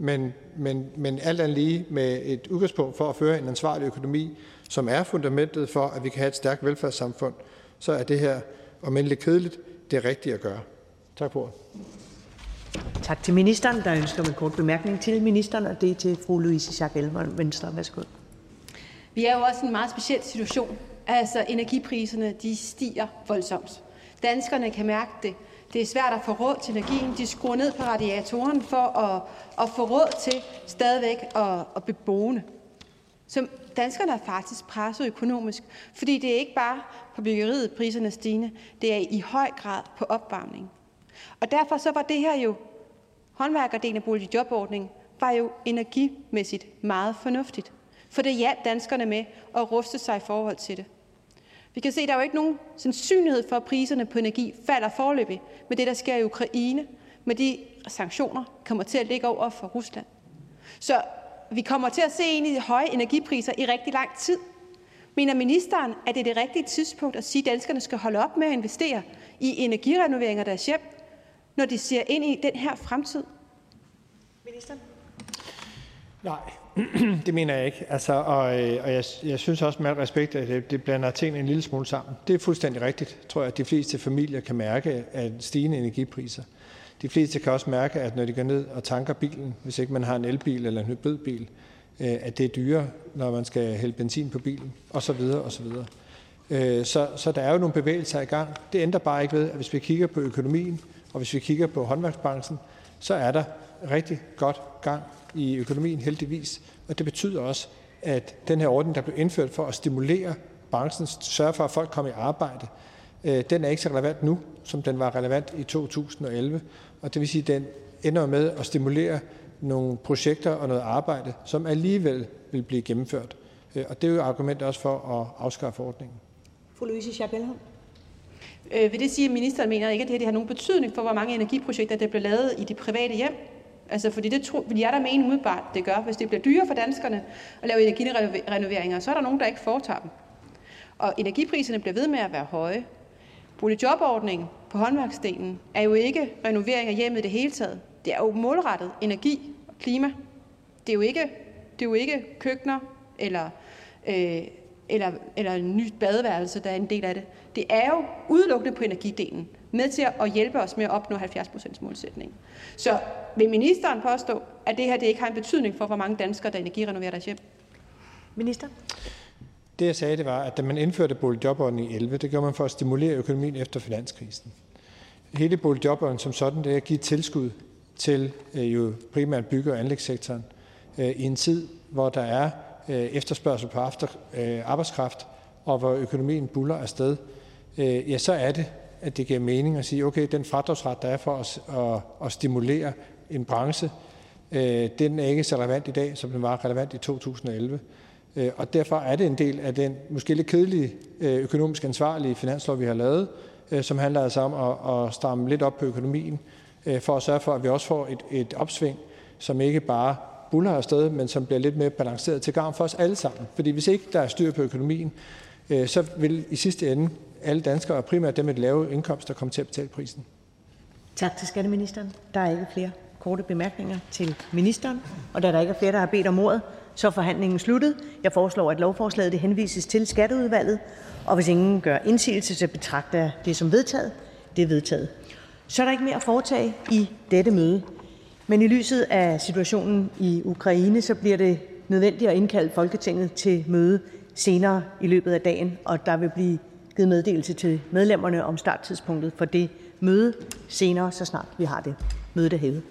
Men, men, men alt andet lige med et udgangspunkt for at føre en ansvarlig økonomi, som er fundamentet for, at vi kan have et stærkt velfærdssamfund, så er det her, om end lidt kedeligt, det rigtige at gøre. Tak for Tak til ministeren. Der ønsker en kort bemærkning til ministeren, og det er til fru Louise Schack Elholm, Venstre. Værsgo. Vi er jo også i en meget speciel situation. Altså, energipriserne de stiger voldsomt. Danskerne kan mærke det. Det er svært at få råd til energien. De skruer ned på radiatoren for at, at få råd til stadigvæk at, at beboende. Så danskerne er faktisk presset økonomisk, fordi det er ikke bare på byggeriet, priserne stigende, det er i høj grad på opvarmning. Og derfor så var det her jo, håndværkerdelen af boligjobordningen, var jo energimæssigt meget fornuftigt. For det hjalp danskerne med at ruste sig i forhold til det. Vi kan se, at der er jo ikke nogen sandsynlighed for, at priserne på energi falder forløbig med det, der sker i Ukraine, med de sanktioner kommer til at ligge over for Rusland. Så vi kommer til at se ind i høje energipriser i rigtig lang tid. Mener ministeren, at det er det rigtige tidspunkt at sige, at danskerne skal holde op med at investere i energirenovering af deres hjem, når de ser ind i den her fremtid? Ministeren? Nej, det mener jeg ikke. Altså, og øh, og jeg, jeg synes også med respekt, at det, det blander tingene en lille smule sammen. Det er fuldstændig rigtigt, tror jeg, at de fleste familier kan mærke at stigende energipriser. De fleste kan også mærke, at når de går ned og tanker bilen, hvis ikke man har en elbil eller en hybridbil, øh, at det er dyrere, når man skal hælde benzin på bilen, osv. osv. Øh, så, så der er jo nogle bevægelser i gang. Det ændrer bare ikke ved, at hvis vi kigger på økonomien, og hvis vi kigger på håndværksbranchen, så er der rigtig godt gang i økonomien heldigvis. Og det betyder også, at den her ordning, der blev indført for at stimulere branchen, sørge for, at folk kom i arbejde, øh, den er ikke så relevant nu, som den var relevant i 2011. Og det vil sige, at den ender med at stimulere nogle projekter og noget arbejde, som alligevel vil blive gennemført. Øh, og det er jo et argument også for at afskaffe ordningen. Fru Louise Schack Øh, vil det sige, at ministeren mener ikke, at det her det har nogen betydning for, hvor mange energiprojekter, der bliver lavet i de private hjem? Altså, fordi det tror, vil jeg da mene umiddelbart, det gør. Hvis det bliver dyrere for danskerne at lave energirenoveringer, så er der nogen, der ikke foretager dem. Og energipriserne bliver ved med at være høje. Boligjobordningen på håndværksdelen er jo ikke renovering af hjemmet i det hele taget. Det er jo målrettet energi og klima. Det er jo ikke, det er jo ikke køkkener eller, øh, eller, eller en nyt badeværelse, der er en del af det. Det er jo udelukkende på energidelen med til at hjælpe os med at opnå 70% målsætningen. Så vil ministeren påstå, at det her det ikke har en betydning for, hvor mange danskere, der energirenoverer deres hjem? Minister? Det jeg sagde, det var, at da man indførte boligjobordningen i 11, det gjorde man for at stimulere økonomien efter finanskrisen. Hele boligjobordningen som sådan, det er at give tilskud til øh, jo primært bygge- og anlægssektoren øh, i en tid, hvor der er øh, efterspørgsel på after, øh, arbejdskraft, og hvor økonomien buller afsted, øh, ja, så er det, at det giver mening at sige, okay, den fradragsret, der er for at, at, at stimulere en branche, øh, den er ikke så relevant i dag, som den var relevant i 2011. Øh, og derfor er det en del af den måske lidt kedelige øh, økonomisk ansvarlige finanslov, vi har lavet, øh, som handler altså om at, at stramme lidt op på økonomien, øh, for at sørge for, at vi også får et, et opsving, som ikke bare buller afsted, men som bliver lidt mere balanceret til gavn for os alle sammen. Fordi hvis ikke der er styr på økonomien, øh, så vil i sidste ende alle danskere, og primært dem med lave indkomster, komme til at betale prisen. Tak til skatteministeren. Der er ikke flere korte bemærkninger til ministeren. Og da der ikke er flere, der har bedt om ordet, så er forhandlingen sluttet. Jeg foreslår, at lovforslaget det henvises til Skatteudvalget. Og hvis ingen gør indsigelse, så betragter jeg det som vedtaget. Det er vedtaget. Så er der ikke mere at foretage i dette møde. Men i lyset af situationen i Ukraine, så bliver det nødvendigt at indkalde Folketinget til møde senere i løbet af dagen, og der vil blive givet meddelelse til medlemmerne om starttidspunktet for det møde senere, så snart vi har det. Mødet er hævet.